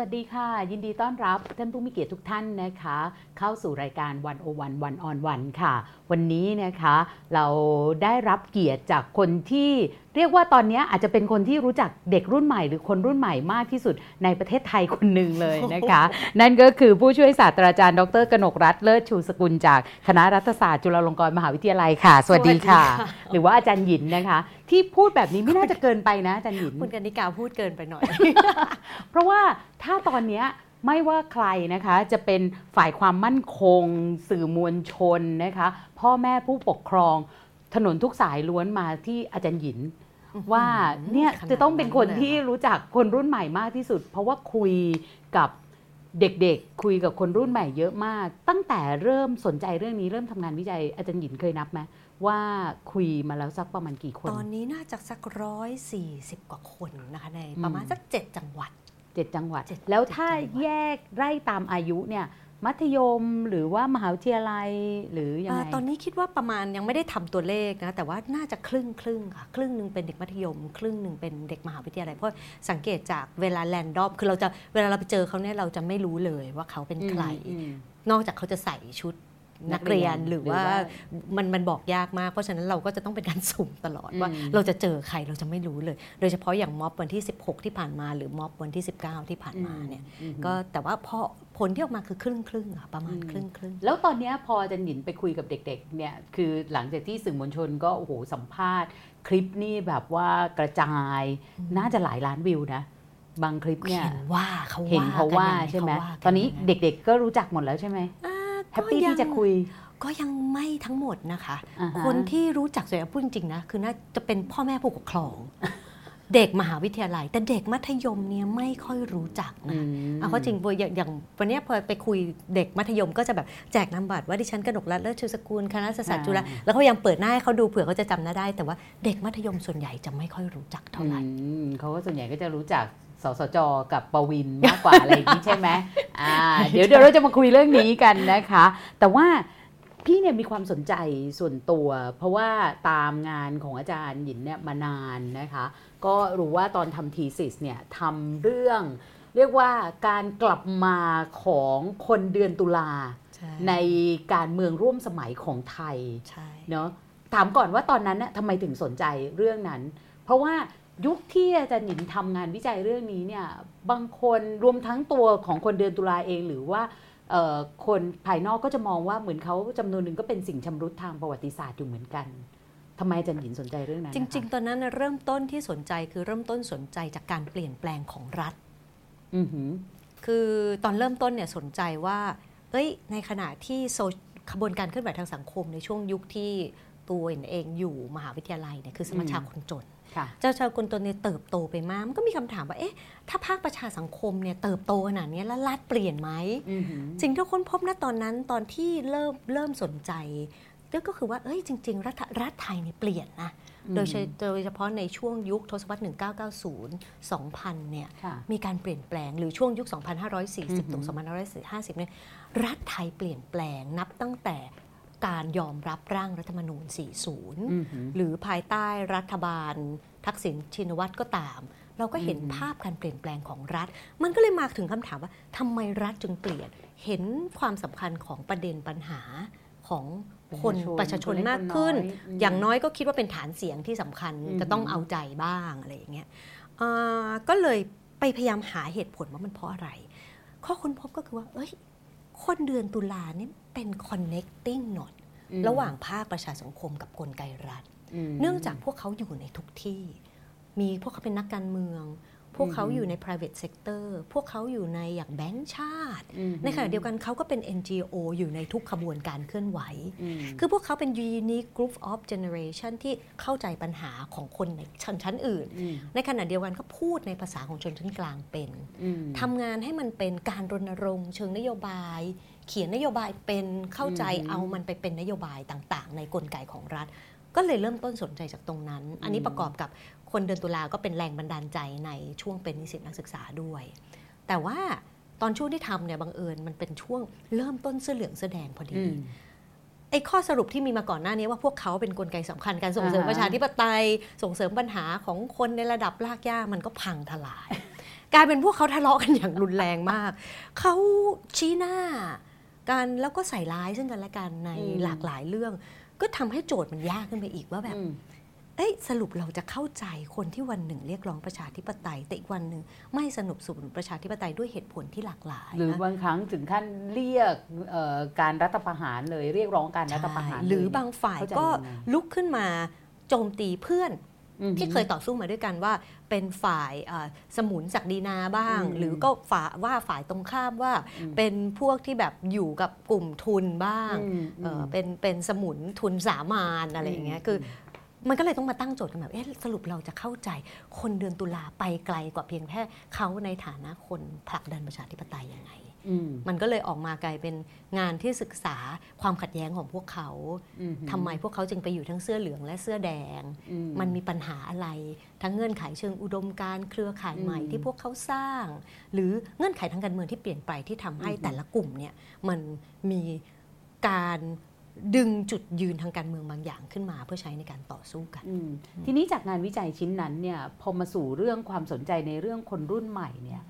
วัสดีค่ะ ยินดีต้อนรับท่านผู้มีเกียรติทุกท่านนะคะ เข้าสู่รายการวันโอวันวันออนวันค่ะ วันนี้นะคะ เราได้รับเกียรติจากคนที่เรียกว่าตอนนี้อาจจะเป็นคนที่รู้จักเด็กรุ่นใหม่ หรือคนรุ่นใหม่มากที่สุดในประเทศไทยคนหนึ่งเลยนะคะ นั่นก็คือผู้ช่วยศาสตราจารย์ ดรกนกรัตน์เลิศชูสกุลจากคณะรัฐศาสตร์จุฬาลงกรณ์มหาวิทยาลัยค่ะ สวัสดีค่ะ หรือว่าอาจารย์หยินนะคะ ที่พูดแบบนี้ไม่น่าจะเกินไปนะอาจารย์หยินคุณกนิกาพูดเกินไปหน่อย เพราะว่าถ้าตอนเนี้ยไม่ว่าใครนะคะจะเป็นฝ่ายความมั่นคง สื่อมวลชนนะคะ พ่อแม่ผู้ปกครองถนนทุกสายล้วนมาที่อาจารย์หยิน ว่าเนี่ยขนาดจะต้องเป็นคนนั้นเลยที่รู้จักคนรุ่นใหม่มากที่สุด เพราะว่าคุยกับเด็กๆ คุยกับคนรุ่นใหม่เยอะมาก ตั้งแต่เริ่มสนใจเรื่องนี้เริ่มทำงานวิจัยอาจารย์หยินเคยนับไหมว่าคุยมาแล้วสักประมาณกี่คน ตอนนี้น่าจะสักร้อยสี่สิบกว่าคนนะคะในอืมประมาณสักเจ็ดจังหวัดเจ็ดจังหวัดเจ็ดแล้วถ้าเจ็ดจังหวัดแยกไล่ตามอายุเนี่ย มัธยมหรือว่ามหาวิทยาลัยหรือยังเอ่ไงอตอนนี้คิดว่าประมาณยังไม่ได้ทำตัวเลขนะแต่ว่าน่าจะครึ่งครึ่งค่ะครึ่งหนึ่งเป็นเด็กมัธยม ครึ่งหนึ่งเป็นเด็กมหาวิทยาลัยเพราะสังเกตจากเวลาแรนดอมคือเราจะเวลาเราไปเจอเขาเนี่ยเราจะไม่รู้เลยว่าเขาเป็นใครอืมนอกจากเขาจะใส่ชุดนันักกเรีเรียยนนหรือหรือว่าว่ามันมันบอกยากมาก เพราะฉะนั้นเราก็จะต้องเป็นการสุ่มตลอดอืมว่าเราจะเจอใครเราจะไม่รู้เลย โดยเฉพาะอย่างม็อบวันที่ 16 ที่ผ่านมา หรือม็อบวันที่ 19 ที่ผ่านมาเนี่ยอืมก็แต่ว่าพอ ผลที่ออกมาคือครึ่งครึ่งๆอะประมาณอืมครึ่งครึ่งแล้วตอนเนี้ยพออาจารย์หยินไปคุยกับเด็กๆเนี่ยคือหลังจากที่สื่อมวลชนก็โอ้โหสัมภาษณ์ คลิปนี่แบบว่ากระจายน่าจะหลายล้านวิวนะบางคลิปเนี่ยเห็นว่าเขาเห็นเขาว่ากันยังงใช่ไหมเขาว่ากัตอนนี้ยังไงเด็กๆก็รู้จักหมดแล้วใช่ไหมอ่า happy ก็ยังที่จะคุยก็ยังไม่ทั้งหมดนะคะอ่าฮะคนที่รู้จักส่วนใหญ่พูดจริงๆนะ คือน่าจะเป็นพ่อแม่ผู้ปกครอง เด็กมหาวิทยาลัย แต่เด็กมัธยมเนี่ยไม่ค่อยรู้จักนะอืมเอาเข้าจริงเว้ยอย่างอย่างวันเนี้ยพอไปคุยเด็กมัธยมก็จะแบบแจกนามบัตรว่าดิฉันกนกรัตน์เลิศชูสกุลคณะรัฐศาสตร์จุฬาแล้วก็พยายามเปิดหน้าให้เขาดูเผื่อเขาจะจำหน้าได้ แต่ว่าเด็กมัธยมส่วนใหญ่จะไม่ค่อยรู้จักเท่าไหร่อืมเขาก็ส่วนใหญ่ก็จะรู้จักสสจกับปวินมากกว่าอะไรอย่างนี้ใช่ไหมอ่าเดี๋ยวเดี๋ยวเราจะมาคุยเรื่องนี้กันนะคะ แต่ว่าพี่เนี่ยมีความสนใจส่วนตัว เพราะว่าตามงานของอาจารย์หยินเนี่ยมานานนะคะ ก็รู้ว่าตอนทำทีสิสเนี่ยทำเรื่อง เรียกว่าการกลับมาของคนเดือนตุลาใช่ในการเมืองร่วมสมัยของไทยใช่เนาะถามก่อนว่าตอนนั้นน่ะทำไมถึงสนใจเรื่องนั้น เพราะว่ายุคที่อาจารย์หนินทำงานวิจัยเรื่องนี้เนี่ยบางคนรวมทั้งตัวของคนเดือนตุลาเองหรือว่าเอ่อคนภายนอกก็จะมองว่าเหมือนเขาจำนวนหนึ่งก็เป็นสิ่งชำรุดทางประวัติศาสตร์อยู่เหมือนกัน ทำไมอาจารย์หญินสนใจเรื่องนั้นจริง ๆ ตอนนั้นน่ะเริ่มต้นที่สนใจคือเริ่มต้นสนใจจากการเปลี่ยนแปลงของรัฐๆอือหือคือตอนเริ่มต้นเนี่ยสนใจว่า เอ้ย ในขณะที่โซขบวนการเคลื่อนไหวทางสังคมในช่วงยุคที่ตัวเองอยู่มหาวิทยาลัยเนี่ยคือสมัชชาคนจนค่ะเจ้าชาวคนจนเนี่ยเติบโตไปมากมันก็มีคำถามว่า เอ๊ะ ถ้าภาคประชาสังคมเนี่ยเติบโตขนาดเนี้ยแล้วรัฐเปลี่ยนไหมอือหือสิ่งที่ค้นพบณตอนนั้นตอนที่เริ่มเริ่มสนใจ ก็คือว่าเอ้ยจริง ๆ รัฐรัฐไทยเนี่ยเปลี่ยนนะโดยเฉโดยเฉพาะในช่วงยุคทศวรรษ 1990 2000 เนี่ยค่ะมีการเปลี่ยนแปลง หรือช่วงยุคอือหือ2540 ถึง 2550 เนี่ย รัฐไทยเปลี่ยนแปลงนับตั้งแต่การยอมรับร่างรัฐธรรมนูญ 40อือหือหรือภายใต้รัฐบาล ทักษิณชินวัตรก็ตาม เราก็เห็นอืมภาพการเปลี่ยนแปลงของรัฐ มันก็เลยมาถึงคำถามว่าทำไมรัฐจึงเปลี่ยน เห็นความสำคัญของประเด็นปัญหาของ คนประชาชนมากขึ้น อย่างน้อยก็คิดว่าเป็นฐานเสียงที่สำคัญอืมจะต้องเอาใจบ้างอะไรอย่างเงี้ยอ่าก็เลยไปพยายามหาเหตุผลว่ามันเพราะอะไร ข้อค้นพบก็คือว่า เอ้ย คนเดือนตุลาเนี่ยเป็น connecting knot อืมระหว่างภาคประชาสังคมกับกลไกรัฐมเนื่องจากพวกเขาอยู่ในทุกที่ มีพวกเขาเป็นนักการเมือง พวกเขาอืมอยู่ใน private sector พวกเขาอยู่ในอย่างแบงก์ชาติอือหือในขณะเดียวกันเขาก็เป็น NGO อยู่ในทุกขบวนการเคลื่อนไหวอืมคือพวกเขาเป็น unique group of generation ที่เข้าใจปัญหาของคนในชนชั้นอื่นอืมในขณะเดียวกันก็พูดในภาษาของชนชั้นกลางเป็นอืมทำงานให้มันเป็นการรณรงค์เชิงนโยบาย เขียนนโยบายเป็นเข้าใจอืมเอามันไปเป็นนโยบายต่างๆ ในกลไกของรัฐก็เลยเริ่มต้นสนใจจากตรงนั้น อันนี้ประกอบกับ คนเดือนตุลาก็เป็นแรงบันดาลใจในช่วงเป็นนิสิตนักศึกษาด้วย แต่ว่าตอนช่วงที่ทำเนี่ยบังเอิญมันเป็นช่วงเริ่มต้นเสื้อเหลืองเสื้อแดงพอดีอืมไอ้ข้อสรุปที่มีมาก่อนหน้านี้ว่าพวกเขาเป็นกลไกสำคัญการส่งเสริมอ่าฮะประชาธิปไตย ส่งเสริมปัญหาของคนในระดับรากหญ้ามันก็พังทลาย กลายเป็นพวกเขาทะเลาะกันอย่างรุนแรงมาก เขาชี้หน้ากันแล้วก็ใส่ร้ายซึ่งกันและกันในอืมหลากหลายเรื่อง ก็ทำให้โจทย์มันยากขึ้นไปอีกว่าแบบอืม เอ้ยสรุปเราจะเข้าใจคนที่วันหนึ่งเรียกร้องประชาธิปไตย แต่อีกวันหนึ่งไม่สนับสนุนประชาธิปไตยด้วยเหตุผลที่หลากหลาย หรือนะบางครั้งถึงขั้นเรียกเอ่อการรัฐประหารเลยเรียกร้องการรัฐประหารใช่หรือบางฝ่ายเข้าใจก็ยังไงลุกขึ้นมาโจมตีเพื่อนอืมที่เคยต่อสู้มาด้วยกันว่าเป็นฝ่ายเอ่อสมุนศักดีนาบ้างอืมหรือก็ฝ่าว่าฝ่ายตรงข้ามว่าอืมเป็นพวกที่แบบอยู่กับกลุ่มทุนบ้างอืมเอ่อเป็นเป็นสมุนทุนสามานอะไรอย่างเงี้ยคือ มันก็เลยต้องมาตั้งโจทย์กันแบบเอ๊ะสรุปเราจะเข้าใจคนเดือนตุลาไปไกลกว่าเพียงแค่เขาในฐานะคนผลักดันประชาธิปไตยยังไงอืมมันก็เลยออกมากลายเป็นงานที่ศึกษาความขัดแย้งของพวกเขาอืมทำไมพวกเขาจึงไปอยู่ทั้งเสื้อเหลืองและเสื้อแดงอืมันมีปัญหาอะไร ทั้งเงื่อนไขเชิงอุดมการณ์เครือข่ายใหม่อืมที่พวกเขาสร้าง หรือเงื่อนไขทางการเมืองที่เปลี่ยนไปที่ทำให้อืมแต่ละกลุ่มเนี่ยมันมีการ ดึงจุดยืนทางการเมืองบางอย่างขึ้นมาเพื่อใช้ในการต่อสู้กันอืมทีนี้จากงานวิจัยชิ้นนั้นเนี่ยพอมาสู่เรื่องความสนใจในเรื่องคนรุ่นใหม่เนี่ย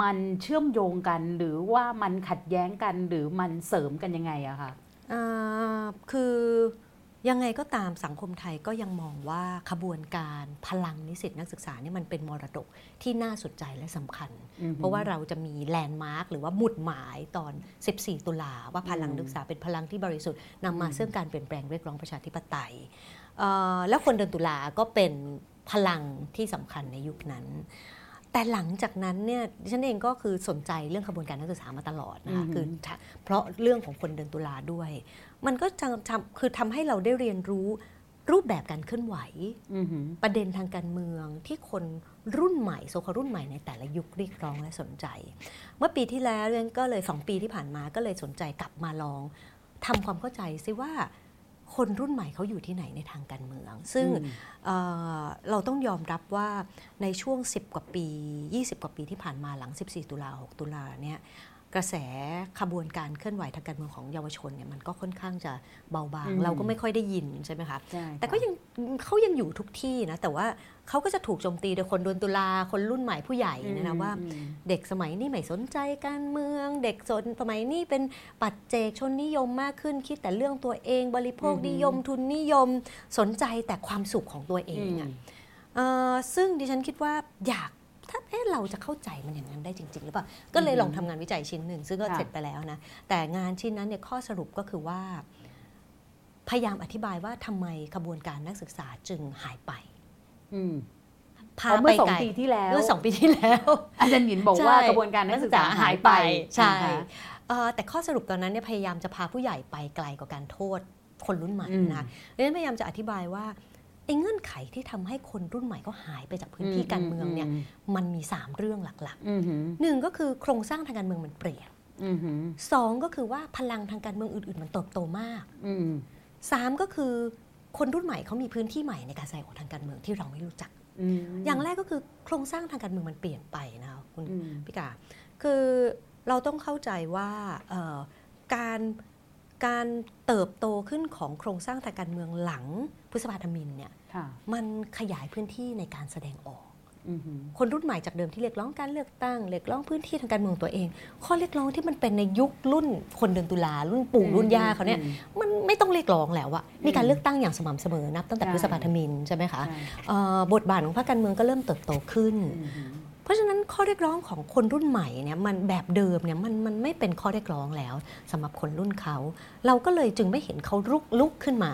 มันเชื่อมโยงกันหรือว่ามันขัดแย้งกันหรือมันเสริมกันยังไงอะคะอ่าคือ ยังไงก็ตามสังคมไทยก็ยังมองว่าขบวนการพลังนิสิตนักศึกษาเนี่ยมันเป็นมรดกที่น่าสนใจและสำคัญอืมเพราะว่าเราจะมีแลนด์มาร์กหรือว่าหมุดหมายตอน 14 ตุลาว่าพลังนักศึกษาเป็นพลังที่บริสุทธิ์นำมาอืมซึ่งการเปลี่ยนแปลงเรียกร้องประชาธิปไตยเอ่อแล้วคนเดือนตุลาก็เป็นพลังที่สำคัญในยุคนั้น แต่หลังจากนั้นเนี่ยดิฉันเองก็คือสนใจเรื่องขบวนการนักศึกษามาตลอดนะคะคือเพราะเรื่องของคนเดินตุลาด้วย มันก็จะทำคือทำให้เราได้เรียนรู้รูปแบบการเคลื่อนไหวอืมประเด็นทางการเมืองที่คนรุ่นใหม่โซครุ่นใหม่ในแต่ละยุคเรียกร้องและสนใจ เมื่อปีที่แล้วเรนก็เลย2ปีที่ผ่านมาก็เลยสนใจกลับมาลองทำความเข้าใจซิว่า คนรุ่นใหม่เขาอยู่ที่ไหนในทางการเมือง ซึ่งอืมเอ่อเราต้องยอมรับว่าในช่วง 10 กว่าปี 20 กว่าปีที่ผ่านมาหลัง 14 ตุลา 6 ตุลาเนี่ย กระแสขบวนการเคลื่อนไหวทางการเมืองของเยาวชนเนี่ยมันก็ค่อนข้างจะเบาบางอืมเราก็ไม่ค่อยได้ยินใช่ไหมคะใช่แต่ก็ยังเขายังอยู่ทุกที่นะแต่ว่าเขาก็จะถูกโจมตีโดยคนโดนตุลาคนรุ่นใหม่ผู้ใหญ่เนยนะว่าอืมเด็กสมัยนี้ไม่สนใจการเมือง เด็กสนสมัยนี้เป็นปัจเจกชนนิยมมากขึ้นคิดแต่เรื่องตัวเองบริโภคอือหือนิยมทุนนิยม สนใจแต่ความสุขของตัวเองอะเอ่อซึ่งดิฉันคิดว่าอยาก ถ้าเอ๊ะเราจะเข้าใจมันอย่างนั้นได้จริง ๆ หรือเปล่า ก็เลยลองทำงานวิจัยชิ้นหนึ่งซึ่งก็ค่ะเสร็จไปแล้วนะ แต่งานชิ้นนั้นเนี่ยข้อสรุปก็คือว่า พยายามอธิบายว่าทำไมขบวนการนักศึกษาจึงหายไปอืมพาอ๋อไปเมื่อสองไกลปีที่แล้วเมื่อสองปีที่แล้ว อาจารย์หยินบอกว่ากระบวนการนักศึกษาหายไปใช่นะคะเอ่อแต่ข้อสรุปตอนนั้นเนี่ยพยายามจะพาผู้ใหญ่ไปไกลกว่าการโทษคนรุ่นใหม่อืมนะคะดังนั้นพยายามจะอธิบายว่าไอ้ เงื่อนไขที่ทำให้คนรุ่นใหม่ก็หายไปจากพื้นที่การเมืองเนี่ยมันมี 3 เรื่องหลักอืมอืมๆหนึ่งก็คือโครงสร้างทางการเมืองมันเปลี่ยนอืมอืมสองก็คือว่าพลังทางการเมืองอื่น ๆ มันเติบโตมากอืมสามก็คือคนรุ่นใหม่เขามีพื้นที่ใหม่ในการแสดงออกทางการเมืองที่เราไม่รู้จักอืมอย่างแรกก็คือโครงสร้างทางการเมืองมันเปลี่ยนไปนะคะคุณอืมพี่กาคือเราต้องเข้าใจว่าเอ่อการการเติบโตขึ้นของโครงสร้างทางการเมืองหลังพฤษภาธมินเนี่ยค่ะ มันขยายพื้นที่ในการแสดงออกอืมอืมคนรุ่นใหม่จากเดิมที่เรียกร้องการเลือกตั้งเรียกร้องพื้นที่ทางการเมืองตัวเอง ข้อเรียกร้องที่มันเป็นในยุครุ่นคนเดือนตุลารุ่นปู่รุ่นย่าเขาเนี่ยอืมมันไม่ต้องเรียกร้องแล้วอะมีการเลือกตั้งอย่างสม่ำเสมอนับตั้งแต่ใช่พฤษภาธมินใช่ไหมคะใช่เอ่อบทบาทของพรรคการเมืองก็เริ่มเติบโตขึ้นอืมอืมเพราะฉะนั้นข้อเรียกร้องของคนรุ่นใหม่เนี่ยมันแบบเดิมเนี่ยมันมันไม่เป็นข้อเรียกร้องแล้วสำหรับคนรุ่นเขา เราก็เลยจึงไม่เห็นเขาลุกลุกขึ้นมา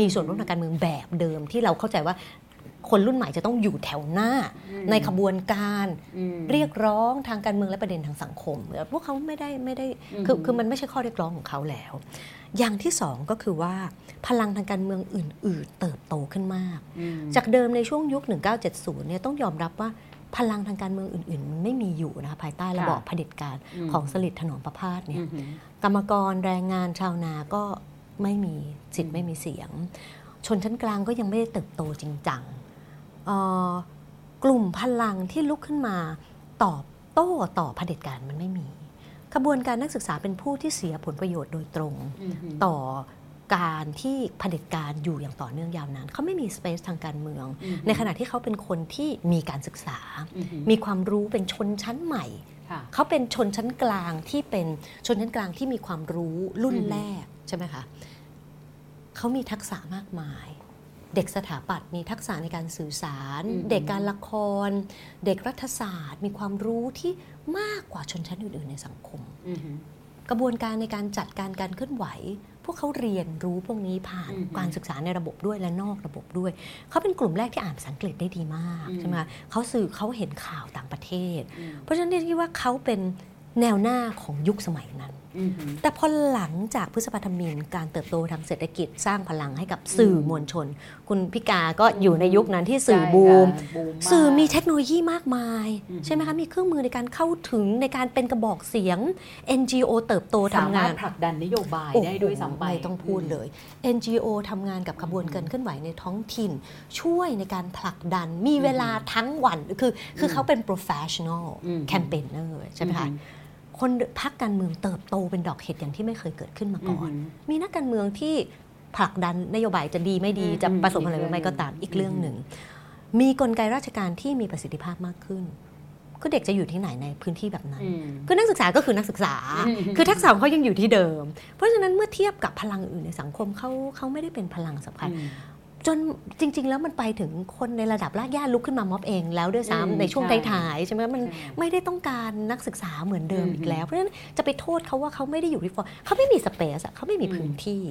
มีส่วนร่วมทางการเมืองแบบเดิมที่เราเข้าใจว่าคนรุ่นใหม่จะต้องอยู่แถวหน้า ในขบวนการอืมเรียกร้องทางการเมืองและประเด็นทางสังคมพวกเขาไม่ได้ไม่ได้คืออืมคือมันไม่ใช่ข้อเรียกร้องของเขาแล้ว อย่างที่สองก็คือว่าพลังทางการเมืองอื่น ๆ เติบโตขึ้นมากอืมจากเดิมในช่วงยุค 1970 เนี่ยต้องยอมรับว่าพลังทางการเมืองอื่น ๆ มันไม่มีอยู่นะคะภายใต้ระบอบเผด็จการมของสลิดถนอมประพาสเนี่ยอืมอืมกรรมกรแรงงานชาวนาก็ ไม่มีสิทอืธิ์มไม่มีเสียง ชนชั้นกลางก็ยังไม่ได้เติบโตจริงจังเอ่อกลุ่มพลังที่ลุกขึ้นมาตอบโต้ต่อเผด็จการมันไม่มีขบวนการนักศึกษาเป็นผู้ที่เสียผลประโยชน์โดยตรงอืมอืมต่อการที่เผด็จการอยู่อย่างต่อเนื่องยาวนานเขาไม่มีสเปซทางการเมืองอืมในขณะที่เขาเป็นคนที่มีการศึกษาอือหือมีความรู้เป็นชนชั้นใหม่ค่ะ เขาเป็นชนชั้นกลางที่เป็นชนชั้นกลางที่มีความรู้รุ่นอือฮึแรกใช่ไหมคะเขามีทักษะมากมาย เด็กสถาปัตย์มีทักษะในการสื่อสาร เด็กการละคร เด็กรัฐศาสตร์ มีความรู้ที่มากกว่าชนชั้นอื่น ๆ ในสังคมอือหือกระบวนการในการจัดการการเคลื่อนไหวพ วกเขาเรียนรู้พวกนี้ผ่านอือฮึการศึกษาในระบบด้วยและนอกระบบด้วย เขาเป็นกลุ่มแรกที่อ่านภาษาอังกฤษได้ดีมากอืมใช่ไหมคะเขาสื่อเขาเห็นข่าวต่างประเทศอืมเพราะฉะนั้นเรียกได้ว่าเขาเป็นแนวหน้าของยุคสมัยนั้นอือหือแต่พอหลังจากพฤษภาธมินการเติบโตทางเศรษฐกิจสร้างพลังให้กับสื่อมวลชน คุณพิกาก็อยู่ในยุคนั้นที่สื่อใช่บูมค่ะบูมากสื่อมีเทคโนโลยีมากมายอืมใช่ไหมคะ มีเครื่องมือในการเข้าถึงในการเป็นกระบอกเสียง NGO เติบโตสาทำมารงาถนผลักดันนโยบายโอ้โหได้ด้วยซ้ำไปไม่ต้องพูดเลย NGO ทำงานกับขบวนการเคลื่อนไหวในท้องถิ่น ช่วยในการผลักดันมีเวลาทั้งวันคือคือเขาเป็น professional อืม campaigner ใช่ไหมคะ คนพักการเมืองเติบโตเป็นดอกเห็ดอย่างที่ไม่เคยเกิดขึ้นมาอืก่ออนหือมีนักการเมืองที่ผลักดันนโยบายจะดีไม่ดีอืมจะประสบอะไรอีกเรื่องไม่ก็ตามหนึ่งอีกเรื่องหนึ่ง มีกลไกราชการที่มีประสิทธิภาพมากขึ้นก็เด็กจะอยู่ที่ไหนในพื้นที่แบบนั้นอืมคือนักศึกษาก็คือนักศึกษาอืมคือทักษะของเขายังอยู่ที่เดิม เพราะฉะนั้นเมื่อเทียบกับพลังอื่นในสังคมเขาเขาไม่ได้เป็นพลังสำคัญอืม จนจริง ๆ แล้วมันไปถึงคนในระดับรากหญ้าลุกขึ้นมาม็อบเองแล้วด้วยอืมซ้ำในช่วงใช่ท้ายๆใช่ไหมมันใช่ไม่ได้ต้องการนักศึกษาเหมือนเดิมอืมอีกแล้ว เพราะฉะนั้นจะไปโทษเขาว่าเขาไม่ได้อยู่ที่ฟอร์เขาไม่มีสเปซอะเขาไม่มีอืมพื้นที่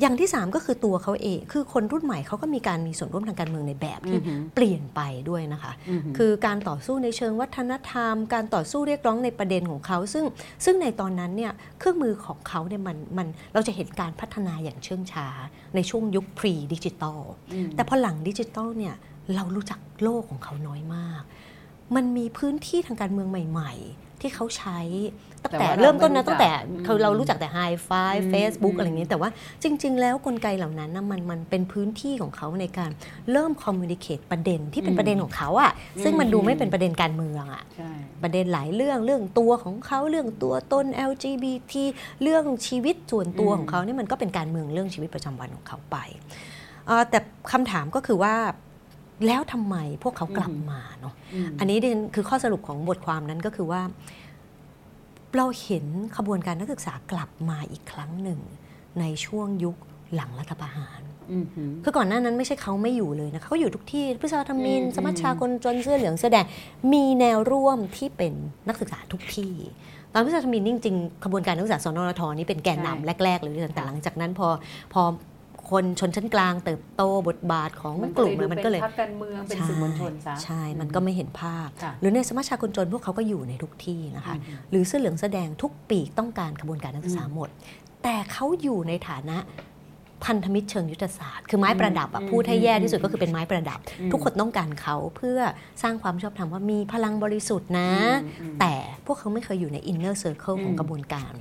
อย่างที่ 3 ก็คือตัวเขาเอง คือคนรุ่นใหม่เขาก็มีการมีส่วนร่วมทางการเมืองในแบบที่อือหือเปลี่ยนไปด้วยนะคะอือหือคือการต่อสู้ในเชิงวัฒนธรรม การต่อสู้เรียกร้องในประเด็นของเขา ซึ่งซึ่งในตอนนั้นเนี่ยเครื่องมือของเขาเนี่ยมันมันเราจะเห็นการพัฒนาอย่างเชื่องช้า ในช่วงยุค pre-digital อืมแต่พอหลังดิจิตอลเนี่ยเรารู้จักโลกของเขาน้อยมาก มันมีพื้นที่ทางการเมืองใหม่ ๆ ที่เขาใช้ ตั้งแต่แต่ว่าเริ่มต้นนะเราไม่รู้จักตั้งแต่อืมเขาเรารู้จักแต่ไฮไฟอืมเฟซบุ๊กอืมอะไรอย่างนี้ แต่ว่าจริง ๆ แล้วกลไกเหล่านั้นนะมันมันเป็นพื้นที่ของเขาในการเริ่มคอมมูนิเคตประเด็นที่เป็นประเด็นของเขาอะซึ่งมันดูไม่เป็นประเด็นการเมืองอะใช่ประเด็นหลายเรื่องเรื่องตัวของเขาเรื่องตัวตน LGBT เรื่องชีวิตส่วนตัวอืมของเขานี่มันก็เป็นการเมืองเรื่องชีวิตประจำวันของเขาไปเอ่อแต่คำถามก็คือว่าแล้วทำไมพวกเขากลับมาเนาะมอันนี้ดิฉันคือข้อสรุปของบทความนั้นก็คือว่า เราเห็นขบวนการนักศึกษากลับมาอีกครั้งหนึ่ง ในช่วงยุคหลังรัฐประหารอือหือคือก่อนหน้านั้นไม่ใช่เขาไม่อยู่เลยนะคะเขาอยู่ทุกที่พฤษภาธมินอืมสมัชชาคนจนเสื้อเหลืองเสื้อแดงมีแนวร่วมที่เป็นนักศึกษาทุกที่ ตอนพฤษภาธมินนี่จริงๆขบวนการนักศึกษาสนรทนี่เป็นแกนนำแรกๆเลยแต่หลังจากนั้นพอพอ คนชนชั้นกลางเติบโตบทบาทของมันกก็ลุ่เลมยดูมันเป็นก็เลยพรรคการเมืองเป็นสื่อมวลชนซะใช่ มันก็ไม่เห็นภาพค่ะหรือในสมัชชาคนจนพวกเขาก็อยู่ในทุกที่นะคะอือหือหรือเสื้อเหลืองเสื้อแดงทุกปีกต้องการขบวนการนักศึกษาอืมหมด แต่เขาอยู่ในฐานะพันธมิตรเชิงยุทธศาสตร์ คือไม้ประดับอะอืมพูดให้แย่ที่สุดก็คือเป็นไม้ประดับอืมทุกคนต้องการเขาเพื่อสร้างความชอบธรรมว่ามีพลังบริสุทธิ์นะอืมอืมแต่พวกเขาไม่เคยอยู่ใน inner circle ของอืมกระบวนการ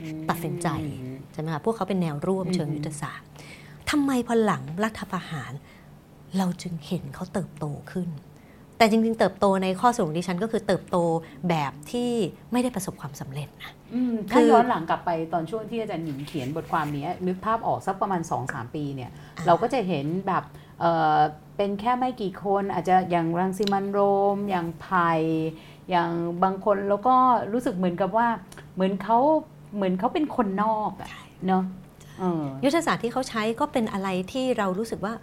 อืมตัดสินใจ ใช่ไหมคะพวกเขาเป็นแนวร่วมอืมเชิงยุทธศาสตร์ ทำไมพอหลังรัฐประหาร เราจึงเห็นเขาเติบโตขึ้น แต่จริงๆ เติบโตในข้อสรุปของดิฉันก็คือเติบโตแบบที่ไม่ได้ประสบความสำเร็จนะอืมคืถ้าอย้อนหลังกลับไปตอนช่วงที่อาจารย์หญิงเขียนบทความนี้นึกภาพออกสักประมาณ 2-3 ปีเนี่ยอ่าเราก็จะเห็นแบบเอ่อเป็นแค่ไม่กี่คนอาจจะอย่างรังสิมันโรม อย่างไผ่อย่างบางคนแล้วก็รู้สึกเหมือนกับว่าเหมือนเขาเหมือนเขาเป็นคนนอกอะเนาะเออ ยุทธศาสตร์ที่เขาใช้ก็เป็นอะไรที่เรารู้สึกว่า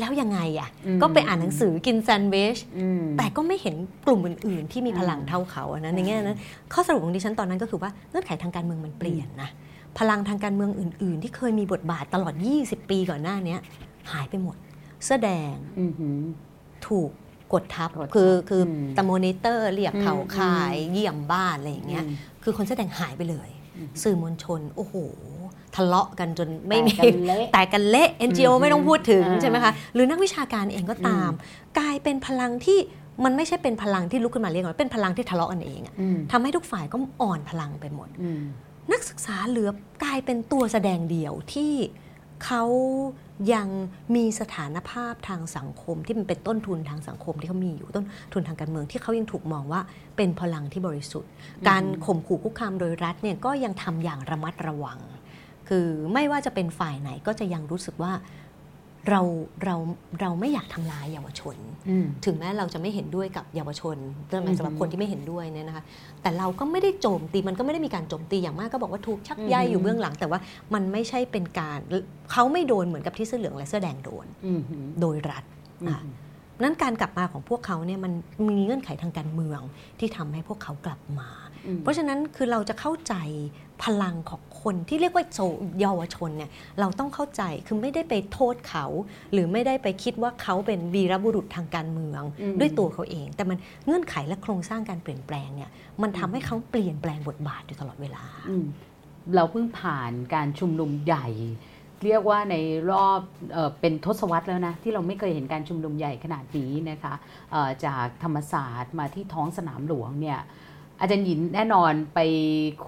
แล้วยังไงอะ่ะอืมก็ไปอ่านหนังสือกินแซนด์วิชอืมแต่ก็ไม่เห็นกลุ่มอื่น ๆ ที่มีพลังอืมเท่าเขาอะนะอืมในแง่นั้นข้อสรุปของดิฉันตอนนั้นก็คือว่าเงื่อนไขทางการเมืองมันเปลี่ยนนะพลังทางการเมืองอื่น ๆ ที่เคยมีบทบาทตลอด 20 ปีก่อนหน้าเนี้ยหายไปหมด เสื้อแดงอือหือถูกกดทับกดทับคือคืออมตะโมนิเตอร์เรียกเขาอืมคายเยี่ยมบ้านอะไรอย่างเงี้ยอืมคือคนแสอแดงหายไปเลยอืมสื่อมวลชน โอ้โห ทะเลาะกันจนไม่มีแตกกันเละแต่กันเละ NGO อืมไม่ต้องพูดถึงอ่าใช่ไหมคะหรือนักวิชาการเองก็ตาม กลายเป็นพลังที่มันไม่ใช่เป็นพลังที่ลุกขึ้นมาเรียกร้องเป็นพลังที่ทะเลาะกันเองอะอืมทำให้ทุกฝ่ายก็อ่อนพลังไปหมดอืมนักศึกษาเหลือกลายเป็นตัวแสดงเดี่ยวที่เขายังมีสถานภาพทางสังคมที่มันเป็นต้นทุนทางสังคมที่เขามีอยู่ต้นทุนทางการเมืองที่เขายังถูกมองว่าเป็นพลังที่บริสุทธิ์ การข่มขู่คุกคามโดยรัฐเนี่ยก็ยังทำอย่างระมัดระวัง คือไม่ว่าจะเป็นฝ่ายไหนก็จะยังรู้สึกว่าเราเราเราไม่อยากทำลายเยาวชนอืมถึงแม้เราจะไม่เห็นด้วยกับเยาวชนเรื่องหมายสำหรับอือฮึคนที่ไม่เห็นด้วยเนี่ยนะคะแต่เราก็ไม่ได้โจมตีมันก็ไม่ได้มีการโจมตีอย่างมากก็บอกว่าถูกชักใยอือฮึอยู่เบื้องหลัง แต่ว่ามันไม่ใช่เป็นการเขาไม่โดนเหมือนกับที่เสื้อเหลืองและเสื้อแดงโดนอืมอืมโดยรัฐอืมอะนั้นการกลับมาของพวกเขาเนี่ยมันมีเงื่อนไขทางการเมืองที่ทำให้พวกเขากลับมาอืมเพราะฉะนั้นคือเราจะเข้าใจพลังของ คนที่เรียกว่าโจเยาวชนเนี่ยเราต้องเข้าใจคือไม่ได้ไปโทษเขา หรือไม่ได้ไปคิดว่าเขาเป็นวีรบุรุษทางการเมืองอืมด้วยตัวเขาเอง แต่มันเงื่อนไขและโครงสร้างการเปลี่ยนแปลงเนี่ยมันทำให้เขาเปลี่ยนแปลงบทบาทอยู่ตลอดเวลาอืมเราเพิ่งผ่านการชุมนุมใหญ่ เรียกว่าในรอบเออเป็นทศวรรษแล้วนะ ที่เราไม่เคยเห็นการชุมนุมใหญ่ขนาดนี้นะคะเอ่อจากธรรมศาสตร์มาที่ท้องสนามหลวงเนี่ย อาจารย์หยินแน่นอนไป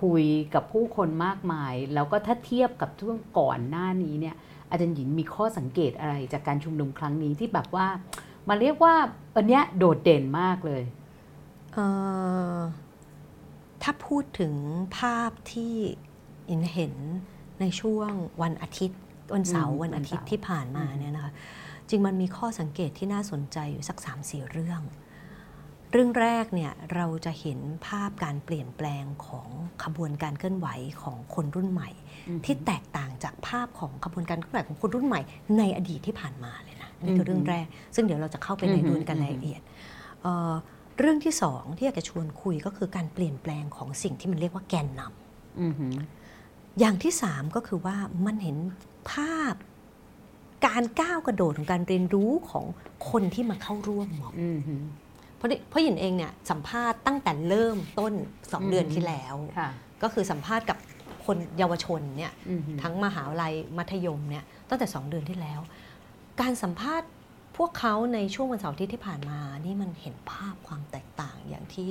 คุยกับผู้คนมากมาย แล้วก็ถ้าเทียบกับช่วงก่อนหน้านี้เนี่ยอาจารย์หยินมีข้อสังเกตอะไรจากการชุมนุมครั้งนี้ที่แบบว่ามาเรียกว่าอันเนี้ยโดดเด่นมากเลยเออถ้าพูดถึงภาพที่อินเห็นในช่วงวันอาทิตย์วันเสาร์วันอาทิตย์ที่ผ่านมาเนี่ยนะคะจริงมันมีข้อสังเกตที่น่าสนใจอยู่สัก3ามสี่เรื่อง เรื่องแรกเนี่ยเราจะเห็นภาพการเปลี่ยนแปลงของขบวนการเคลื่อนไหวของคนรุ่นใหม่ ที่แตกต่างจากภาพของขบวนการเคลื่อนไหวของคนรุ่นใหม่ ในอดีตที่ผ่านมาเลยนะอันนี่คือเรื่องแรก ซึ่งเดี๋ยวเราจะเข้าไปในอือฮึดูกันรายละเอียดเอ่อเรื่องที่สองที่อยากจะชวนคุยก็คือการเปลี่ยนแปลงของสิ่งที่มันเรียกว่าแกนนำอือหืออย่างที่สามก็คือว่ามันเห็นภาพการก้าวกระโดดของการเรียนรู้ของคนที่มาเข้าร่วมม็อบอือหือเพ ราะนี่เพราะหยินเองเนี่ยสัมภาษณ์ตั้งแต่เริ่มต้นสองอืมเดือนที่แล้วค่ะก็คือสัมภาษณ์กับคนเยาวชนเนี่ยอือหือทั้งมหาวิทยาลัยมัธยมเนี่ยตั้งแต่ 2 เดือนที่แล้ว การสัมภาษณ์พวกเขาในช่วงวันเสาร์อาที่ที่ผ่านมานี่มันเห็นภาพความแตกต่างอย่างที่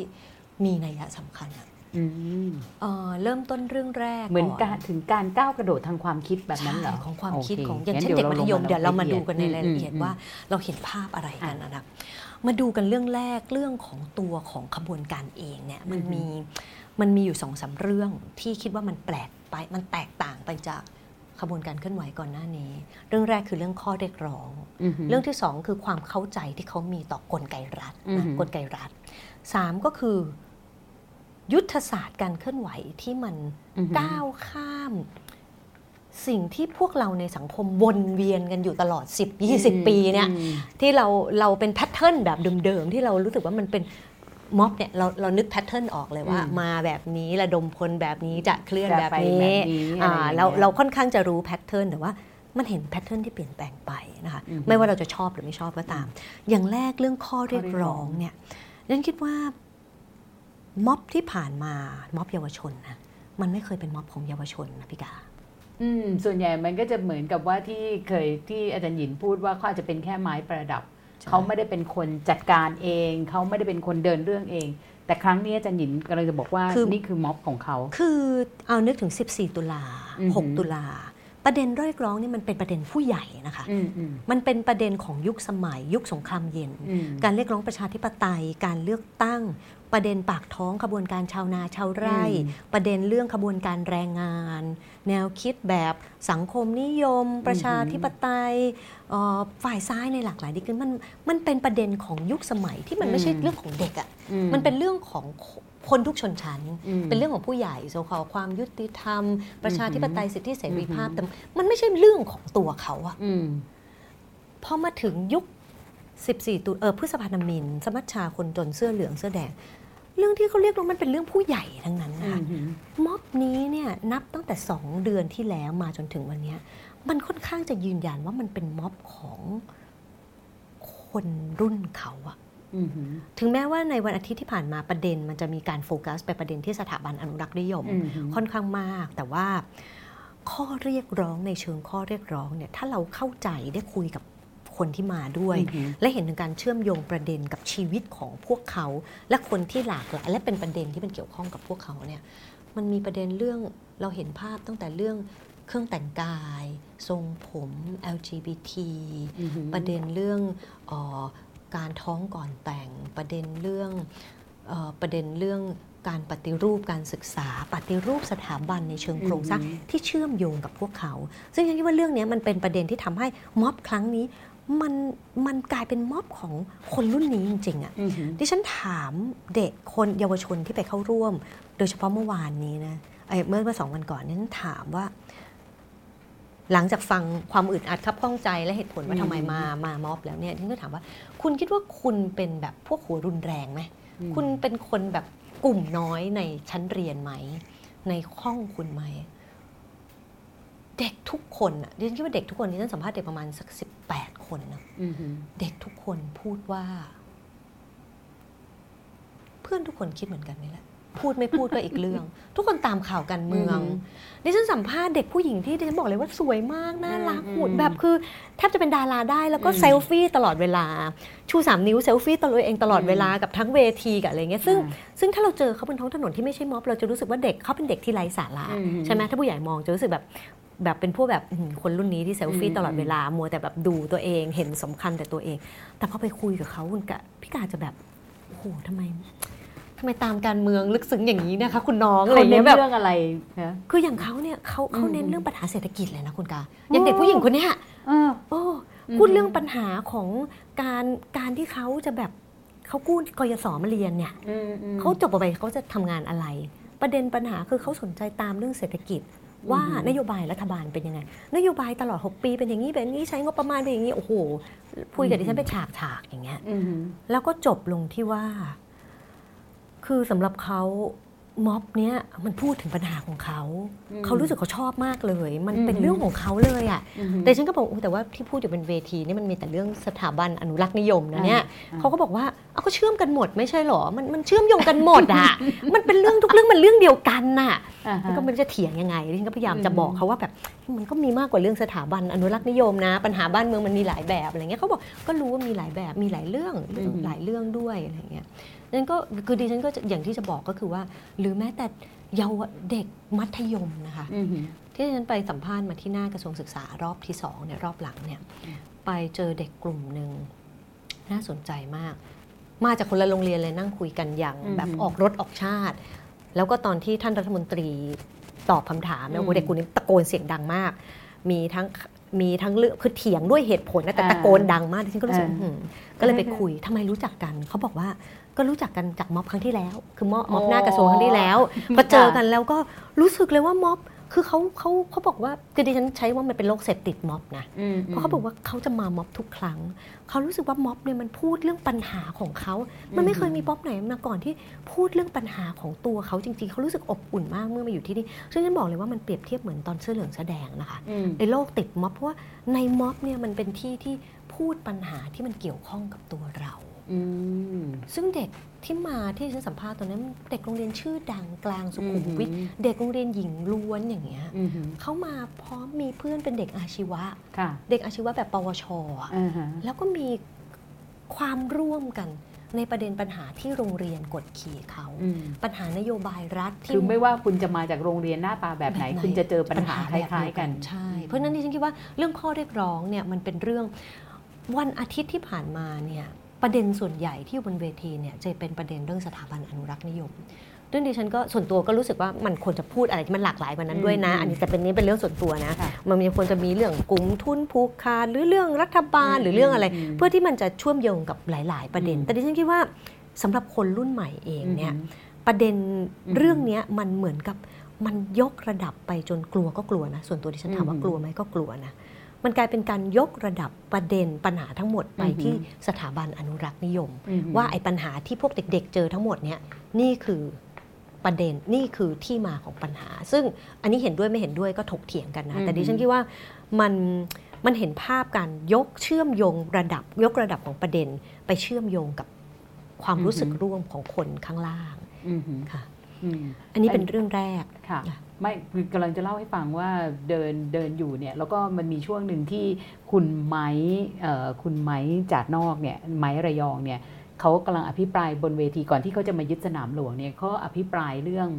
มีนัยสำคัญอะอืมเอ่อเริ่มต้นเรื่องแรกเหมือนก่การถึงการก้าวกระโดดทางความคิดแบบนั้นเหรอใช่ของความคิดโของอย่างงั้เช่นเด็กมัธยมลงเดี๋ยวเรามาดูกันในอืมรายละเอียดอืมว่าเราเห็นภาพอะไรกันนะนะ มาดูกันเรื่องแรกเรื่องของตัวของขบวนการเองเนี่ยมันอือฮึมีมันมีอยู่สองสามเรื่องที่คิดว่ามันแปลกไปมันแตกต่างไปจากขบวนการเคลื่อนไหวก่อนหน้านี้ เรื่องแรกคือเรื่องข้อเรียกร้องอือหือเรื่องที่สองคือความเข้าใจที่เขามีต่อกลไกรัฐอือนะฮึกลไกรัฐสามก็คือ ยุทธศาสตร์การเคลื่อนไหวที่มันอือหือก้าวข้าม สิ่งที่พวกเราในสังคมวนเวียนกันอยู่ตลอด 10 20 ปีเนี่ยอืมที่เราเราเป็นแพทเทิร์นแบบเดิมๆ ที่เรารู้สึกว่ามันเป็นม็อบเนี่ยเราเรานึก pattern ออกเลยว่าอืมมาแบบนี้ระดมพลแบบนี้จะเคลื่อนจะแบบไปนี้แบบนี้อะไรอ่าอย่างเงี้ยเราเราค่อนข้างจะรู้ pattern แต่ว่ามันเห็น pattern ที่เปลี่ยนแปลงไปนะคะอือฮึไม่ว่าเราจะชอบหรือไม่ชอบก็ตาม อย่างแรกเรื่องข้อเรียกข้อเรียกร้ร้อองงเนี่ยดิฉันคิดว่าม็อบที่ผ่านมาม็อบเยาวชนนะมันไม่เคยเป็นม็อบของเยาวชนนะพี่กา อืมส่วนใหญ่มันก็จะเหมือนกับว่าที่เคยที่อาจารย์หยินพูดว่าเขาอาจจะเป็นแค่ไม้ประดับใช่เขาไม่ได้เป็นคนจัดการเอง เขาไม่ได้เป็นคนเดินเรื่องเอง แต่ครั้งนี้อาจารย์หยินกำลังจะบอกว่านี่คือม็อบของเขา คือเอานึกถึง 14 ตุลาอือหือ6ตุลาประเด็นเรียกร้องนี่มันเป็นประเด็นผู้ใหญ่นะคะอืมอืมมันเป็นประเด็นของยุคสมัย ยุคสงครามเย็นอืมการเรียกร้องประชาธิปไตย การเลือกตั้ง ประเด็นปากท้องขบวนการชาวนาชาวไร่อืมประเด็นเรื่องขบวนการแรงงาน แนวคิดแบบสังคมนิยม ประชาธิปไตยเอ่อฝ่ายซ้ายในหลากหลายดิคือมันมันเป็นประเด็นของยุคสมัยที่มันไม่ใช่อืมเรื่องของเด็กอะอืมันเป็นเรื่องของคนทุกชนชั้นอืมเป็นเรื่องของผู้ใหญ่โซคอความยุติธรรม ประชาธิปไตยสิทธิเสรีภาพอือหือแต่มันไม่ใช่เรื่องของตัวเขาอะอืมพอมาถึงยุค 14 ตุเออพฤษภาธมิน สมัชชาคนจนเสื้อเหลืองเสื้อแดง เรื่องที่เขาเรียกร้องมันเป็นเรื่องผู้ใหญ่ทั้งนั้นอืนะคะมม็อบนี้เนี่ยนับตั้งแต่ 2 เดือนที่แล้วมาจนถึงวันเนี้ยมันค่อนข้างจะยืนยันว่ามันเป็นม็อบของคนรุ่นเขาอะอืมถึงแม้ว่าในวันอาทิตย์ที่ผ่านมาประเด็น มันจะมีการโฟกัสไปประเด็นที่สถาบันอนุรักษ์นิยมอืมค่อนข้างมาก แต่ว่าข้อเรียกร้องในเชิงข้อเรียกร้องเนี่ยถ้าเราเข้าใจได้คุยกับ คนที่มาด้วยอือหือและเห็นถึงการเชื่อมโยงประเด็นกับชีวิตของพวกเขา และคนที่หลากหลายและเป็นประเด็นที่มันเกี่ยวข้องกับพวกเขาเนี่ยมันมีประเด็นเรื่องเราเห็นภาพตั้งแต่เรื่องเครื่องแต่งกาย ทรงผม LGBT อืมประเด็นเรื่องเออการท้องก่อนแต่งประเด็นเรื่องเออประเด็นเรื่องการปฏิรูปการศึกษา ปฏิรูปสถาบันในเชิงโครงสร้างอือหือที่เชื่อมโยงกับพวกเขา ซึ่งฉันคิดว่าเรื่องนี้มันเป็นประเด็นที่ทำให้ม็อบครั้งนี้ มันมันกลายเป็นม็อบของคนรุ่นนี้จริงๆอะอือหือดิฉันถามเด็กคนเยาวชนที่ไปเข้าร่วม โดยเฉพาะเมื่อวานนี้นะเอ้ยเมื่อเมื่อสองวันก่อนนี่ฉันถามว่า หลังจากฟังความอึดอัดคับข้องใจและเหตุผลว่าอืมทำไมมามาม็อบแล้วเนี่ยฉันก็ถามว่า คุณคิดว่าคุณเป็นแบบพวกหัวรุนแรงไหมอืมคุณเป็นคนแบบกลุ่มน้อยในชั้นเรียนไหม ในห้องคุณไหม เด็กทุกคนอะดิฉันคิดว่าเด็กทุกคนที่ฉันสัมภาษณ์เด็กประมาณสักสิบแปดคนนะอือหือเด็กทุกคนพูดว่า เพื่อนทุกคนคิดเหมือนกันนี่แหละพูดไม่พูดก็อีกเรื่อง ทุกคนตามข่าวการเมืองอืมดิฉันสัมภาษณ์เด็กผู้หญิงที่ดิฉันบอกเลยว่าสวยมากน่ารักอืมหุ่นแบบคือแทบจะเป็นดาราได้แล้วก็อืมเซลฟี่ตลอดเวลา ชูสามนิ้วเซลฟี่ตลอดเองตลอดเวลากับทั้งเวทีกับอะไรเงี้ยซึ่งอ่าซึ่งถ้าเราเจอเขาบนท้องถนนที่ไม่ใช่ม็อบเราจะรู้สึกว่าเด็กเขาเป็นเด็กที่ไร้สาระอืมใช่ไหมถ้าผู้ใหญ่มองจะรู้สึกแบบ แบบเป็นพวกแบบอื้อหือคนรุ่นนี้ที่เซลฟี่อืมตลอดเวลา มัวแต่แบบดูตัวเองเห็นสำคัญแต่ตัวเอง แต่พอไปคุยกับเขาคุณกะพี่กาจะแบบโอ้โหทำไมทำไมตามการเมืองลึกซึ้งอย่างนี้นะคะ คุณน้องอะไรเขาเน้เงี้นยแบบเรื่องอะไรนะคืออย่างเขาเนี่ยเขาเขาเน้นอืมเรื่องปัญหาเศรษฐกิจเลยนะคุณกาอย่างเด็กผู้หญิงคนเนี้ยเออโอ้อืมพูดเรื่องปัญหาของการการที่เขาจะแบบเขากู้กยศมาเรียนเนี่ยอืมอืมเขาจบออกไปเขาจะทำงานอะไร ประเด็นปัญหาคือเขาสนใจตามเรื่องเศรษฐกิจ ว่าอือหือนโยบายรัฐบาลเป็นยังไง นโยบายตลอด 6 ปีเป็นอย่างนี้เป็นอย่างนี้ใช้งบประมาณเป็นอย่างนี้โอ้โหพูดกับดิฉันเป็นฉากฉากๆอย่างเงี้ยอือหือแล้วก็จบลงที่ว่า คือสำหรับเขา ม็อบเนี้ยมันพูดถึงปัญหาของเขาอืมเขารู้สึกเขาชอบมากเลย มันอืมเป็นเรื่องของเขาเลยอะ่ะอือหือแต่ฉันก็บอกอุ๊ยแต่ว่าที่พูดอยู่เป็นเวทีนี่มันมีแต่เรื่องสถาบันอนุรักษ์นิยมนะเนี่ยอ่าเขาก็บอกว่าเอาก็เชื่อมกันหมดไม่ใช่หรอมันมันเชื่อมโยงกันหมดอะมันเป็นเรื่องทุกเรื่องมันเรื่องเดียวกันน่ะอ่าฮะมันก็ไม่รู้จะเถียงยังไงดิฉันก็พยายามจะอืมบอกเขาว่าแบบมันก็มีมากกว่าเรื่องสถาบันอนุรักษ์นิยมนะ ปัญหาบ้านเมืองมันมีหลายแบบอะไรเงี้ยเขาบอกก็รู้ว่ามีหลายแบบมีหลายเรื่องหลายเรื่องด้วยอะไรเงี้ย นั่นก็คือดิฉันก็จะอย่างที่จะบอกก็คือว่า หรือแม้แต่เยาวเด็กมัธยมนะคะอือหือที่ฉันไปสัมภาษณ์มาที่หน้ากระทรวงศึกษารอบที่สองเนี่ยรอบหลังเนี่ยอืมไปเจอเด็กกลุ่มหนึ่งน่าสนใจมาก มาจากคนละโรงเรียนเลยนั่งคุยกันอย่างอืมแบบออกรถออกชาติ แล้วก็ตอนที่ท่านรัฐมนตรีตอบคำถามเนี่ยโอ้โหอืมเด็กกลุ่มนี้ตะโกนเสียงดังมาก มีทั้งมีทั้งเรื่องคือเถียงด้วยเหตุผลนะแต่อ่าตะโกนดังมากดิฉันก็รู้สึกอ่าอื้อหือก็เลยไปอ่าคุยทำไมรู้จักกันเขาบอกว่า ก็รู้จักกันจากม็อบครั้งที่แล้ว คือม็อบม็อบอ๋อหน้ากระทรวงครั้งที่แล้วพอเจอกันแล้วก็รู้สึกเลยว่าม็อบคือเขาเขาเขาบอกว่าคือดิฉันใช้ว่ามันเป็นโรคเสพติดม็อบนะอืมเพราะเขาบอกว่าเขาจะมาม็อบทุกครั้งเขารู้สึกว่าม็อบเนี่ยมันพูดเรื่องปัญหาของเขามันไม่เคยมีม็อบไหนมาก่อนที่พูดเรื่องปัญหาของตัวเขาจริง ๆเขารู้สึกอบอุ่นมากเมื่อมาอยู่ที่นี่ซึ่งฉันบอกเลยว่ามันเปรียบเทียบเหมือนตอนเสื้อเหลืองแสอแดงนะคะอืมไอ้โรคติดม็อบเพราะว่าในม็อบเนี่ยมันเป็นที่ที่พูดปัญหาที่มันเกี่ยวข้องกับตัวเราอืม ซึ่งเด็กที่มาที่ฉันสัมภาษณ์ตอนนั้น เด็กโรงเรียนชื่อดังกลางสุขุมวิทอืมเด็กโรงเรียนหญิงล้วนอย่างเงี้ยอืมเขามาพร้อมมีเพื่อนเป็นเด็กอาชีวะค่ะเด็กอาชีวะแบบปวชอะอ่าฮะแล้วก็มีความร่วมกันในประเด็นปัญหาที่โรงเรียนกดขี่เขาอืมปัญหานโยบายรัฐที่คือไม่ว่าคุณจะมาจากโรงเรียนหน้าตาแบบไหนแบบไหนคุณจะเจอปัญหาคแบบล้ายเดีวๆกันใช่เพราะฉะนั้นดิฉันคิดว่าเรื่องข้อเรียกร้องเนี่ยมันเป็นเรื่องวันอาทิตย์ที่ผ่านมาเนี่ย ประเด็นส่วนใหญ่ที่อยู่บนเวทีเนี่ยจะเป็นประเด็นเรื่องสถาบันอนุรักษ์นิยมซึ่งดิฉันก็ส่วนตัวก็รู้สึกว่ามันควรจะพูดอะไรที่มันหลากหลายกว่านั้นด้วยนะอืมอันนี้แต่เป็นนี้เป็นเรื่องส่วนตัวนะค่ะมันมีควรจะมีเรื่องกลุ่มทุนผูกขาดหรือเรื่องรัฐบาลอืมหรือเรื่องอะไรอืมเพื่อที่มันจะเชื่อมโยงกับหลาย ๆ ประเด็นอืมแต่ดิฉันคิดว่าสำหรับคนรุ่นใหม่เองเนี่ยอืมประเด็นอืมเรื่องเนี้ยมันเหมือนกับมันยกระดับไปจนกลัวก็กลัวนะ ส่วนตัวดิฉันถามว่าอืมกลัวไหมก็กลัวนะ มันกลายเป็นการยกระดับประเด็นปัญหาทั้งหมดไปอืมที่สถาบันอนุรักษ์นิยมอืมว่าไอ้ปัญหาที่พวกเด็ก ๆ เจอทั้งหมดเนี่ยนี่คือประเด็นนี่คือที่มาของปัญหา ซึ่งอันนี้เห็นด้วยไม่เห็นด้วยก็ถกเถียงกันนะ แต่ดิฉันคิดว่ามันมันเห็นภาพการยกเชื่อมโยงระดับ ยกระดับของประเด็น ไปเชื่อมโยงกับความรู้สึกร่วมของคนข้างล่างอืมค่ะอืมอันนี้เป็นเรื่องแรกค่ะค่ะ ไม่คือกำลังจะเล่าให้ฟังว่าเดินเดินอยู่เนี่ยแล้วก็มันมีช่วงหนึ่งที่คุณไม้เอ่อคุณไม้จากนอกเนี่ยไม้ระยองเนี่ยเขากำลังอภิปรายบนเวทีก่อนที่เขาจะมายึดสนามหลวงเนี่ยเขาอภิปรายเรื่อง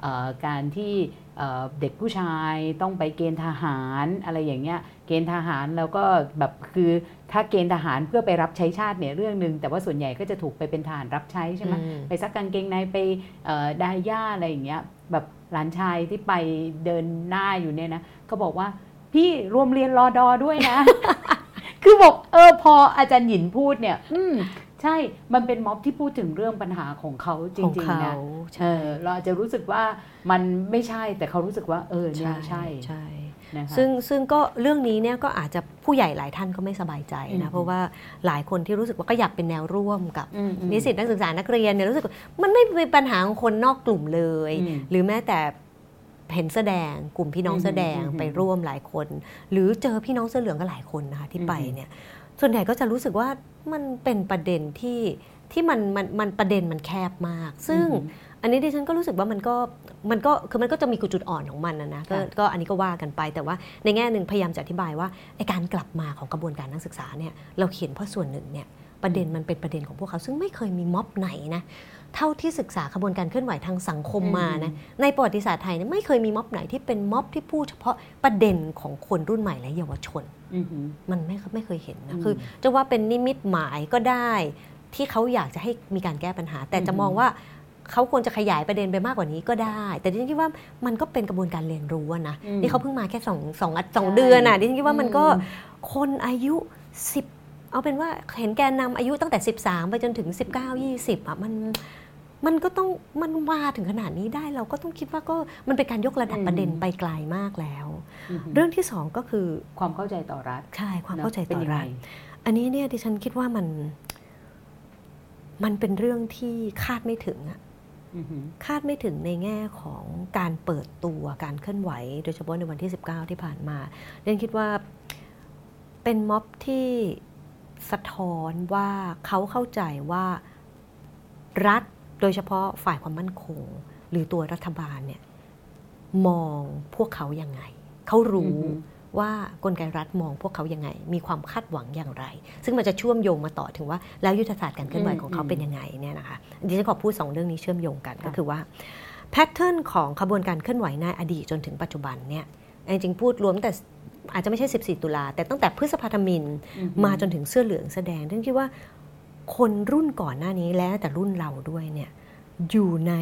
เอ่อการที่เอ่อเด็กผู้ชายต้องไปเกณฑ์ทหารอะไรอย่างเงี้ยเกณฑ์ทหารแล้วก็แบบคือถ้าเกณฑ์ทหารเพื่อไปรับใช้ชาติเนี่ยเรื่องหนึ่งแต่ว่าส่วนใหญ่ก็จะถูกไปเป็นทหารรับใช้ใช่ไหมอืมไปซักกางเกงในไปเอ่อดายย่าอะไรอย่างเงี้ยแบบ หลานชายที่ไปเดินหน้าอยู่เนี่ยนะก็บอกว่าพี่รวมเรียนรอดอด้วยนะ คือบอกเออพออาจารย์หยินพูดเนี่ย อืมใช่ มันเป็นม็อบที่พูดถึงเรื่องปัญหาของเขาจของริงเขาๆนะเอใช่อเราอาจจะรู้สึกว่ามันไม่ใช่แต่เขารู้สึกว่า เออเนี่ยใช่ใช่นะคะ ซึ่งซึ่งก็เรื่องนี้เนี่ยก็อาจจะผู้ใหญ่หลายท่านก็ไม่สบายใจอืนะมเพราะว่าหลายคนที่รู้สึกว่าก็อยากเป็นแนวร่วมกับอืมอืมนิสิตนักศึกษานักเรียนเนี่ยรู้สึกว่ามันไม่เป็นปัญหาของคนนอกกลุ่มเลยอืมหรือแม้แต่เห็นแสอแดงกลุ่มพี่น้องอืมแสอแดงอืมไปร่วมหลายคน หรือเจอพี่น้องเสื้อเหลืองก็หลายคนนะคะที่ไปอืมเนี่ยส่วนใหญ่ก็จะรู้สึกว่ามันเป็นประเด็นที่ที่มันมันมันประเด็นมันแคบมาก ซึ่ง อันนี้ดิฉันก็รู้สึกว่ามันก็มันก็คือมันก็จะมีจุดอ่อนของมันนะนะก็ค่ะก็อันนี้ก็ว่ากันไปแต่ว่าในแง่หนึ่งพยายามจะอธิบายว่าไอการกลับมาของกระบวนการนักศึกษาเนี่ยเราเขียนเพราะส่วนหนึ่งเนี่ยประเด็นมันเป็นประเด็นของพวกเขา ซึ่งไม่เคยมีม็อบไหนนะเท่าที่ศึกษากระบวนการเคลื่อนไหวทางสังคมมานะในประวัติศาสตร์ไทยเนี่ยไม่เคยมีม็อบไหนที่เป็นม็อบที่พูดเฉพาะประเด็นของคนรุ่นใหม่และเยาวชนอืมอืมมันไม่ไม่เคยเห็นนะอืมคือจะว่าเป็นนิมิตหมายก็ได้ ที่เขาอยากจะให้มีการแก้ปัญหา แต่จะอืมมองว่า เขาควรจะขยายประเด็นไปมากกว่านี้ก็ได้ แต่ดิฉันคิดว่ามันก็เป็นกระบวนการเรียนรู้อะนะอืมนี่เขาเพิ่งมาแค่สองสองอาทิตย์สองใช่เดือนน่ะดิฉันคิดว่ามันก็อืมคนอายุสิบเอาเป็นว่าเห็นแกนนำอายุตั้งแต่ 13 ไปจนถึง 19 20อะมันมันก็ต้องมันมาถึงขนาดนี้ได้เราก็ต้องคิดว่าก็มันเป็นการยกระดับประเด็นไปไกลมากแล้วอืมเรื่องที่สองก็คือความเข้าใจต่อรัฐใช่ความเข้าใจเป็นต่อยังไงรัฐอันนี้เนี่ยดิฉันคิดว่ามัน มันเป็นเรื่องที่คาดไม่ถึงอะอืมอืม คาดไม่ถึงในแง่ของการเปิดตัวการเคลื่อนไหว โดยเฉพาะในวันที่ 19 ที่ผ่านมาดิฉันคิดว่าเป็นม็อบที่สะท้อนว่าเขาเข้าใจว่ารัฐโดยเฉพาะฝ่ายความมั่นคง หรือตัวรัฐบาลเนี่ยมองพวกเขายังไง เขารู้อือฮึ ว่ากลไกรัฐมองพวกเขายังไง มีความคาดหวังอย่างไร ซึ่งมันจะเชื่อมโยงมาต่อถึงว่า แล้วยุทธศาสตร์การเคลื่อนไหวของเขาเป็นยังไงเนี่ยนะคะดิฉันขอพูดสองเรื่องนี้เชื่อมโยงกันก็คือว่าpattern ของขบวนการเคลื่อนไหวในอดีตจนถึงปัจจุบันเนี่ยจริงๆพูดรวมแต่อาจจะไม่ใช่ 14 ตุลา แต่ตั้งแต่พฤษภาทมิฬอืมมาจนถึงเสื้อเหลืองแดงดิฉันคิดว่าคนรุ่นก่อนหน้านี้และแต่รุ่นเราด้วยเนี่ยอยู่ใน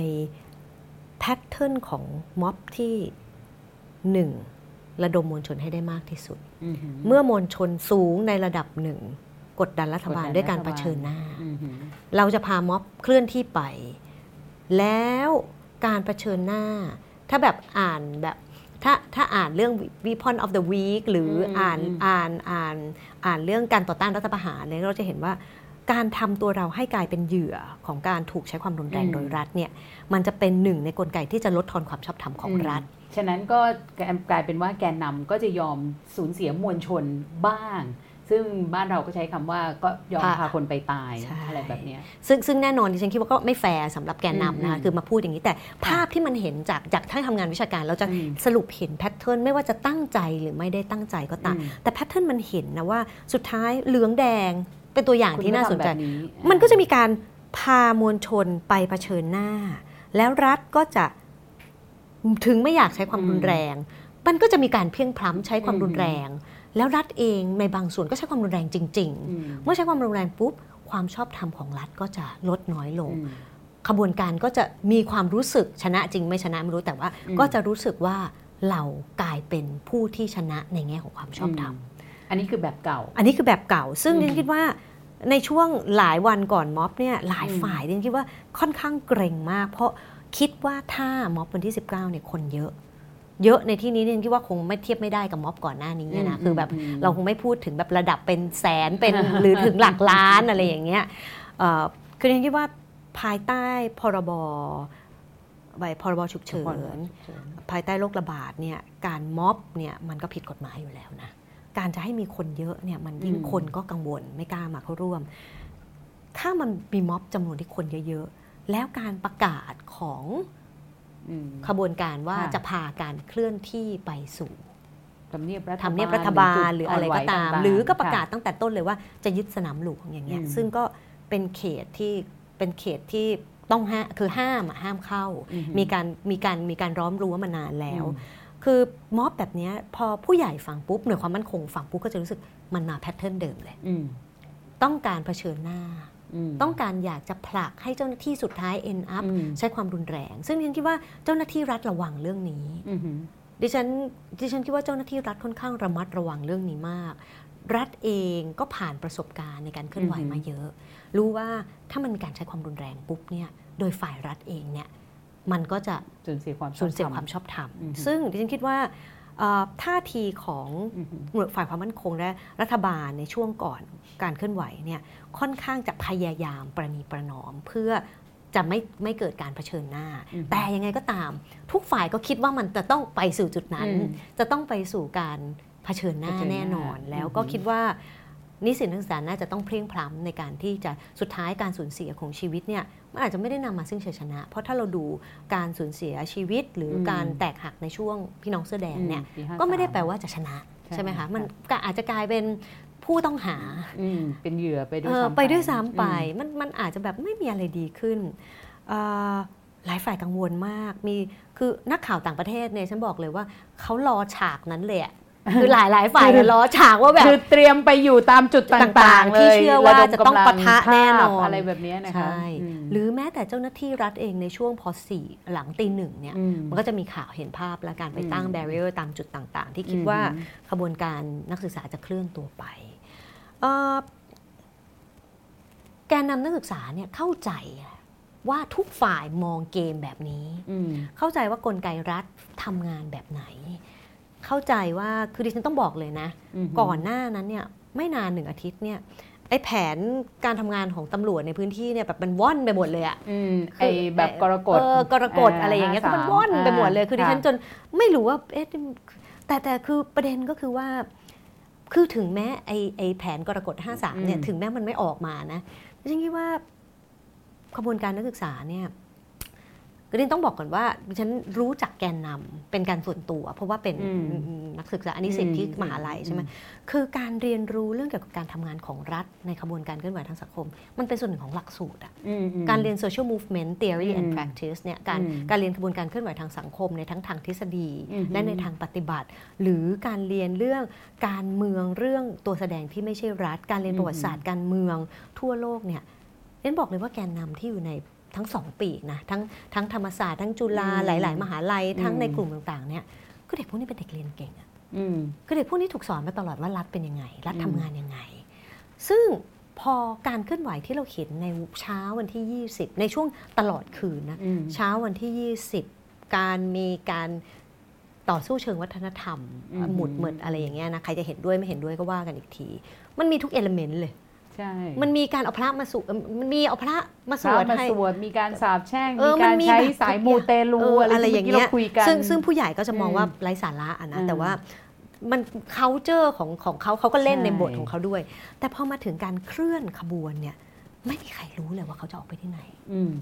pattern ของม็อบที่หนึ่ง ระดมมวลชนให้ได้มากที่สุดอืมเมื่อมวลชนสูงในระดับหนึ่ง กดดันรัฐบาลกดดันด้วยการรัฐเผบาลเผชิญหน้าอืมอืมเราจะพาม็อบเคลื่อนที่ไป แล้วการเผชิญหน้า ถ้าแบบอ่านแบบถ้าถ้าอ่านเรื่อง Weapon of the Week หรืออมอ่านอืมอ่านอ่านอ่านเรื่องการต่อต้านรัฐประหารเนี่ยเราจะเห็นว่าการทำตัวเราให้กลายเป็นเหยื่อของการถูกใช้ความรุนแรงโดยรัฐเนี่ยมันจะเป็นหนึ่งในกลไกที่จะลดทอนความชอบธรรมของรัฐ ฉะนั้นก็กลายเป็นว่าแกนนำก็จะยอมสูญเสียมวลชนบ้าง ซึ่งบ้านเราก็ใช้คำว่าก็ยอมค่ะพาคนไปตายใช่อะไรแบบเนี้ยซึ่งซึ่งแน่นอนดิฉันคิดว่าก็ไม่แฟร์สำหรับแกนนำนะคะอืมคือมาพูดอย่างนี้แต่ภาพที่มันเห็นจากจากที่ทำงานวิชาการ เราจะอืมสรุปเห็น pattern ไม่ว่าจะตั้งใจหรือไม่ได้ตั้งใจก็ตามอืมแต่ pattern มันเห็นนะว่าสุดท้ายเหลืองแดงเป็นตัวอย่างคุณที่น่าสนใจก็ทำแบบนี้มันก็จะมีการพามวลชนไปเผชิญหน้า แล้วรัฐก็จะ ถึงไม่อยากใช้ความรุนแรง มันก็จะมีการเพียงพล้ำใช้ความรุนแรง แล้วรัฐเองในบางส่วนก็ใช้ความรุนแรงจริงๆอืมเมื่อใช้ความรุนแรงปุ๊บความชอบธรรมของรัฐก็จะลดน้อยลงอืมขบวนการก็จะมีความรู้สึกชนะจริงไม่ชนะไม่รู้แต่ว่าอืมก็จะรู้สึกว่าเรากลายเป็นผู้ที่ชนะในแง่ของความชอบธรรมอันนี้คือแบบเก่า อันนี้คือแบบเก่า ซึ่งอืมดิฉันคิดว่าในช่วงหลายวันก่อนม็อบเนี่ยหลายอืมฝ่ายดิฉันคิดว่าค่อนข้างเกรงมาก เพราะ คิดว่าถ้าม็อบวันที่ 19เนี่ยคนเยอะ เยอะในที่นี้ดิฉันคิดว่าคงไม่เทียบไม่ได้กับม็อบก่อนหน้านี้นะคือแบบมเราคงไม่พูดถึงแบบระดับเป็นแสนเป็นหรือถึงหลักล้านอะไรอย่างเงี้ยเอ่อคือดิฉันคิดว่าภายใต้พรบใบพรบฉุกเฉินภายใต้โรคระบาดเนี่ยการม็อบเนี่ยมันก็ผิดกฎหมายอยู่แล้วนะการจะให้มีคนเยอะเนี่ยมันยิ่งอืมคนก็กังวลไม่กล้ามาเข้าร่วม ถ้ามันมีม็อบจำนวนที่คนเยอะๆ แล้วการประกาศของอืมขบวนการว่าค่ะจะพาการเคลื่อนที่ไปสู่ทำเนียบรัฐบาลทำเนียบรัฐบาลหรืออะไรก็ตามจุดนไหวหรือก็ประค่กาศตั้งแต่ต้นเลยว่าจะยึดสนามหลวงอย่างเงี้ยอืมซึ่งก็เป็นเขตที่เป็นเขตที่ต้องห้าคือห้ามอะห้ามเข้าอือหือมีการมีการมีการร้อมรั้วมานานแล้วอืมคือม็อบแบบเนี้ยพอผู้ใหญ่ฟังปุ๊บหน่วยความมั่นคงฟังปุ๊บก็จะรู้สึกมันมา pattern เดิมเลยอืมต้องการเผชิญหน้า ต้องการอยากจะผลักให้เจ้าหน้าที่สุดท้าย end up อืมใช้ความรุนแรง ซึ่งดิฉันคิดว่าเจ้าหน้าที่รัฐระวังเรื่องนี้อือหือดิฉันดิฉันคิดว่าเจ้าหน้าที่รัฐค่อนข้างระมัดระวังเรื่องนี้มาก รัฐเองก็ผ่านประสบการณ์ในการเคลื่อนไหวอือหือมาเยอะ รู้ว่าถ้ามันมีการใช้ความรุนแรงปุ๊บเนี่ยโดยฝ่ายรัฐเองเนี่ยมันก็จะสูญเสียความชอบธรรมสูญเสียความชอบธรรมอือหือซึ่งดิฉันคิดว่าเอ่อท่าทีของอือหือหน่วยฝ่ายความมั่นคงและรัฐบาลในช่วงก่อนการเคลื่อนไหวเนี่ย ค่อนข้างจะพยายามประนีประนอมเพื่อจะไม่ไม่เกิดการเผชิญหน้าอือหือแต่ยังไงก็ตาม ทุกฝ่ายก็คิดว่ามันจะต้องไปสู่จุดนั้นอืมจะต้องไปสู่การเผชิญหน้าเผชิญหน้าแน่นอน แล้วอือหือก็คิดว่านิสิตนักศึกษาน่าจะต้องเพลียงพล้ำในการที่จะสุดท้ายการสูญเสียของชีวิตเนี่ยมันอาจจะไม่ได้นำมาซึ่งชัยชนะ เพราะถ้าเราดูการสูญเสียชีวิต หรืออมการแตกหักในช่วงพี่น้องเสื้อแดงเนี่ยอืปี53ก็ไม่ได้แปลว่าจะชนะใช่ใช่ไหมคะค่ะมันก็อาจจะกลายเป็น ผู้ต้องหาอืมเป็นเหยื่อไปด้วเอยอซ้ำไปด้วยซ้ำไปอืมมันมันอาจจะแบบไม่มีอะไรดีขึ้นเอ่อหลายฝ่ายกังวลมากมีคือนักข่าวต่างประเทศเนี่ยฉันบอกเลยว่าเขารอฉากนั้นเลยอะคือหลายหลายฝ่ายเนี่ยรอฉากว่าแบบคือเตรียมไปอยู่ตามจุดต่างๆต่างๆเลยที่เชื่อว่าระดมจะต้องกำลัปะทะแน่นอนภาพอะไรแบบเนี้ยนะคะใช่อืมหรือแม้แต่เจ้าหน้าที่รัฐเองในช่วงพอสี่หลังตีหนึ่งเนี่ยอืมมันก็จะมีข่าวเห็นภาพและการไปตั้งอืมแบเรียร์ตามจุดต่างๆ ที่คิดว่าอืมขบวนการนักศึกษาจะเคลื่อนตัวไปเอ่อ แกนนำนักศึกษาเนี่ยเข้าใจว่าทุกฝ่ายมองเกมแบบนี้อืมเข้าใจว่ากลไกรัฐทำงานแบบไหน เข้าใจว่าคือดิฉันต้องบอกเลยนะอืมก่อนหน้านั้นเนี่ยไม่นานหนึ่งอาทิตย์เนี่ยไอ้แผนการทำงานของตำรวจในพื้นที่เนี่ยแบบมันว่อนไปหมดเลยอะอืมไอแบบกรกฎเออกรกฎอะไรอย่างเงี้ยคือมันว่อนไปหมดเลยคือดิฉันจนไม่รู้ว่าเอ๊ะแต่แต่คือประเด็นก็คือว่า คือถึงแม้ไอไอแผนกรกฎ53เนี่ยถึงแม้มันไม่ออกมานะดิฉันคิดว่าขบวนการนักศึกษาเนี่ย ก็ดิฉันต้องบอกก่อนว่าดิฉันรู้จักแกนนำเป็นการส่วนตัว เพราะว่าเป็นอืมนักศึกษาอันนี้สิทธิอืมมหาลัยใช่ไหมคือการเรียนรู้เรื่องเกี่ยวกับการทำงานของรัฐในขบวนการเคลื่อนไหวทางสังคม มันเป็นส่วนหนึ่งของหลักสูตรอะอืมอืมการเรียน social movement theory อื and ม practice เนี่ยการอืมการเรียนขบวนการเคลื่อนไหวทางสังคมในทั้งทางทฤษฎีอือหือและในทางปฏิบัติ หรือการเรียนเรื่องการเมืองเรื่องตัวแสดงที่ไม่ใช่รัฐ การเรียนประวัติศาสตร์การเมืองทั่วโลกเนี่ยเน้นบอกเลยว่าแกนนำที่อยู่ใน ทั้งสองปีกนะทั้งทั้งธรรมศาสตร์ทั้งจุฬาอืมหลาย ๆ มหาลัยทั้งอืมในกลุ่มต่างๆเนี่ยก็เด็กพวกนี้เป็นเด็กเรียนเก่งอะอืมคือเด็กพวกนี้ถูกสอนมาตลอดว่ารัฐเป็นยังไง รัฐอืมทำงานยังไง ซึ่งพอการเคลื่อนไหวที่เราเห็นในเช้าวันที่ 20 ในช่วงตลอดคืนนะอืมเช้าวันที่ 20 การมีการต่อสู้เชิงวัฒนธรรมอืมหมุดหมดอะไรอย่างเงี้ยนะใครจะเห็นด้วยไม่เห็นด้วยก็ว่ากันอีกที มันมีทุกเอลเมนต์เลย ใช่มันมีการเอาพระมาสวดมันมีเอาพระมาสพระวดมาให้สวดมีการสาบแช่งเอมีอการมันมีใช้แบบสายมูเตลูเอออะไรอะไรที่อย่างเมื่อกี้เงี้ยเราคุยกันซึ่งซึ่งผู้ใหญ่ก็จะมองอืมว่าไร้สาระอะนะอืมแต่ว่ามัน culture ของของเขาเขาก็เล่นใช่ในบทของเขาด้วย แต่พอมาถึงการเคลื่อนขบวนเนี่ย ไม่มีใครรู้เลยว่าเขาจะออกไปที่ไหนอืม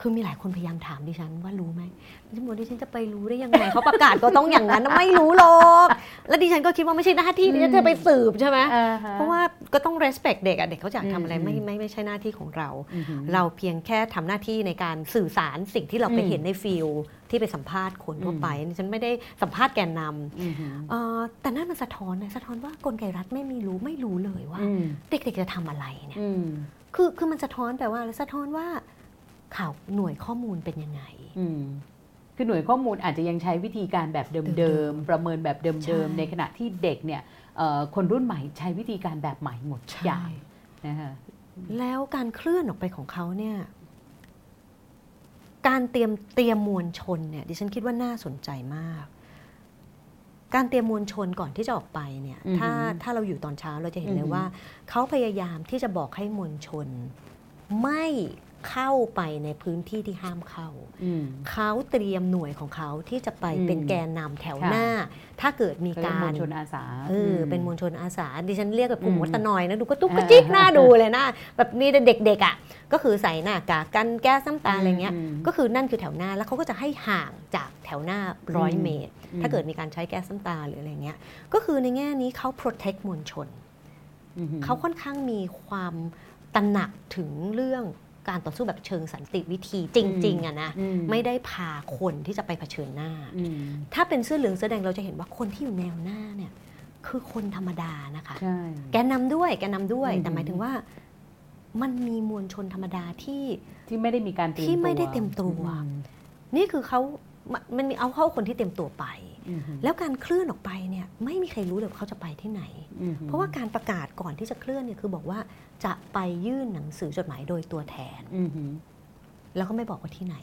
คือมีหลายคนพยายามถามดิฉันว่ารู้ไหมดิฉันบอกดิฉันจะไปรู้ได้ยังไงเขาประกาศก็ต้องอย่างนั้นไม่รู้หรอกแล้วดิฉันก็คิดว่าไม่ใช่หน้าที่ดิฉันจะไปสืบใช่ไหมอ่าฮเพราะว่าก็ต้อง respect เด็กอะเด็กเขาอยากทำอะไรอืมไม่ไม่ไม่ใช่หน้าที่ของเราอือหือเราเพียงแค่ทำหน้าที่ในการสื่อสารสิ่งที่เราไปอืมเห็นในฟิลที่ไปสัมภาษณ์คนทั่วไปฉันไม่ได้สัมภาษณ์แกนนำอือหือเอ่อแต่นั่นมันสะท้อนนะสะท้อนว่ากลไกรัฐไม่มีรู้ไม่รู้เลยว่าอืมเด็กๆจะทำอะไรเนี่ยอืมคือคือมันสะท้อนแปลว่าอะไรสะท้อนว่า ข่าวหน่วยข้อมูลเป็นยังไง อืมคือหน่วยข้อมูลอาจจะยังใช้วิธีการแบบเดิเดิมมๆประเมินแบบเดิมใช่ๆในขณะที่เด็กเนี่ยเอ่อคนรุ่นใหม่ใช้วิธีการแบบใหม่หมดทุกอย่างนะคะแล้วการเคลื่อนออกไปของเขาเนี่ยการเตรียมเตรียมมวลชนเนี่ยดิฉันคิดว่าน่าสนใจมาก การเตรียมมวลชนก่อนที่จะออกไปเนี่ยอือหือถ้าถ้าเราอยู่ตอนเช้าเราจะเห็นเลอืยอหือว่า เขาพยายามที่จะบอกให้มวลชน ไม่ เข้าไปในพื้นที่ที่ห้ามเข้าอืมเขาเตรียมหน่วยของเขาที่จะไปอืมเป็นแกนนำแถวค่ะหน้า ถ้าเกิดมีเขาเรียกากมรวลชนอาสาเอออเป็นมวลชนอาสา ดิฉันเรียกแบบกลุ่มอืมวัตนอยนะดูกระตุกกระอ่าจิกหน้าดูเลยนะ แบบมีแต่เด็กๆอะ ก็คือใส่หน้ากากกันแก้ซ้ำตาอะไรเงี้ยมก็คือนั่นคือแถวหน้าแล้วเขาก็จะให้ห่างจากแถวหน้าร้อยอืมเมตรอืมถ้าเกิดมีการใช้แก๊สน้ำตาหรืออะไรเงี้ย ก็คือในแง่นี้เขา protect มวลชนอือหือเขาค่อนข้างมีความตระหนักถึงเรื่อง การต่อสู้แบบเชิงสันติวิธีจริงๆอะนะอืไม่ได้พาคนที่จะไปเผชิญหน้าอืมถ้าเป็นเสื้อเหลืองเสื้อแดงเราจะเห็นว่าคนที่อยู่แนวหน้าเนี่ยคือคนธรรมดานะคะใช่แกนนำด้วยแกนนำด้วยอืมแต่หมายถึงว่ามันมีมวลชนธรรมดาที่ที่ไม่ได้มีการเตรียมที่ไม่ตัวได้เต็มตัว นี่คือเขามันมันมีเอาเข้าคนที่เต็มตัวไปอืมอืมแล้วการเคลื่อนออกไปเนี่ยไม่มีใครรู้เลยว่าเขาจะไปที่ไหนอืมเพราะว่าการประกาศก่อนที่จะเคลื่อนเนี่ยคือบอกว่า จะไปยื่นหนังสือจดหมายโดยตัวแทนอืมอืมแล้วก็ไม่บอกว่าที่ไหน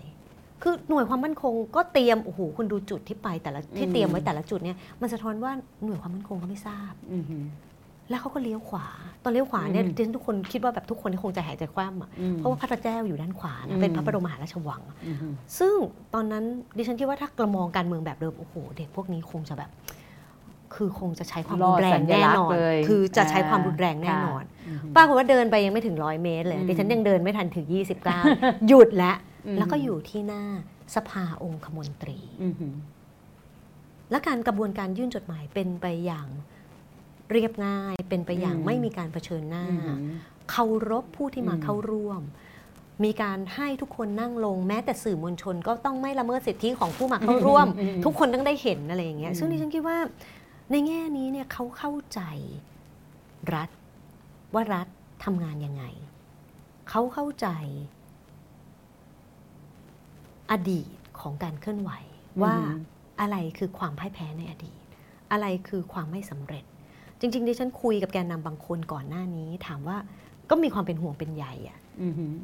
คือหน่วยความมั่นคงก็เตรียม โอ้โห คุณดูจุดที่ไปแต่ละที่เตรียมไว้แต่ละจุดเนี่ย มันสะท้อนว่าหน่วยความมั่นคงก็ไม่ทราบอืมอืมแล้วเขาก็เลี้ยวขวา ตอนเลี้ยวขวาเนี่ยอืมดิฉันทุกคนคิดว่าแบบทุกคนที่คงใจหายใจคว่ำอะอืมเพราะว่าพระเจ้าอยู่ด้านขวาอืนะมเป็นพระบรมมหาราชวังอืมอืมซึ่งตอนนั้นดิฉันคิดว่าถ้ากระมองการเมืองแบบเดิม โอ้โห เด็กพวกนี้คงจะแบบ คือคงจะใช้ความรุนแรงแน่นอน คือจะใช้ความรุนแรงแน่นอนปรากฏว่าเดินไปยังไม่ถึงร้อยเมตรเลยอืมดิฉันยังเดินไม่ทันถึง 29 หยุดแล้วอืมแล้วก็อยู่ที่หน้าสภาองคมนตรีอืมอืมและการกระบวนการยื่นจดหมายเป็นไปอย่างเรียบง่ายเป็นไปอย่างไม่มีการเผชิญหน้าอืมอืมเคารพผู้ที่มาอืมเข้าร่วม มีการให้ทุกคนนั่งลงแม้แต่สื่อมวลชน ก็ต้องไม่ละเมิดสิทธิของผู้มาเข้าร่วมอืมทุกคนต้องได้เห็นอะไรอย่างเงี้ยอืมซึ่งดิฉันคิดว่า ในแง่นี้เนี่ยเขาเข้าใจรัฐว่ารัฐทำงานยังไง เขาเข้าใจ อดีตของการเคลื่อนไหว ว่าอะไรคือความพ่ายแพ้ในอดีต อะไรคือความไม่สำเร็จ จริงๆดิฉันคุยกับแกนนำบางคนก่อนหน้านี้ ถามว่าก็มีความเป็นห่วงเป็นใยอะอืมอืม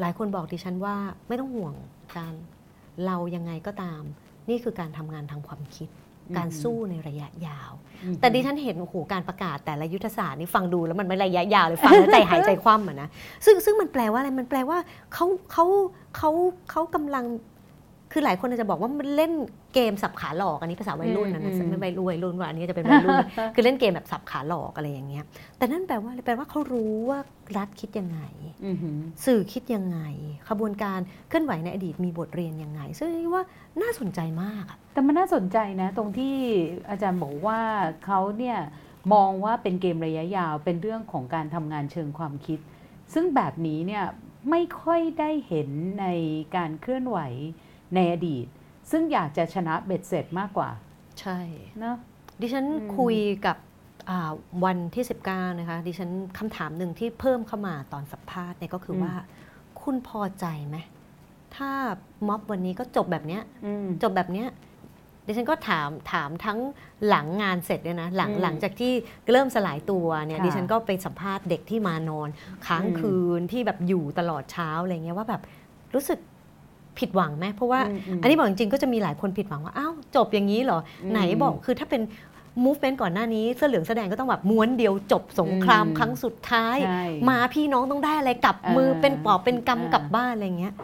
หลายคนบอกดิฉันว่าไม่ต้องห่วงการเรายังไงก็ตาม นี่คือการทำงานทางความคิด การสู้ในระยะยาวอืมแต่ดิฉันเห็นโอ้โหการประกาศแต่ละยุทธศาสตร์นี่ฟังดูแล้วมันไม่ระยะยาวเลยฟังแล้วใจหายใจคว่ำอะนะซึ่งซึ่งมันแปลว่าอะไรมันแปลว่าเขาเขาเขาเขากำลังคือหลายคนอาจจะบอกว่ามันเล่นเกมสับขาหลอกอันนี้ภาษาวัยรุ่นนะนะไม่วัยรุ่นวัยรุ่นว่าอันนี้จะเป็นวัยรุ่นคือเล่นเกมแบบสับขาหลอกอะไรอย่างเงี้ย แต่นั่นแปลว่าอะไรแปลว่าเขารู้ว่ารัฐคิดยังไงอืมอืมสื่อคิดยังไงขบวนการเคลื่อนไหวในอดีตมีบทเรียนยังไง ซึ่งเรียกว่า น่าสนใจมากอะแต่มันน่าสนใจนะ ตรงที่อาจารย์บอกว่าเขาเนี่ยมองว่าเป็นเกมระยะยาวเป็นเรื่องของการทำงานเชิงความคิด ซึ่งแบบนี้เนี่ยไม่ค่อยได้เห็นในการเคลื่อนไหวในอดีต ซึ่งอยากจะชนะเบ็ดเสร็จมากกว่า ใช่เนอะดิฉันอืมคุยกับอ่าวันที่ 19 นะคะ ดิฉันคำถามหนึ่งที่เพิ่มเข้ามาตอนสัมภาษณ์เนี่ยก็คือว่า คุณพอใจไหม ถ้าม็อบวันนี้ก็จบแบบเนี้ยอืมจบแบบเนี้ยดิฉันก็ถามถามทั้งหลังงานเสร็จเนี่ยนะหลังอืมหลังจากที่เริ่มสลายตัวเนี่ยค่ะดิฉันก็ไปสัมภาษณ์เด็กที่มานอน ค้างอืมคืนที่แบบอยู่ตลอดเช้าอะไรเงี้ยว่าแบบรู้สึกผิดหวังไหมเพราะว่ามมอันนี้บอกจริงๆก็จะมีหลายคนผิดหวังว่าอ้าวจบอย่างนี้เหรออืมไหนบอกคือถ้าเป็น movement ก่อนหน้านี้เสื้อเหลืองแสอแดงก็ต้องแบบม้วนเดียวจบสงครามอืมครั้งสุดท้ายใช่มาพี่น้องต้องได้อะไรกลับมือเออเป็นปอบเป็นกรรมเออกลับบ้านอะไรเงี้ย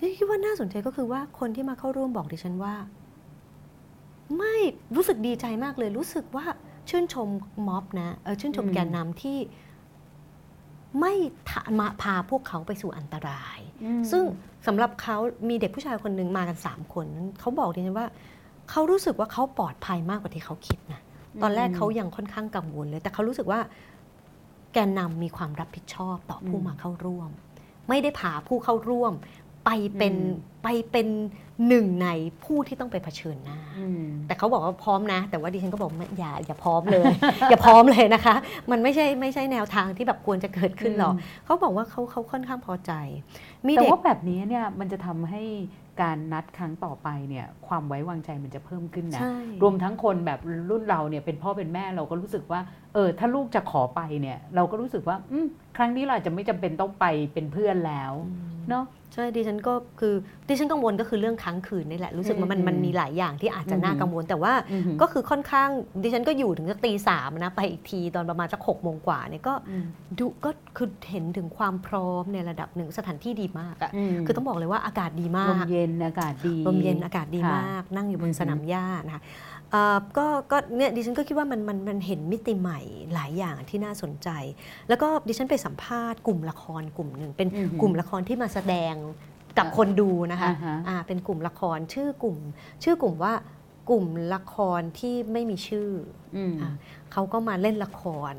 นี่คิดว่าน่าสนใจก็คือว่าคนที่มาเข้าร่วมบอกดิฉันว่า ไม่รู้สึกดีใจมากเลย รู้สึกว่าชื่นชมม็อบนะเออชื่นชมอืมแกนนำที่ไม่ทะมาพาพวกเขาไปสู่อันตรายอืมซึ่งสำหรับเขามีเด็กผู้ชายคนหนึ่งมากันสามคน เขาบอกดิฉันว่า เขารู้สึกว่าเขาปลอดภัยมากกว่าที่เขาคิดนะตอนแรกเขายังค่อนข้างกังวลเลย แต่เขารู้สึกว่า แกนนำมีความรับผิดชอบต่อผู้อืมมาเข้าร่วม ไม่ได้พาผู้เข้าร่วม ไปเป็นอืมไปเป็นหนึ่งในผู้ที่ต้องไปเผชิญหน้าอืมแต่เขาบอกว่าพร้อมนะ แต่ว่าดิฉันก็บอกไม่อย่าอย่าพร้อมเลย อย่าพร้อมเลยนะคะ มันไม่ใช่ไม่ใช่แนวทางที่แบบควรจะเกิดขึ้นหรอกอืมเขาบอกว่าเขาเขาค่อนข้างพอใจ มีแต่เด็กว่าแบบนี้เนี่ยมันจะทำให้การนัดครั้งต่อไปเนี่ยความไว้วางใจมันจะเพิ่มขึ้นนะใช่รวมทั้งคนแบบรุ่นเราเนี่ยเป็นพ่อเป็นแม่เราก็รู้สึกว่าเออถ้าลูกจะขอไปเนี่ยเราก็รู้สึกว่าอืมครั้งนี้เราอาจจะไม่จำเป็นต้องไปเป็นเพื่อนแล้วเนาะ ใช่ดิฉันก็คือดิฉันกังวลก็คือเรื่องค้างคืนนี่แหละรู้สึกว่ามันอืมมันมีหลายอย่างที่อาจจะอืมน่ากังวล แต่ว่าอือหือก็คือค่อนข้างดิฉันก็อยู่ถึงสักตีสามนะไปอีกทีตอนประมาณสักหกโมงกว่าเนี่ยก็อืมดูก็คือเห็นถึงความพร้อมในระดับหนึ่งสถานที่ดีมากอะมคือต้องบอกเลยว่าอากาศดีมาลมกเย็นอากาศดีลมเย็นอากาศดีค่ะมาก นั่งอยู่บอืนอฮึสนามหญ้านะคะเอ่อ ก็ก็เนี่ยดิฉันก็คิดว่ามันมันมันเห็นมิติใหม่หลายอย่างที่น่าสนใจ แล้วก็ดิฉันไปสัมภาษณ์กลุ่มละครกลุ่มหนึ่งเป็นอือหือกลุ่มละครที่มาแสดงกับคนดูนะคะอ่าฮะอ่าเป็นกลุ่มละครชื่อกลุ่ม ชื่อกลุ่มว่ากลุ่มละครที่ไม่มีชื่ออืมอะเขาก็มาเล่นละคร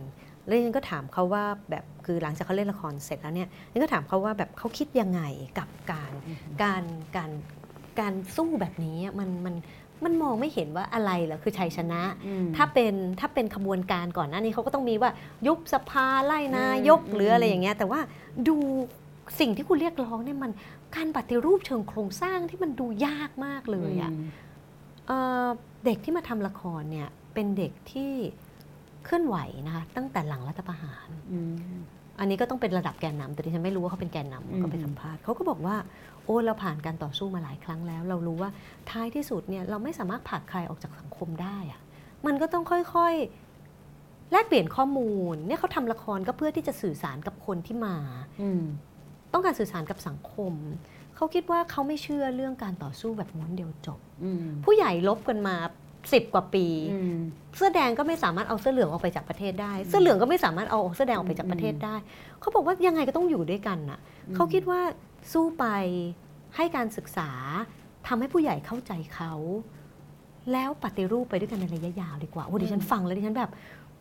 แล้วฉันก็ถามเขาว่าแบบคือหลังจากเขาเล่นละครเสร็จแล้วเนี่ยฉันก็ถามเขาว่าแบบเขาคิดยังไงกับการการการการสู้แบบนี้มันมัน มันมองไม่เห็นว่าอะไรเหรอคือชัยชนะ ถ้าเป็นถ้าเป็นขบวนการก่อนหน้านี้เขาก็ต้องมีว่ายุบสภาไล่นายกอืมหรืออะไรอย่างเงี้ยแต่ว่าดูสิ่งที่คุณเรียกร้องเนี่ยมันการปฏิรูปเชิงโครงสร้างที่มันดูยากมากเลยอะเอ่อเด็กที่มาทำละครเนี่ยเป็นเด็กที่เคลื่อนไหวนะคะตั้งแต่หลังรัฐประหารอืมอันนี้ก็ต้องเป็นระดับแกนนำแต่ดิฉันไม่รู้ว่าเขาเป็นแกนนำอืมก็ไปสัมภาษณ์เขาก็บอกว่า โอ้เราผ่านการต่อสู้มาหลายครั้งแล้ว เรารู้ว่าท้ายที่สุดเนี่ยเราไม่สามารถผลักใครออกจากสังคมได้อะมันก็ต้องค่อยๆ แลกเปลี่ยนข้อมูลเนี่ยเขาทำละครก็เพื่อที่จะสื่อสารกับคนที่มาอืมต้องการสื่อสารกับสังคมเขาคิดว่าเขาไม่เชื่อเรื่องการต่อสู้แบบม้วนเดียวจบอืมผู้ใหญ่ลบกันมาสิบกว่าปีอืมเสื้อแดงก็ไม่สามารถเอาเสื้อเหลืองออกไปจากประเทศได้ เสื้อเหลืองก็ไม่สามารถเอาเสื้อแดงออกไปจากประเทศได้ เขาบอกว่ายังไงก็ต้องอยู่ด้วยกันน่ะอืมเขาคิดว่า สู้ไปให้การศึกษาทำให้ผู้ใหญ่เข้าใจเขา แล้วปฏิรูปไปด้วยกันในระยะยาวดีกว่าโอ้ดิฉันฟังแล้วดิฉันแบบ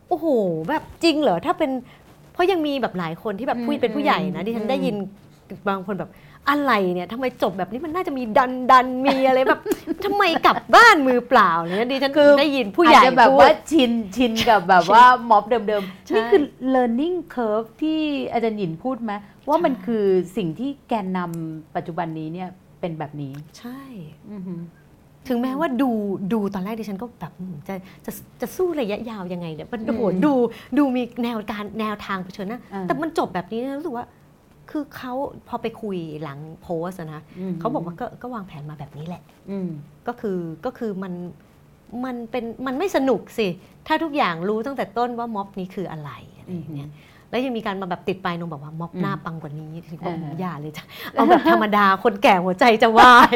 โอ้โห แบบจริงเหรอถ้าเป็นเพราะยังมีแบบหลายคนที่แบบผู้อืมเป็นผู้ใหญ่นะดิฉัอืนมได้ยินบางคนแบบ อะไรเนี่ยทำไมจบแบบนี้มันน่าจะมีดันดันมีอะไรแบบทำไมกลับบ้านมือเปล่าเนี่ยดิฉันคือได้ยินผู้ใหญ่อาจจะแบบพูดว่าชินชินกับแบบว่าม็อบเดิมใช่ๆนี่คือ learning curve ที่อาจารย์หยินพูดไหมว่ามันใช่คือสิ่งที่แกนนำปัจจุบันนี้เนี่ยเป็นแบบนี้ ใช่อือหือถึงแม้ว่าดูดูตอนแรกดิฉันก็แบบอืมจะจะจะสู้ระยะยาวยังไงเนี่ยมันโอ้โหอืมดูดูมีแนวการแนวทางเผชิญหน้าอ่าแต่มันจบแบบนี้นะรู้สึกว่า คือเขาพอไปคุยหลังโพสต์อะนะมเขาบอกว่าก็ก็วางแผนมาแบบนี้แหละอืมก็คือก็คือมันมันเป็นมันไม่สนุกสิ ถ้าทุกอย่างรู้ตั้งแต่ต้นว่าม็อบนี้คืออะไรอะไรอย่างเงี้ยแล้วยังมีการมาแบบติดปลายนงบอกว่าม็อบอืมหน้าปังกว่านี้ถึงบอกอ่าอย่าเลยจ้ะเอาแบบธรรมดาคนแก่หัวใจจะวาย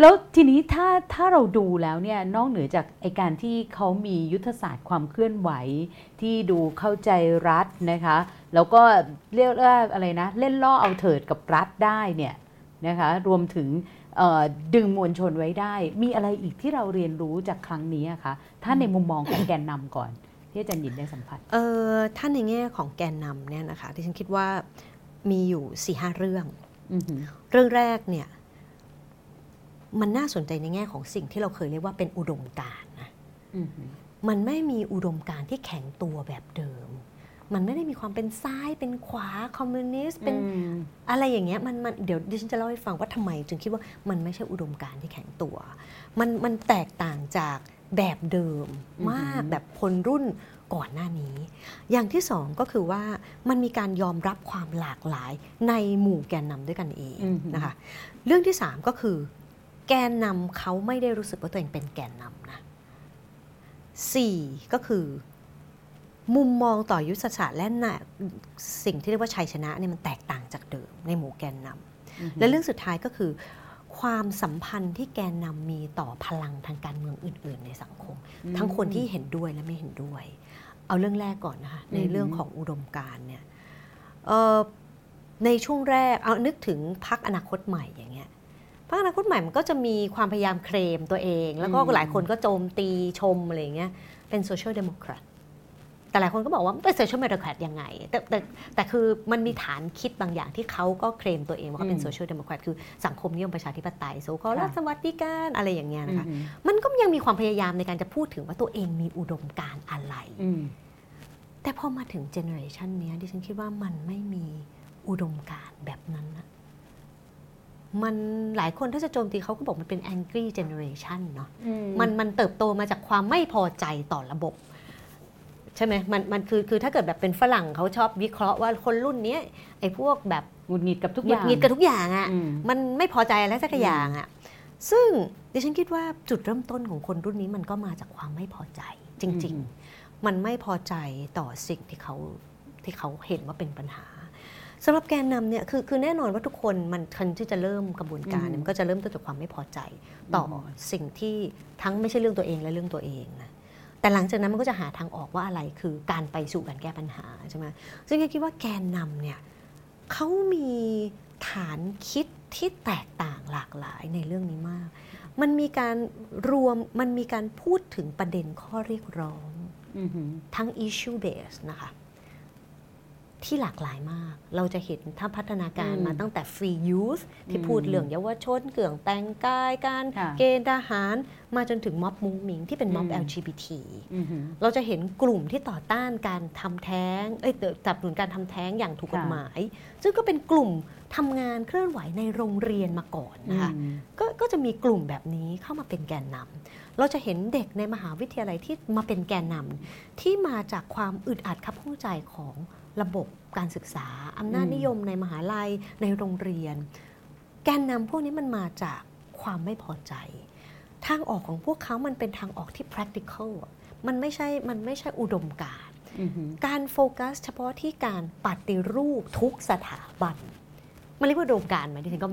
แล้วทีนี้ถ้าถ้าเราดูแล้วเนี่ยนอกเหนือจากไอการที่เขามียุทธศาสตร์ความเคลื่อนไหวที่ดูเข้าใจรัฐนะคะ แล้วก็เรียกว่าอะไรนะ เล่นล่อเอาเถิดกับรัฐได้เนี่ยนะคะรวมถึงเอ่อดึงมวลชนไว้ได้ มีอะไรอีกที่เราเรียนรู้จากครั้งนี้อะคะถ้าในมุมมองของแกนนำก่อน ที่อาจารย์หยินได้สัมผัสเออถ้าในแง่ของแกนนำเนี่ยนะคะที่ฉันคิดว่ามีอยู่สี่ห้าเรื่องอือหือเรื่องแรกเนี่ยมันน่าสนใจในแง่ของสิ่งที่เราเคยเรียกว่าเป็นอุดมการณ์นะอือหือมันไม่มีอุดมการณ์ที่แข็งตัวแบบเดิม มันไม่ได้มีความเป็นซ้ายเป็นขวาคอมมิวนิสต์เป็นอืมอะไรอย่างเงี้ยมันมันเดี๋ยวดิฉันจะเล่าให้ฟังว่าทำไม จึงคิดว่ามันไม่ใช่อุดมการณ์ที่แข็งตัว มันมันแตกต่างจากแบบเดิมมากแบบคนรุ่นก่อนหน้านี้ อย่างที่สองก็คือว่ามันมีการยอมรับความหลากหลายในหมู่แกนนำด้วยกันเองอือหือนะคะเรื่องที่สามก็คือ แกนนำเขาไม่ได้รู้สึกว่าตัวเองเป็นแกนนำนะสี่ก็คือ มุมมองต่อยุทธศาสตร์และน่ะสิ่งที่เรียกว่าชัยชนะเนี่ยมันแตกต่างจากเดิมในหมู่แกนนำอือหือและเรื่องสุดท้ายก็คือ ความสัมพันธ์ที่แกนนำมีต่อพลังทางการเมืองอื่น ๆ ในสังคม ทั้งคนที่เห็นด้วยและไม่เห็นด้วย เอาเรื่องแรกก่อนนะคะในเรื่องของอุดมการณ์เนี่ยเอ่อในช่วงแรกเอานึกถึงพรรคอนาคตใหม่อย่างเงี้ยพรรคอนาคตใหม่มันก็จะมีความพยายามเคลมตัวเอง แล้วก็อืมหลายคนก็โจมตีชมอะไรอย่างเงี้ยเป็น social democrat แต่หลายคนก็บอกว่าเป็น social democrat ยังไง แต่แต่แต่คือมันมีฐานคิดบางอย่างที่เขาก็เคลมตัวเองว่าเขาเป็น social democrat คือสังคมนิยมประชาธิปไตย so-called รัฐสวัสดิการอะไรอย่างเงี้ยนะคะอือหือมันก็ยังมีความพยายามในการจะพูดถึงว่าตัวเองมีอุดมการณ์อะไรอืมแต่พอมาถึงเจเนอเรชันนี้ยดิฉันคิดว่ามันไม่มีอุดมการณ์แบบนั้นนะมันหลายคนถ้าจะโจมตีเขาก็บอกมันเป็น angry generation เนาะมันมันเติบโตมาจากความไม่พอใจต่อระบบ ใช่ไหมมันมันคือคือถ้าเกิดแบบเป็นฝรั่งเขาชอบวิเคราะห์ว่าคนรุ่นเนี้ยไอ้พวกแบบหงุดหงิดกับทุกหองุดย่างหงิดกับทุกอย่างอะ่ะอืมมันไม่พอใจอะไรสักอย่างอะ่ะซึ่งดิฉันคิดว่าจุดเริ่มต้นของคนรุ่นนี้มันก็มาจากความไม่พอใจจริง ๆ มันไม่พอใจต่อสิ่งที่เขาที่เขาเห็นว่าเป็นปัญหาสำหรับแกนนำเนี่ยคือคือแน่นอนว่าทุกคนมันคันที่จะเริ่มกระบวนการเนี่ยมันก็จะเริ่มต้นจากความไม่พอใจ ต่ออสิ่งที่ทั้งไม่ใช่เรื่องตัวเองและเรื่องตัวเองนะ แต่หลังจากนั้นมันก็จะหาทางออกว่าอะไรคือการไปสู่การแก้ปัญหาใช่ไหมซึ่งก็คิดว่าแกนนำเนี่ยเขามีฐานคิดที่แตกต่างหลากหลายในเรื่องนี้มาก มันมีการรวมมันมีการพูดถึงประเด็นข้อเรียกร้องอือหือทั้ง issue base นะคะ ที่หลากหลายมาก เราจะเห็นถ้าพัฒนาการอืมมาตั้งแต่ free youth ที่อืมพูดเรื่องเยาวชนเกี่ยงแต่งกายการค่ะเกณฑ์ทหาร มาจนถึงม็อบมุงมิงที่เป็นม็อบอืม LGBT อือหือเราจะเห็นกลุ่มที่ต่อต้านการทำแท้งเอ้ยสนับสนุนการทำแท้งอย่างถูกกฎค่ะหมาย ซึ่งก็เป็นกลุ่มทำงานเคลื่อนไหวในโรงเรียนมาก่อนนะคะอืมก็ก็จะมีกลุ่มแบบนี้เข้ามาเป็นแกนนำเราจะเห็นเด็กในมหาวิทยาลัยที่มาเป็นแกนนำที่มาจากความอึดอัดขับข้องใจของ ระบบการศึกษา อำนาจอืมนิยมในมหาลัยในโรงเรียน แกนนำพวกนี้มันมาจากความไม่พอใจ ทางออกของพวกเขามันเป็นทางออกที่ practical อะมันไม่ใช่ มันไม่ใช่อุดมการณ์อือหือการโฟกัสเฉพาะที่การปฏิรูปทุกสถาบัน มันเรียกว่าอุดมการณ์ไหมที่ฉันก็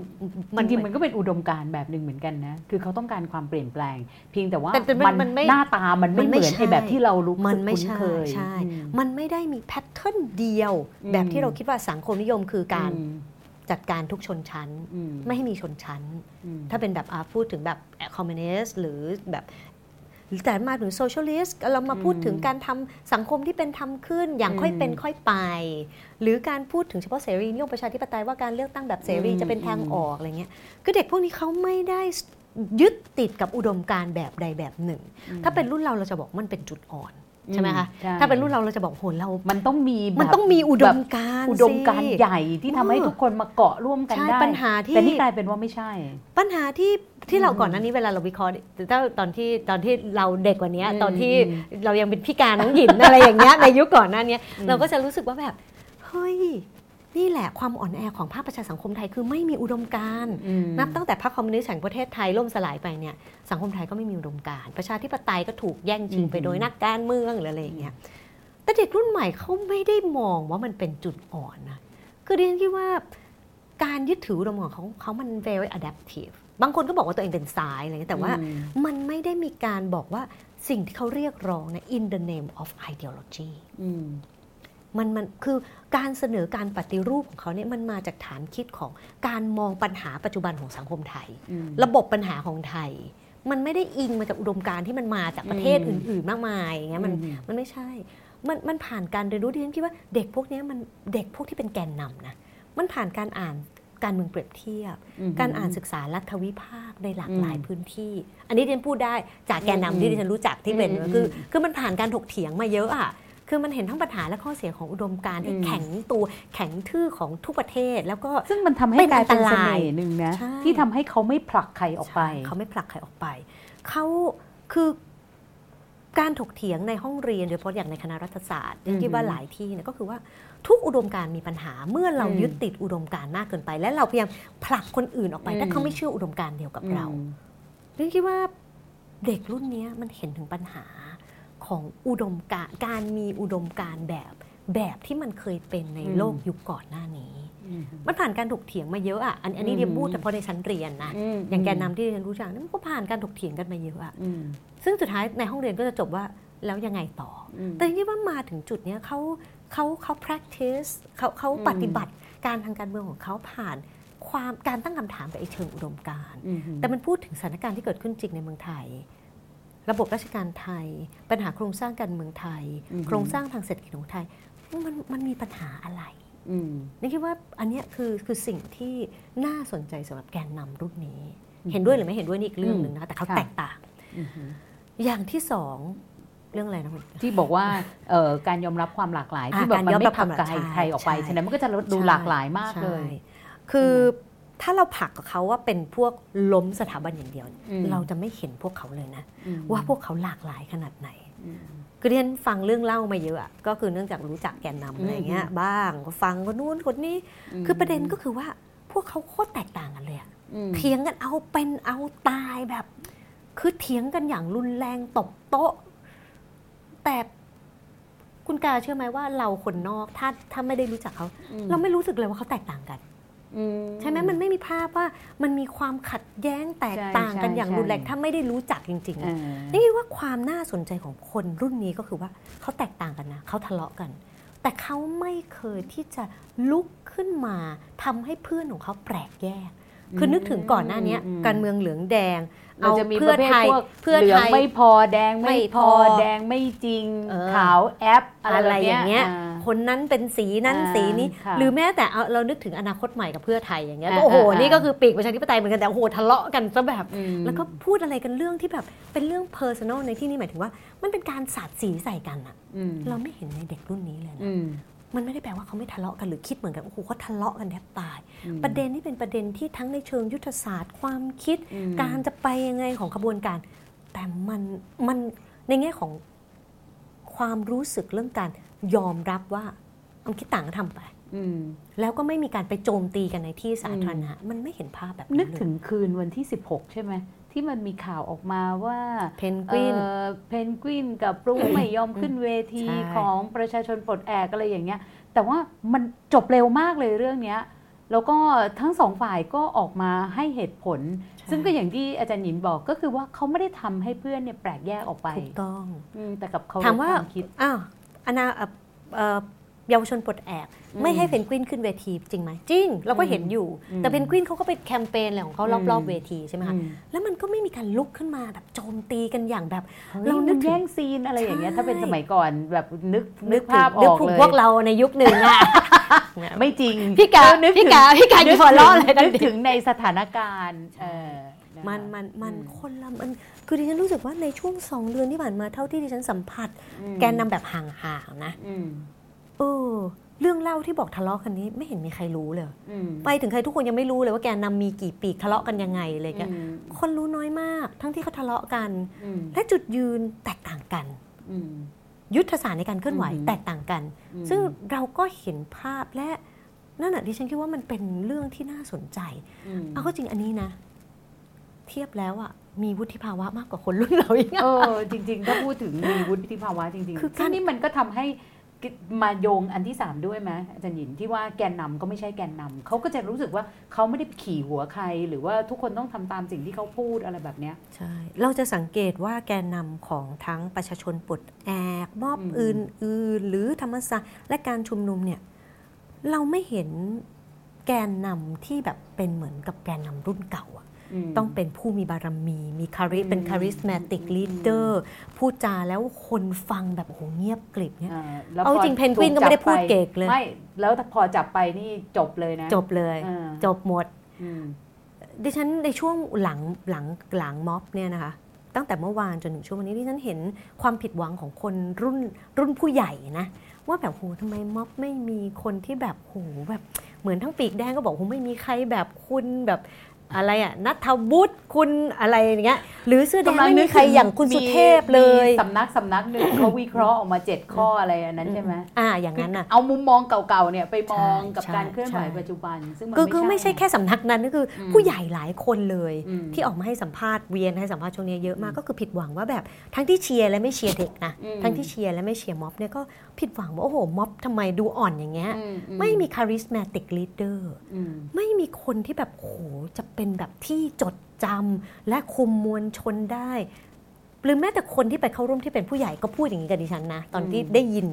จริงๆมันก็เป็นอุดมการณ์แบบหนึ่งเหมือนกันนะ คือเขาต้องการความเปลี่ยนแปลง เพียงแต่ว่าแต่แต่มันมันไม่หน้าตามันมัไม่นเหไม่มือนใช่ไอ้แบบที่เรารู้มันไม่คุ้นใช่เคยใช่อืมมันไม่ได้มีแพทเทิร์นเดียวอืมแบบที่เราคิดว่าสังคมนิยมคือการอืมจัดการทุกชนชั้นอืมไม่ให้มีชนชั้นอืมถ้าเป็นแบบอ่าพูดถึงแบบคอมมิวนิสต์หรือแบบ แต่มาถึง socialist เรามาพูดถึงการทำสังคมที่เป็นธรรมขึ้นอย่างค่อยเป็นค่อยไป หรือการพูดถึงเฉพาะเสรีนิยมประชาธิปไตยว่าการเลือกตั้งแบบเสรีจะเป็นทางออกอะไรเงี้ยคือเด็กพวกนี้เขาไม่ได้ยึดติดกับอุดมการณ์แบบใดแบบหนึ่ง ถ้าเป็นรุ่นเราเราจะบอกมันเป็นจุดอ่อน ใช่ไหมคะใช่ ถ้าเป็นรุ่นเราเราจะบอกโหเรา มันต้องมีแบบมันต้องมีอุดมการณ์อุดมการณ์สิ ใหญ่ที่ทำให้เออทุกคนมาเกาะร่วมกันใช่ได้ปัญหาที่ แต่นี่กลายเป็นว่าไม่ใช่ ปัญหาที่ที่เราอืมก่อนหน้านี้เวลาเราวิเคราะห์ถ้าตอนที่ตอนที่เราเด็กกว่านี้อืมตอนที่อืมเรายังเป็นพี่การน้องหญิน อะไรอย่างเงี้ยในยุคก่อนหน้านี้อืม เราก็จะรู้สึกว่าแบบเฮ้ย นี่แหละความอ่อนแอของภาคประชาสังคมไทยคือไม่มีอุดมการณ์อืมนับตั้งแต่พรรคคอมมิวนิสต์แห่งประเทศไทยล่มสลายไปเนี่ยสังคมไทยก็ไม่มีอุดมการณ์ประชาธิปไตยก็ถูกแย่งชิงไปอืมโดยนักการเมืองหรืออะไรอย่างเงี้ยแต่เด็กรุ่นใหม่เขาไม่ได้มองว่ามันเป็นจุดอ่อนนะคือดิฉันคิดว่าการยึดถืออุดมการณ์ของเขามัน very adaptive บางคนก็บอกว่าตัวเองเป็นซ้ายอะไรเงี้ยแต่ว่าอืมมันไม่ได้มีการบอกว่าสิ่งที่เขาเรียกร้องนะ in the name of ideology อื มมันมันคือการเสนอการปฏิรูปของเขาเนี่ยมันมาจากฐานคิดของการมองปัญหาปัจจุบันของสังคมไทยอืมระบบปัญหาของไทย มันไม่ได้อิงมาจากอุดมการณ์ที่มันมาจากประเทศอืมอื่น ๆ มากมายอย่างเงี้ยมันอืมมันไม่ใช่ มันมันผ่านการเรียนรู้ที่ฉันคิดว่าเด็กพวกเนี้ยมันเด็กพวกที่เป็นแกนนำนะมันผ่านการอ่านการเมืองเปรียบเทียบมการอ่านศึกษารัฐวิภาคในหลากหลายอืมพื้นที่ อันนี้ดิฉันพูดได้จากแกนนำอืมที่ดิฉันรู้จักที่เป็นอืมคืออืมคือมันผ่านการถกเถียงมาเยอะอะ คือมันเห็นทั้งปัญหาและข้อเสียของอุดมการณ์ที่อืมแข็งตัวแข็งทื่อของทุกประเทศ แล้วก็ซึ่งมันทำให้เป็นกลายเป็นอันตเสรายน่ห์หนึ่งนะใช่ที่ทำให้เขาไม่ผลักใครออกไปใช่เขาไม่ผลักใครออกไปเขาคือการถกเถียงในห้องเรียนโดยเฉพาะอย่างในคณะรัฐศาสตร์อือหือที่ว่าหลายที่เนี่ยก็คือว่าทุกอุดมการณ์มีปัญหาเมื่อเราอืมยึดติดอุดมการณ์มากเกินไป และเราพยายามผลักคนอื่นออกไปอืมถ้าเขาไม่เชื่ออุดมการณ์เดียวกับเราอืมดิฉันคิดว่าเด็กรุ่นเนี้ยมันเห็นถึงปัญหา ของอุดมการณ์การมีอุดมการณ์แบบแบบที่มันเคยเป็นในอืมโลกยุคก่อนหน้านี้อืมมันผ่านการถกเถียงมาเยอะอะอันอันนี้อืมเรียนพูดเฉพาะในชั้นเรียนนะมอย่างแกนนำที่เรียนรู้จักนั้นมันก็ผ่านการถกเถียงกันมาเยอะอะอืมซึ่งสุดท้ายในห้องเรียนก็จะจบว่าแล้วยังไงต่ออืมแต่ที่ว่ามาถึงจุดเนี้ยเขาเขาเขา practice เขาเขาอืมปฏิบัติการทางการเมืองของเขาผ่านความการตั้งคำถามกับไอ้เชิงอุดมการณ์อืมแต่มันพูดถึงสถานการณ์ที่เกิดขึ้นจริงในเมืองไทย ระบบราชการไทย ปัญหาโครงสร้างการเมืองไทยอือฮึโครงสร้างทางเศรษฐกิจของไทย มันมันมีปัญหาอะไรอืมนี่คิดว่าอันเนี้ยคือคือสิ่งที่น่าสนใจสำหรับแกนนำรุ่นนี้อืมเห็นด้วยหรือไม่เห็นด้วยนี่อีกเรื่องหนึ่งนะคะแต่เขาค่ะแตกต่างอืมอย่างที่สองเรื่องอะไรนะคุณที่บอกว่าเอ่อการยอมรับความหลากหลายอ่าที่แบบการมันยอมไม่รับผลักความหใคลารกหลายใครออกไปใช่ฉะนั้นมันก็จะดูใช่หลากหลายมากเลยใช่คือ ถ้าเราผลักกับเขาว่าเป็นพวกล้มสถาบันอย่างเดียวเนี่ยอืมเราจะไม่เห็นพวกเขาเลยนะอืมว่าพวกเขาหลากหลายขนาดไหนอืมคือที่ฉันฟังเรื่องเล่ามาเยอะอะก็คือเนื่องจากรู้จักแกนนำอะไรเงี้ยอืมบ้างก็ฟังคนนู้นคนนี้ คือประเด็นก็คือว่าพวกเขาโคตรแตกต่างกันเลยอะอืมเถียงกันเอาเป็นเอาตายแบบ คือเถียงกันอย่างรุนแรงตบโต๊ะ แต่คุณกาเชื่อไหมว่าเราคนนอกถ้าถ้าไม่ได้รู้จักเขาอืมเราไม่รู้สึกเลยว่าเขาแตกต่างกันอืม ใช่ไหมมันไม่มีภาพว่ามันมีความขัดแย้งแตกต่างกันใช่อย่างใช่รุนแรงถ้าไม่ได้รู้จักจริงๆเออะอนี่คิดว่าความน่าสนใจของคนรุ่นนี้ก็คือว่าเขาแตกต่างกันนะเขาทะเลาะกัน แต่เขาไม่เคยที่จะลุกขึ้นมาทำให้เพื่อนของเขาแปลกแยก คือนึกถึงก่อนหน้านี้อืมการเมืองเหลืองแดงเราเอาจะมีปเพื่อระเภทไทยพวกเพื่อเหลืไทองยไม่พอแดงไม่ไม่พอพอแดงไม่จริงเออขาวแอปอะไรอะไรแบบอย่างเงี้ยอ่า คนนั้นเป็นสีนั้นอ่าสีนี้ค่ะหรือแม้แต่เอาเรานึกถึงอนาคตใหม่กับเพื่อไทยอย่างเงี้ยอ่าก็โอ้โหอ่าอ่านี่นี่ก็คือปีกประชาธิปไตยเหมือนกันแต่โอ้โหทะเลาะกันซะแบบอืมแล้วก็พูดอะไรกันเรื่องที่แบบเป็นเรื่อง personal ในที่นี้หมายถึงว่า มันเป็นการสาดสีใส่กันอะอืมเราไม่เห็นในเด็กรุ่นนี้เลยนะอืมมันไม่ได้แปลว่าเขาไม่ทะเลาะกันหรือคิดเหมือนกันโอ้โหเขาทะเลาะกันแทบตายอืมประเด็นนี่เป็นประเด็นที่ทั้งในเชิงยุทธศาสตร์ ความคิดอืมการจะไปยังไงของขบวนการ แต่มันมันในแง่ของความรู้สึกเรื่องการ ยอมรับว่าความคิดต่างก็ทำไปอืมแล้วก็ไม่มีการไปโจมตีกันในที่สาธารณะมันไม่เห็นภาพแบบนึนั้กนเลถึยงคืนวันที่ 16 ใช่ไหมที่มันมีข่าวออกมาว่าเพนกวินเอ่อเพนกวินกับปรุงไม่ยอมขึ้นเวทีใช่ของประชาชนปลดแอกอะไรอย่างเงี้ย แต่ว่ามันจบเร็วมากเลยเรื่องเนี้ย แล้วก็ทั้งสองฝ่ายก็ออกมาให้เหตุผล ซึ่งก็อย่างที่อาจารย์หยินบอกก็คือว่าเขาไม่ได้ทำให้เพื่อนเนี่ยแปลกแยกออกไปถูกต้องอืมแต่กับเขาถามว่าควคิดอ้าว อนาเอ่อเอ่อเยาวชนปลดแอกอืมไม่ให้เพนกวินขึ้นเวทีจริงไหมจริง เราก็เห็นอยู่อืมแต่เพนกวินเขาก็ไปแคมเปญอะไรของเขาอืมรอบๆเวทีใช่ไหมคะอืมแล้วมันก็ไม่มีการลุกขึ้นมาแบบโจมตีกันอย่างแบบ เราเรานึนึกกถึงแย่งซีนอะไรอย่างเงี้ยใช่ถ้าเป็นสมัยก่อนแบบนึกนึกถึงภาพอนึกอกถึงเลยพวกเราในยุคหนึ่งอะไม่จริงพี่กานึกพี่ถึงกาพี่กาอยู่หัวเราะอะไรทันนึกทีถึงในสถานการณ์เออนะคะมันมันมันอืคนละมัน คือดิฉันรู้สึกว่าในช่วงสองเดือนที่ผ่านมาเท่าที่ดิฉันสัมผัสอืมแกนนำแบบห่างๆนะอืมเออ เรื่องเล่าที่บอกทะเลาะกันนี้ไม่เห็นมีใครรู้เลยอืมไปถึงใครทุกคนยังไม่รู้เลยว่าแกนนำมีกี่ปีกทะเลาะกันยังไงเลยแกอืมคนรู้น้อยมาก ทั้งที่เขาทะเลาะกันอืมและจุดยืนแตกต่างกันอืมยุทธศาสตร์ในการเคลื่อนไหวอืมแตกต่างกันอืมซึ่งเราก็เห็นภาพและนั่นแหะที่ฉันคิดว่ามันเป็นเรื่องที่น่าสนใจอืมเอาก็จริงอันนี้นะ เทียบแล้วอะมีวุฒิภาวะมากกว่าคนรุ่นเราอีกอะเออจริง ๆ ถ้าพูดถึงมีวุฒิภาวะจริงคือๆการซึ่งนี่มันก็ทำให้มาโยงอันที่สามด้วยไหมอาจารย์หยินที่ว่าแกนนำก็ไม่ใช่แกนนำเขาก็จะรู้สึกว่าเขาไม่ได้ขี่หัวใคร หรือว่าทุกคนต้องทำตามสิ่งที่เขาพูดอะไรแบบเนี้ยใช่ เราจะสังเกตว่าแกนนำของทั้งประชาชนปลดแอกม็อบอืมอื่นๆหรือธรรมศาสตร์และการชุมนุมเนี่ยเราไม่เห็นแกนนำที่แบบเป็นเหมือนกับแกนนำรุ่นเก่าอะม ต้องเป็นผู้มีบารมี มี charis- อืมเป็น charismatic อืม leaderพูดจาแล้วคนฟังแบบโอ้โหเงียบกริบเนี่ยอ่าแล้วเอาพจริงเพนกวินก็ไม่ได้พูดเก่งเลยไม่แล้วพอจับไปนี่จบเลยนะ จบเลยอ่าจบหมดอืมดิฉันในช่วงหลังหลังหลังม็อบเนี่ยนะคะตั้งแต่เมื่อวานจนถึงช่วงวันนี้ดิฉันเห็นความผิดหวังของคนรุ่นรุ่นผู้ใหญ่นะ ว่าแบบโหทำไมม็อบไม่มีคนที่แบบโหแบบเหมือนทั้งปีกแดงก็บอกโหไม่มีใครแบบคุณแบบ อะไรอะนัทวุฒิคุณอะไรอย่างเงี้ยหรือเสื้อแดงไม่มีใครอย่างคุณสุเทพเลยมีสำนักสำนักหนึ่งเขาวิเคราะห์ออกมาเจ็ดข้ออะไรอันนั้นใช่ไหมอ่าอย่างนั้นน่ะเอามุมมองเก่าๆเนี่ยไปมองใช่กับใช่การเคลื่อนไหวใช่ปัจจุบัน ซึ่งมันคือคือไม่ใช่แค่สำนักนั้นก็คืออมผู้ใหญ่หลายคนเลยอืมที่ออกมาให้สัมภาษณ์เวียนให้สัมภาษณ์ช่วงนี้เยอะมากอืมก็คือผิดหวังว่าแบบทั้งที่เชียร์และไม่เชียร์เด็กนะอืมทั้งที่เชียร์และไม่เชียร์ม็อบเนี่ยก็ผิดหวังว่าโอ้โหม็อบทำไมดูอ่อนอย่างเงี้ยอือืไม่มี charismatic leader อืมไม่มีคนที่แบบโอ้โหจะเป็นแบบที่จดจำและคุมมวลชนได้หรือแม้แต่คนที่ไปเข้าร่วมที่เป็นผู้ใหญ่ก็พูดอย่างนี้กับดิฉันนะ ตอนที่อืมได้ยิน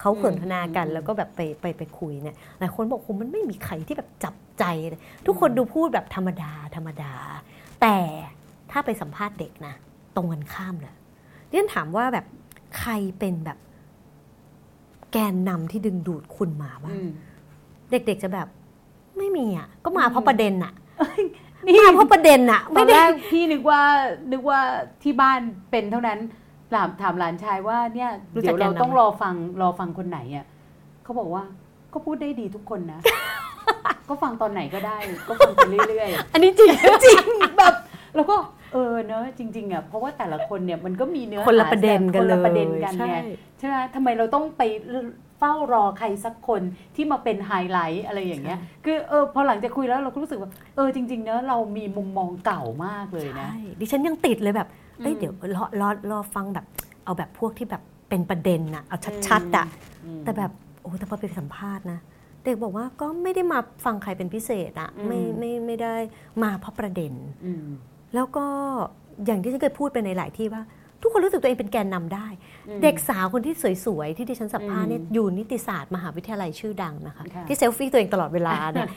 เขาสนทนากันอืมแล้วก็แบบไปไปไปคุยเนี่ยหลายคนบอกโอ้โหมันไม่มีใครที่แบบจับใจเลยทุกคนดูพูดแบบธรรมดาธรรมดา แต่ถ้าไปสัมภาษณ์เด็กนะ ตรงกันข้ามเลยเรียนถามว่าแบบใครเป็นแบบแกนนำที่ดึงดูดคุณมาว่าอืมเด็กๆจะแบบไม่มีอะก็มาอืมเพราะประเด็นอะ นี่มาเพราะประเด็นอะตไม่อนได้แรกพี่นึกว่านึกว่าที่บ้านเป็นเท่านั้นถามถามหลานชายว่าเนี่ยรู้จักเดี๋ยวเราแกนนำต้องรอฟังรอฟังคนไหนอะเขาบอกว่าก็พูดได้ดีทุกคนนะ ก็ฟังตอนไหนก็ได้ ก็ฟังไปเรื่อยๆ อันนี้จริงจริงแบบแล้วก็เออเนอะจริงๆอะเพราะว่าแต่ละคนเนี่ยมันก็มีเนื้อคนละหาประเด็นกันคเลยละประเด็นกันใช่ไงใช่ไหมทำไมเราต้องไป เฝ้ารอใครสักคนที่มาเป็นไฮไลท์อะไรอย่างเงี้ย คือเออพอหลังจากคุยแล้วเราก็รู้สึกว่าเออจริงๆเนอะเรามีมุมมองเก่ามากเลยนะใช่ดิฉันยังติดเลยแบบเอ้ยอืมเดี๋ยวรอรอรอฟังแบบเอาแบบพวกที่แบบเป็นประเด็นน่ะเอาชัดๆอะอืมแต่แบบโอ้แต่พอไปสัมภาษณ์นะเด็กบอกว่าก็ไม่ได้มาฟังใครเป็นพิเศษอะอืมไม่ไม่ไม่ได้มาเพราะประเด็นอืมแล้วก็อย่างที่ฉันเคยพูดไปในหลายที่ว่า ทุกคนรู้สึกตัวเองเป็นแกนนำได้อืมเด็กสาวคนที่สวยๆ ที่ดิฉันสัมภาษณ์เนี่ยอืมอยู่นิติศาสตร์มหาวิทยาลัยชื่อดังนะคะค่ะที่เซลฟี่ตัวเองตลอดเวลาเนี่ย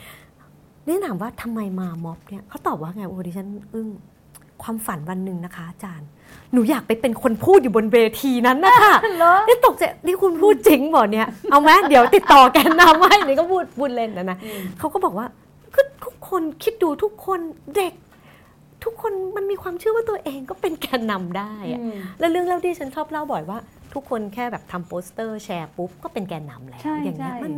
นี่ถามว่าทำไมมาม็อบเนี่ยเขาตอบว่าไงโอ้ดิฉันอึ้งความฝันวันหนึ่งนะคะอาจารย์ หนูอยากไปเป็นคนพูดอยู่บนเวทีนั้นนะคะเหรอนี่ตกใจนี่คุณพูดจริงบอกเนี่ย เอาไหมเดี๋ยวติดต่อแกนนำให้นี่ก็พูดพูดเล่นนะนะเขาก็บอกว่าก็ทุกคนคิดดูทุกคนเด็ก ทุกคนมันมีความเชื่อว่าตัวเองก็เป็นแกนนำได้อะอืมแล้วเรื่องเล่าที่ฉันชอบเล่าบ่อยว่า ทุกคนแค่แบบทำโปสเตอร์แชร์ปุ๊บก็เป็นแกนนำแล้วใช่อย่างเงี้ยใช่มัน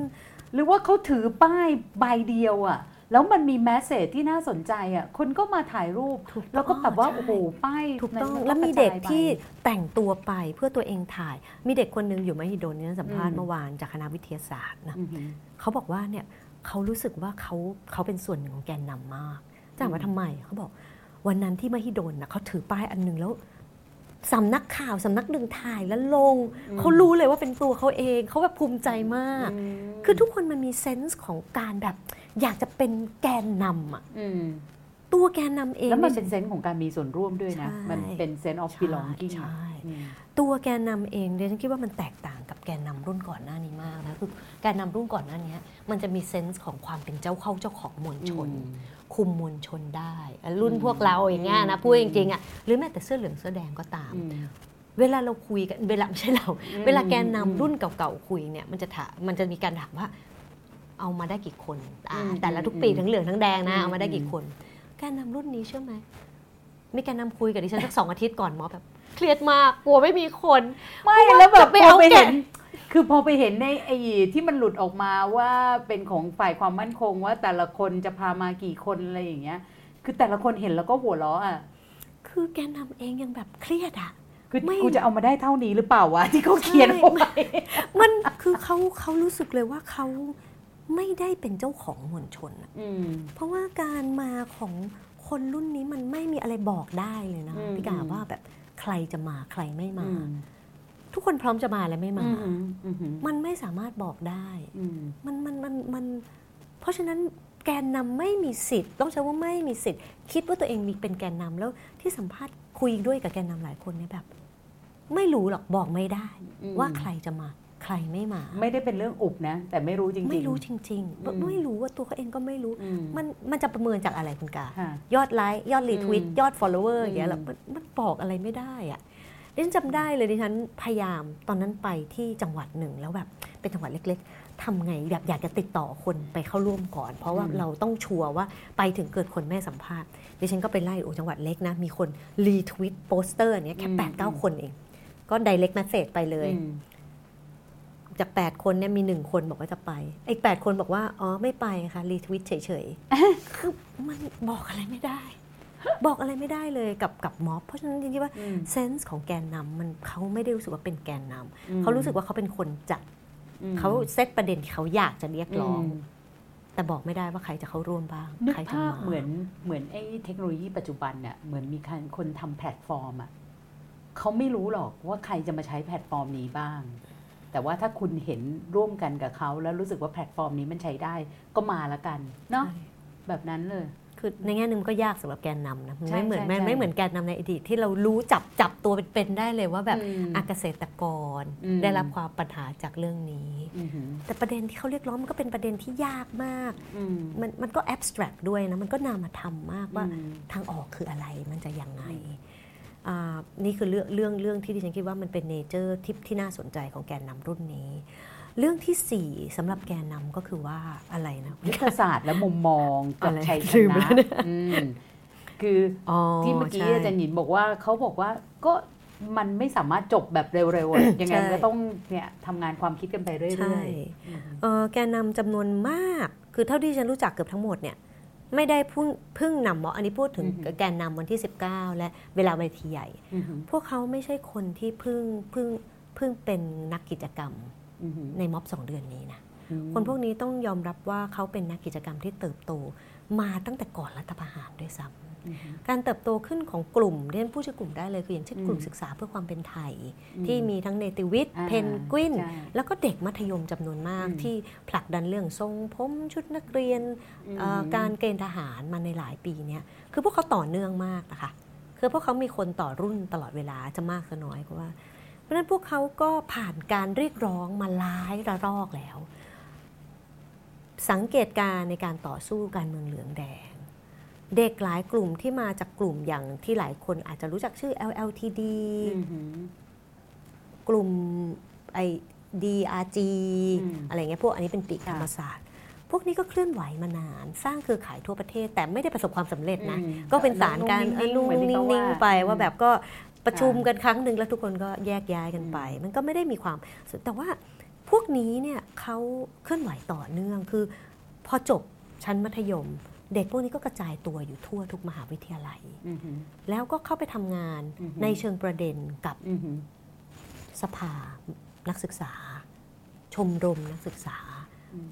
หรือว่าเขาถือป้ายใบเดียวอะ่ะแล้วมันมีแมสเซจที่น่าสนใจอะ่ะ คนก็มาถ่ายรูปถูกต้องแล้วก็แบบว่าใช่โอ้โหป้ายถูกต้องนั้นนแล้วมีระจายเด็กไปที่แต่งตัวไปเพื่อตัวเองถ่าย มีเด็กคนหนึ่งอยู่มหิดลเนี่ยสัมภาษอืณ์มเมื่อวานจากคณะวิทยาศาสตร์นะอือหือเขาบอกว่าเนี่ยเขารู้สึกว่าเขาเขาเป็นส่วนหนึ่งของแกนนำมากจะถามว่าทำไมเขาบอก วันนั้นที่มหิดลนะเขาถือป้ายอันหนึ่งแล้วสำนักข่าวสำนักหนึ่งถ่ายแล้วลงอืมเขารู้เลยว่าเป็นตัวเขาเองเขาแบบภูมิใจมากอืมคือทุกคนมันมีเซนส์ของการแบบ อยากจะเป็นแกนนำอะอืมตัวแกนนำเอง แล้วมันยเป็นเซนส์ของการมีส่วนร่วมด้วยนะใช่มันเป็นเซนส์ of ใช่ belonging ใช่อืมตัวแกนนำเองเดยวฉันคิดว่ามันแตกต่างกับแกนนำรุ่นก่อนหน้านี้มากนะคือแกนนำรุ่นก่อนหน้านี้มันจะมีเซนส์ของความเป็นเจ้าเข้าเจ้าของมวลชน คุมมวลชนได้ รุ่นพวกเราอย่างเงี้ยนะอืมพูดจริงๆอะหรือแม้แต่เสื้อเหลืองเสื้อแดงก็ตามอืมเวลาเราคุยกันเวลาไม่ใช่เราอืมเวลาแกนนำอืมรุ่นเก่าๆคุยเนี่ยมันจะถามมันจะมีการถามว่า เอามาได้กี่คนอ่าอืมแต่ละทุกปีอืมทั้งเหลืองทั้งแดงนะอืมเอามาได้กี่คน แกนนำรุ่นนี้เชื่อไหมมีแกนนำคุยกับดิฉันสักสองอาทิตย์ก่อนหมอแบบเครียดมากกลัวไม่มีคน ไม่แล้วแบบจะไปพอเอาไปแกะเห็น คือพอไปเห็นในไอ้ที่มันหลุดออกมาว่าเป็นของฝ่ายความมั่นคงว่าแต่ละคนจะพามากี่คนอะไรอย่างเงี้ย คือแต่ละคนเห็นแล้วก็หัวเราะอะ คือแกนนำเองยังแบบเครียดอะ คือไม่กูจะเอามาได้เท่านี้หรือเปล่าวะที่เขาเขียนเอาไว้มันคือเขาเขารู้สึกเลยว่าเขาไม่ได้เป็นเจ้าของมวลชนอะอืมเพราะว่าการมาของคนรุ่นนี้มันไม่มีอะไรบอกได้เลยนะอืมพี่กาว่าแบบใครจะมาใครไม่มาอืม ทุกคนพร้อมจะมาและไม่มาอืมอืมอืมมันไม่สามารถบอกได้อืมมันมันมันมัน เพราะฉะนั้นแกนนำไม่มีสิทธิ์ ต้องใช้ว่าไม่มีสิทธิ์ คิดว่าตัวเองมีเป็นแกนนำแล้วที่สัมภาษณ์คุยด้วยกับแกนนำหลายคนเนี่ยแบบ ไม่รู้หรอกบอกไม่ได้อืมว่าใครจะมา ใครไม่มา ไไม่ได้เป็นเรื่องอุบนะ แต่ไม่รู้จริง ๆ ไม่รู้จริงอืมๆไม่รู้ว่าตัวเขาเองก็ไม่รู้อืมมันมันจะประเมินจากอะไรคุณกาค่ะยอดไลค์ยอด retweet อืมยอด follower อย่างเงี้ยอืมแล้วมันมันบอกอะไรไม่ได้อะ ดิฉันจำได้เลยดิฉันพยายามตอนนั้นไปที่จังหวัดหนึ่งแล้วแบบเป็นจังหวัดเล็ก ๆทำไงแบบอยากจะติดต่อคนไปเข้าร่วมก่อน เพราะว่าเราต้อง sure ว่าไปถึงเกิดคนแม่สัมภาษณ์ดิฉันก็ไปไล่โอ้จังหวัดเล็กนะ มีคน retweet โปสเตอร์เนี้ยแค่อืมแปดเก้าคนเอง ก็ direct message ไปเลยอืมจาก 8 คนเนี่ยมีหนึ่งคนบอกว่าจะไปอีก8คนบอกว่า อ๋อไม่ไปค่ะ retweet เฉยๆคือมันบอกอะไรไม่ได้ บอกอะไรไม่ได้เลยกับกับม็อบเพราะฉะนั้นจริงๆว่าอืม sense ของแกนนำมันเขาไม่ได้รู้สึกว่าเป็นแกนนำอืมเขารู้สึกว่าเขาเป็นคนจัดอืมเขาเซตประเด็นที่เขาอยากจะเรียกร้องมแต่บอกไม่ได้ว่าใครจะเข้าร่วมบ้างนึกใครจะภาพมาเหมือนเหมือนไอ้เทคโนโลยีปัจจุบันเนี่ยเหมือนมีคนคนทำแพลตฟอร์มอะเขาไม่รู้หรอกว่าใครจะมาใช้แพลตฟอร์มนี้บ้าง แต่ว่าถ้าคุณเห็นร่วมกันกับเขาแล้วรู้สึกว่าแพลตฟอร์มนี้มันใช้ได้ ก็มาละกันเนาะใช่แบบนั้นเลย คือในแง่หนึ่งก็ยากสำหรับแกนนำนะมันใช่ไม่เหมือนใช่ไม่ใช่ไม่เหมือนแกนนำในอดีตที่เรารู้จับจับตัวเป็นๆได้เลยว่าแบบอืมอาเกษตรกรอืมได้รับความปัญหาจากเรื่องนี้อือหือแต่ประเด็นที่เขาเรียกร้องมันก็เป็นประเด็นที่ยากมากอืมมันมันก็ abstract ด้วยนะ มันก็นามธรรมมากว่าอืมทางออกคืออะไรมันจะยังไงอ่านี่คือเรื่องเรื่องเรื่องที่ดิฉันคิดว่ามันเป็นเนเจอร์ที่ที่น่าสนใจของแกนนำรุ่นนี้ เรื่องที่สี่สำหรับแกนนำก็คือว่าอะไรนะยุทธศาสตร์และมุมมองกับอะไรชัยชลืมนะแล้วเนี่ยอืมคืออ๋อที่เมื่อกี้ใช่อาจารย์หญินบอกว่าเขาบอกว่าก็มันไม่สามารถจบแบบเร็วๆอะยังไงใช่มันก็ต้องเนี่ยทำงานความคิดกันไปเรื่ใช่อยๆอืมเอ่อแกนนำจำนวนมาก คือเท่าที่ฉันรู้จักเกือบทั้งหมดเนี่ยไม่ได้เพึ่งเพึ่งนำเนาะอันนี้พูดถึงอือหือแกนนำวันที่ 19 และเวลาเวทีใหญ่อือหือพวกเขาไม่ใช่คนที่เพึ่งเพึ่งเพึ่งเป็นนักกิจกรรมอือหือ ในม็อบสองเดือนนี้นะอืมคนพวกนี้ต้องยอมรับว่าเขาเป็นนักกิจกรรมที่เติบโตมาตั้งแต่ก่อนรัฐประหารด้วยซ้ำอือหือการเติบโตขึ้นของกลุ่มเรียนผู้ชื่อกลุ่มได้เลยคืออย่างเช่นอืมกลุ่มศึกษาเพื่อความเป็นไทยอืมที่มีทั้งเนติวิทย์อ่าเพนกวินใช่แล้วก็เด็กมัธยมจำนวนมากอืมที่ผลักดันเรื่องทรงผมชุดนักเรียนเอ่อการเกณฑ์ทหารมาในหลายปีเนี่ยคือพวกเขาต่อเนื่องมากนะคะคือพวกเขามีคนต่อรุ่นตลอดเวลาจะมากจะน้อยกว่าเพ ราะฉะนั้นพวกเขาก็ผ่านการเรียกร้องมาหลายระลอกแล้ว สังเกตการณ์ในการต่อสู้การเมืองเหลืองแดง เด็กหลายกลุ่มที่มาจากกลุ่มอย่างที่หลายคนอาจจะรู้จักชื่อ LLTD อือหือกลุ่มไอ้ DRG อืมอะไรเงี้ยพวกอันนี้เป็นปีกธรรมศาสตร์พวกนี้ก็เคลื่อนไหวมานาน สร้างเครือข่ายทั่วประเทศ แต่ไม่ได้ประสบความสำเร็จนะอืมก็เป็นสารการนุ่งๆเออนุ่งเหมือนที่เขานิ่งว่าๆไปว่าอืมแบบก็ ประชุมกันครั้งหนึ่งแล้วทุกคนก็แยกย้ายกันไป มันก็ไม่ได้มีความสุดแต่ว่าพวกนี้เนี่ยเขาเคลื่อนไหวต่อเนื่องคือ พอจบชั้นมัธยม เด็กพวกนี้ก็กระจายตัวอยู่ทั่วทุกมหาวิทยาลัยอือหือแล้วก็เข้าไปทำงานอือฮึในเชิงประเด็นกับอือหือสภานักศึกษา ชมรมนักศึกษาอืม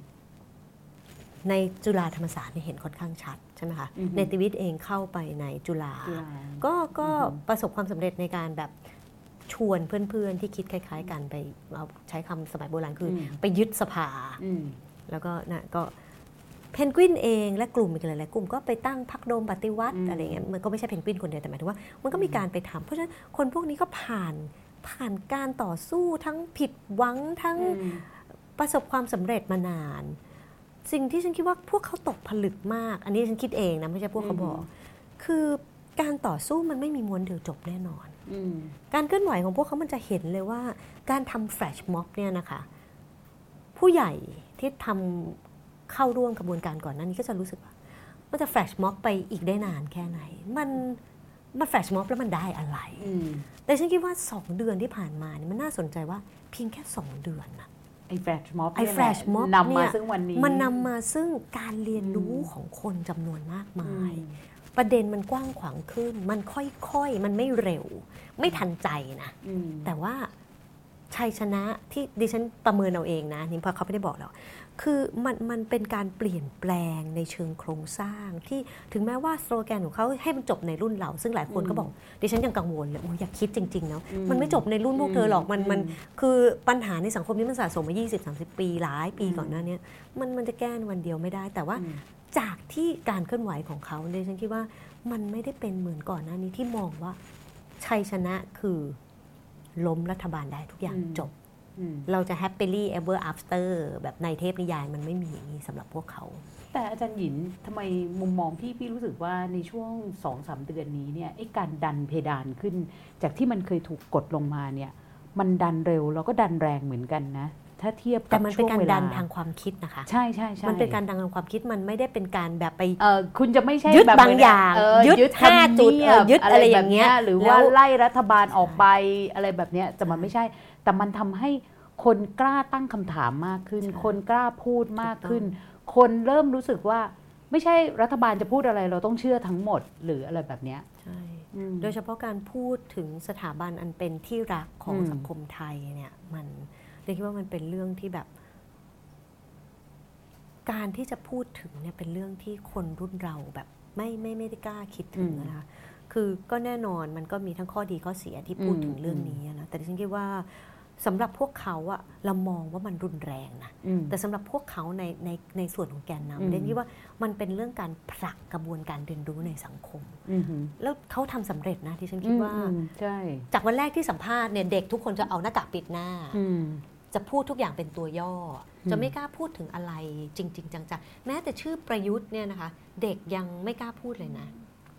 ในจุฬาธรรมศาสตร์เนี่ยเห็นค่อนข้างชัดใช่ไหมคะอือฮึในติวิทย์เองเข้าไปในจุฬาจุฬาก็ก็อือฮึประสบความสำเร็จในการแบบชวนเพื่อนๆ ที่คิดคล้าย ๆ กันไปเอาใช้คำสมัยโบราณคืออมไปยึดสภาอืมแล้วก็นะก็เพนกวินเองและกลุ่มอีกหลายๆกลุ่มก็ไปตั้งพักโดมปฏิวัติอืมอะไรเงี้ยมันก็ไม่ใช่เพนกวินคนเดียวแต่หมายถึงว่ามันก็มีการไปทำเพราะฉะนั้นคนพวกนี้ก็ผ่านผ่านการต่อสู้ทั้งผิดหวังทั้งอืมประสบความสำเร็จมานาน สิ่งที่ฉันคิดว่าพวกเขาตกผลึกมาก อันนี้ฉันคิดเองนะไม่ใช่พวกเขาบอก คือการต่อสู้มันไม่มีม้วนเดียวจบแน่นอนอืมการเคลื่อนไหวของพวกเขามันจะเห็นเลยว่า การทำแฟลชม็อบเนี่ยนะคะ ผู้ใหญ่ที่ทำเข้าร่วมกระบวนการก่อนหน้านี้ก็จะรู้สึกว่ามันจะแฟลชม็อบไปอีกได้นานแค่ไหน มันมันแฟลชม็อบแล้วมันได้อะไรอืมแต่ฉันคิดว่า 2 เดือนที่ผ่านมาเนี่ยมันน่าสนใจว่าเพียงแค่ 2 เดือนนะ ไอ้แฟลชม็อบไอ้ flash mob นำเนี่มายซึ่งวันนี้มันนำมาซึ่งการเรียนรู้อืมของคนจำนวนมากอืมายมประเด็นมันกว้างขวางขึ้น มันค่อยๆ มันไม่เร็ว ไม่ทันใจนะอืมแต่ว่าชัยชนะที่ดิฉันประเมินเอาเองนะนี่เพราะเขาไม่ได้บอกเรา คือมันมันเป็นการเปลี่ยนแปลงในเชิงโครงสร้าง ที่ถึงแม้ว่าสโลแกนของเขาให้มันจบในรุ่นเรา ซึ่งหลายคนก็บอกดิฉันยังกังวลเลยโอ้ยอยากคิดจริงๆนะอืมมันไม่จบในรุ่นพวกเธอหรอกมันมันอืมคือปัญหาในสังคมนี้มันสะสมมา 20-30 ปีหลายปีอืมก่อนหน้าเนี้ยมันมันจะแก้ในวันเดียวไม่ได้ แต่ว่าอืมจากที่การเคลื่อนไหวของเขาเนี่ยฉันคิดว่ามันไม่ได้เป็นเหมือนก่อนหน้านี้ที่มองว่าชัยชนะคือล้มรัฐบาลได้ทุกอย่าง อืมจบอืมเราจะ happily ever after แบบในเทพนิยายมันไม่มีอย่างนี้สำหรับพวกเขา แต่อาจารย์หยินทำไมมุมมองพี่พี่รู้สึกว่าในช่วงสองสามเดือนนี้เนี่ยไอ้การดันเพดานขึ้น จากที่มันเคยถูกกดลงมาเนี่ยมันดันเร็วแล้วก็ดันแรงเหมือนกันนะถ้าเทียบแต่กับมันช่เป็นวงการเวดัลานทางความคิดนะคะ ใช่ใช่ใช่มันเป็นการดันทางความคิดมันไม่ได้เป็นการแบบไปเออคุณจะไม่ใช่ยึดแบบบางอย่างเยึดยึดห้าทำจุดเนีเออยึดอะไรอย่างเงี้ยหรือแล้ว่าวไล่รัฐบาลออกไปอะไรแบบเนี้ยแต่มันไม่ใช่ แต่มันทำให้คนกล้าตั้งคำถามมากขึ้นใช่คนกล้าพูดมากขึ้นถูกคนเริ่มรู้สึกว่าไม่ใช่รัฐบาลจะพูดอะไรเราต้องเชื่อทั้งหมดหรืออะไรแบบเนี้ยใช่อืมโดยเฉพาะการพูดถึงสถาบันอันเป็นที่รักของอืมสังคมไทยเนี่ยมันเรียกว่ามันเป็นเรื่องที่แบบ การที่จะพูดถึงเนี่ยเป็นเรื่องที่คนรุ่นเราแบบไม่ไม่ไม่ได้กล้าคิดถึงนะคะคือก็แน่นอนมันก็มีทั้งข้อดีข้อเสียที่พูดถึงเรื่องนี้นะแต่ดิฉันคิดว่า สำหรับพวกเขาอะเรามองว่ามันรุนแรงนะอืมแต่สำหรับพวกเขาในในในส่วนของแกนอืมนำเรนคิดว่ามันเป็นเรื่องการผลักกระบวนการเรียนรู้ในสังคมอืมอืมแล้วเขาทำสำเร็จนะที่ฉันคิดว่าอืมใช่จากวันแรกที่สัมภาษณ์เนี่ยเด็กทุกคนจะเอาหน้ากากปิดหน้าอืมจะพูดทุกอย่างเป็นตัวย่ออมจะไม่กล้าพูดถึงอะไรจริง ๆ จังๆแม้แต่ชื่อประยุทธ์เนี่ยนะคะ เด็กยังไม่กล้าพูดเลยนะ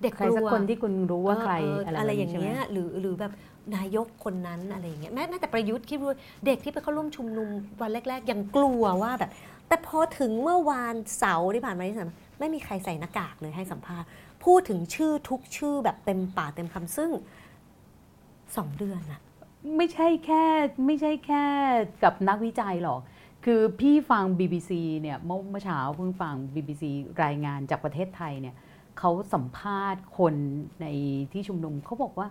เด็กใครกลัสักวคนที่คุณรู้ว่าใครเอออะไรอะไรแบบอย่างนี้ใช่ไหมเงี้ยหรือหรือแบบนายกคนนั้นอะไรอย่างเงี้ยแม้แม้แต่ประยุทธ์คิดว่าเด็กที่ไปเข้าร่วมชุมนุมวันแรก ๆ ยังกลัวว่าแบบ แต่พอถึงเมื่อวานเสาร์ที่ผ่านมาที่สัมไม่มีใครใส่หน้ากากเลยให้สัมภาษณ์พูดถึงชื่อทุกชื่อแบบเต็มปากเต็มคำซึ่งสองเดือนอะไม่ใช่แค่ไม่ใช่แค่กับนักวิจัยหรอกคือพี่ฟัง BBC เนี่ยเมื่อเมื่อเช้าเพิ่งฟัง BBC รายงานจากประเทศไทยเนี่ย เขาสัมภาษณ์คนในที่ชุมนุมเขาบอกว่า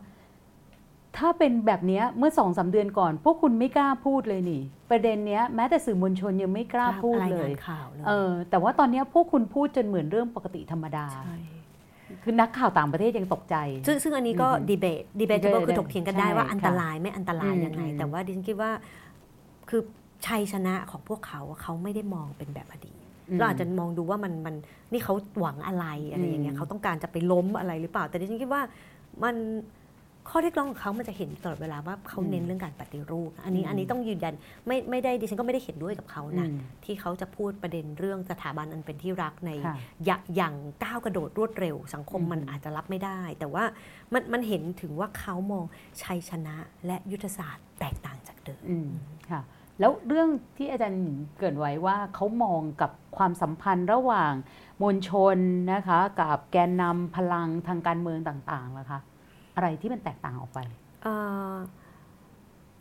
ถ้าเป็นแบบเนี้ยเมื่อสองสาเดือนก่อน พวกคุณไม่กล้าพูดเลยนี่ ประเด็นเนี้ยแม้แต่สื่อมวลชนยังไม่กล้าพูดรายเลงายนข่าวเลยเออแต่ว่าตอนเนี้ยพวกคุณพูดจนเหมือนเรื่องปกติธรรมดาใช่คือนักข่าวต่างประเทศยังตกใจ ซึ่งซึ่งอันนี้ก็อือฮึดีเบตดีเบตก็ได้คือถกเถียงกันได้ใช่ว่าอันตรายไม่อันตรายอืมยังไงอืมแต่ว่าดิฉันคิดว่าคือชัยชนะของพวกเขาอะเขาไม่ได้มองเป็นแบบอดีต เราอาจจะมองดูว่ามันมันนี่เขาหวังอะไรอะไรอย่างเงี้ยอืมเขาต้องการจะไปล้มอะไรหรือเปล่า แต่ดิฉันคิดว่ามันข้อเรียกร้องของเขามันจะเห็นตลอดเวลาว่าเขาเน้นเรื่องการปฏิรูป อันนี้อืมอันนี้ต้องยืนยันไม่ไม่ได้ดิฉันก็ไม่ได้เห็นด้วยกับเขานะอืมที่เขาจะพูดประเด็นเรื่องสถาบันอันเป็นที่รักในค่ะอย่าอย่างก้าวกระโดดรวดเร็ว สังคมอืมมันอาจจะรับไม่ได้ แต่ว่ามันมันเห็นถึงว่าเขามองชัยชนะและยุทธศาสตร์แตกต่างจากเดิมอืมค่ะ แล้วเรื่องที่อาจารย์หญิงเกริดไว้ว่าเขามองกับความสัมพันธ์ระหว่างมวลชนนะคะกับแกนนำพลังทางการเมืองต่างๆล่ะคะอะไรที่มันแตกต่างออกไปเอ่อ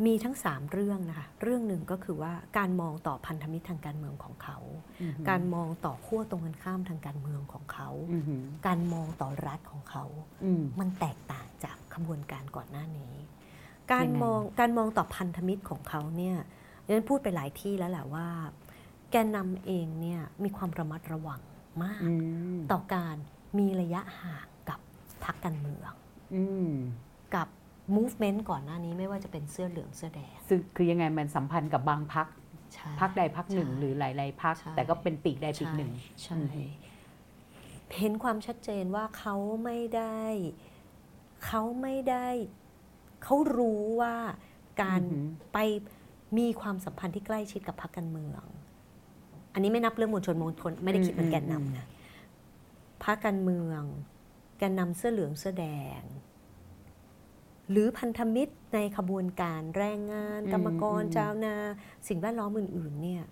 มีทั้ง 3 เรื่องนะคะเรื่องหนึ่งก็คือว่าการมองต่อพันธมิตรทางการเมืองของเขาอือหือการมองต่อขั้วตรงกันข้ามทางการเมืองของเขาอือหือการมองต่อรัฐของเขาอืมมันแตกต่างจากขบวนการก่อนหน้านี้ การยังไงมองการมองต่อพันธมิตรของเขาเนี่ย ดิฉันพูดไปหลายที่แล้วแหละว่า แกนนำเองเนี่ยมีความระมัดระวังมากอืมต่อการมีระยะห่างกับพรรคการเมืองอืมกับ movement ก่อนหน้านี้ไม่ว่าจะเป็นเสื้อเหลืองเสื้อแดง ซึ่งคือยังไงมันสัมพันธ์กับบางพักใช่พักใดพักหนึ่งใช่หรือหลายๆพักใช่แต่ก็เป็นปีกใดปีกหนึ่งใช่อืมเห็นความชัดเจนว่าเขาไม่ได้เขาไม่ได้ เขารู้ว่าการอือหือไป มีความสัมพันธ์ที่ใกล้ชิดกับพรรคการเมือง อันนี้ไม่นับเรื่องมวลชนมวลชนไม่ได้คิดเป็นแกนนำนะพรรคการเมือง แกนนำเสื้อเหลืองเสื้อแดง หรือพันธมิตรในขบวนการแรงงานอืมกรรมกรอืมชาวนา สิ่งแวดล้อมอื่น ๆ เนี่ย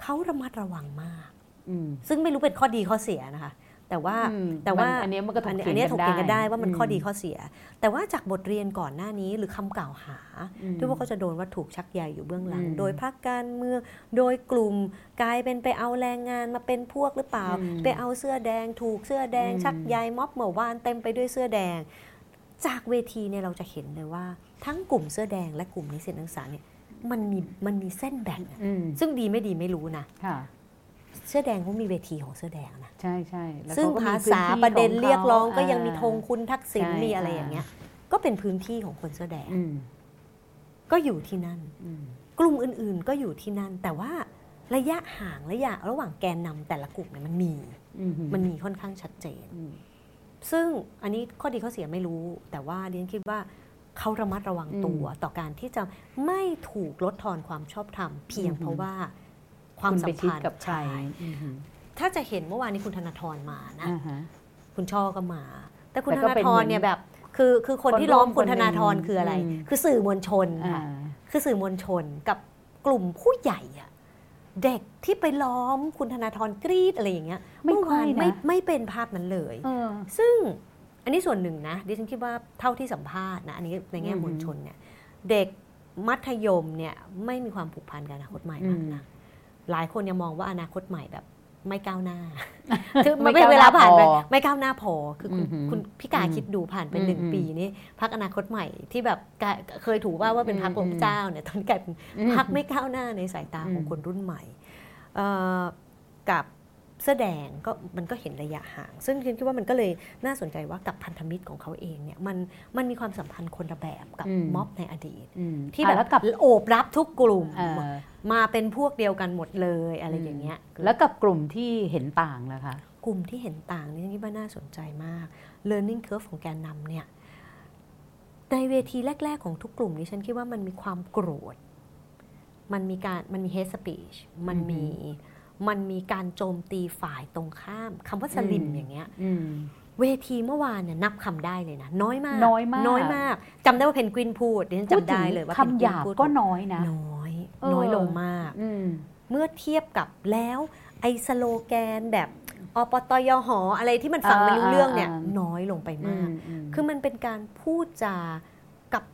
เขาระมัดระวังมากอืมซึ่งไม่รู้เป็นข้อดีข้อเสียนะคะ แต่ว่าอืมแต่ว่ามันอันเนี้ยมันก็ถกอันนี้เถียงอันเนี้ยกันถกเถียงกันได้ได้ว่ามันอืมข้อดีข้อเสีย แต่ว่าจากบทเรียนก่อนหน้านี้หรือคำกล่าวหาอืมที่ว่าเขาจะโดนว่าถูกชักใยอยู่เบื้องหลังอืมโดยพรรคการเมืองโดยกลุ่มกลายเป็นไปเอาแรงงานมาเป็นพวกหรือเปล่าอืมไปเอาเสื้อแดงถูกเสื้อแดงอืมชักใยม็อบเมื่อวานเต็มไปด้วยเสื้อแดง จากเวทีเนี่ยเราจะเห็นเลยว่า ทั้งกลุ่มเสื้อแดงและกลุ่มนิสิตนักศึกษาเนี่ยมันมีมันมีเส้นแบ่งอืมซึ่งดีไม่ดีไม่รู้นะค่ะ เสื้อแดงเขามีเวทีของเสื้อแดงนะใช่ใช่แล้วซึ่งเขก็มีภาพื้นษาที่ประเด็นขขาเรียกร้องก็ายังมีธงคุณทักษิณใช่มีอะไรอย่างเงี้ย ก็เป็นพื้นที่ของคนเสื้อแดงอืมก็อยู่ที่นั่นอืมกลุ่มอื่นๆก็อยู่ที่นั่น แต่ว่าระยะห่างระยะระหว่างแกนนำแต่ละกลุ่มเนี่ยมันมีอืมมันมีค่อนข้างชัดเจนอืมซึ่งอันนี้ข้อดีข้อเสียไม่รู้ แต่ว่าดิฉันคิดว่าเขาระมัดระวังตัวอืมต่อการที่จะไม่ถูกลดทอนความชอบธรรมเพียงอือหือเพราะว่า ความคุณสัไปมชิดพันธ์กับใครใช่อืมถ้าจะเห็นเมื่อวานนี้คุณธนาธรมานะอ่าฮะคุณช่อก็มา แต่คุณแต่ธก็นาเป็นธเหมืรอนเนี่ยแบบคือคือคนคนที่ล้อมร่วมคุณคนธหนึ่งนาธรคืออะไรอืมคือสื่อมวลชนอ่าค่ะคือสื่อมวลชนกับกลุ่มผู้ใหญ่อะเด็กที่ไปล้อมคุณธนาธรกรีดอะไรอย่างเงี้ยไม่เมื่อวานค่อยนะไม่ไม่เป็นภาพนั้นเลยเออซึ่งอันนี้ส่วนหนึ่งนะดิฉันคิดว่าเท่าที่สัมภาษณ์นะอันนี้ในแง่อือหือมวลชนเนี่ยเด็กมัธยมเนี่ยไม่มีความผูกพันกับอนาคตใหม่มากอืมนะ หลายคนยังมองว่าอนาคตใหม่แบบไม่ก้าวหน้า คือไม่ไม่ก้าวหน้าเวลาผ่านไปพอไม่ก้าวหน้าพอ คือคุณอือหือคุณพี่กาอืมคิดดูผ่านไปอืมหนึ่งอืมปีนี้พักอนาคตใหม่ที่แบบกลายเคยถูกว่าว่าเป็นพักอืล้มมเจ้าเนี่ยตอนนกลายเป็นอืมพักไม่ก้าวหน้าในสายตาของอืมคนรุ่นใหม่เอ่อกับ เสื้อแดงก็มันก็เห็นระยะห่าง ซึ่งฉันคิดว่ามันก็เลยน่าสนใจว่ากับพันธมิตรของเขาเองเนี่ยมันมันมีความสัมพันธ์คนละแบบกับอืมม็อบในอดีตอืมที่อะแบแล้วบกับโอบรับทุกกลุ่มเอ่อมาเป็นพวกเดียวกันหมดเลยอะไรอย่างเงี้ยแล้วกับกลุ่มที่เห็นต่างล่ะคะ กลุ่มที่เห็นต่างนี่ฉันคิดว่าน่าสนใจมาก learning curve ของแกนนำเนี่ยในเวทีแรก ๆ ของทุกกลุ่มนี้ฉันคิดว่ามันมีความโกรธ มันมีการมันมี hate speech มันมี มันมีการโจมตีฝ่ายตรงข้ามคำว่าสลิมอืมอย่างเงี้ยอืมเวทีเมื่อวานเนี่ยนับคำได้เลยนะ น้อยมาก น้อยมากน้อยมากจำได้ว่าเพนกวินพูดดิฉันพูดจำถึได้งเลยว่าคำหยาบเพนวินพูดก็น้อยนะ น้อยเออน้อยลงมากอืมเมื่อเทียบกับแล้วไอ้สโลแกนแบบอปตยหออะไรที่มันฟังไม่รู้เรื่องเนี่ยอ่าอ่าน้อยลงไปอืมากมอืมคือมันเป็นการพูดจากับ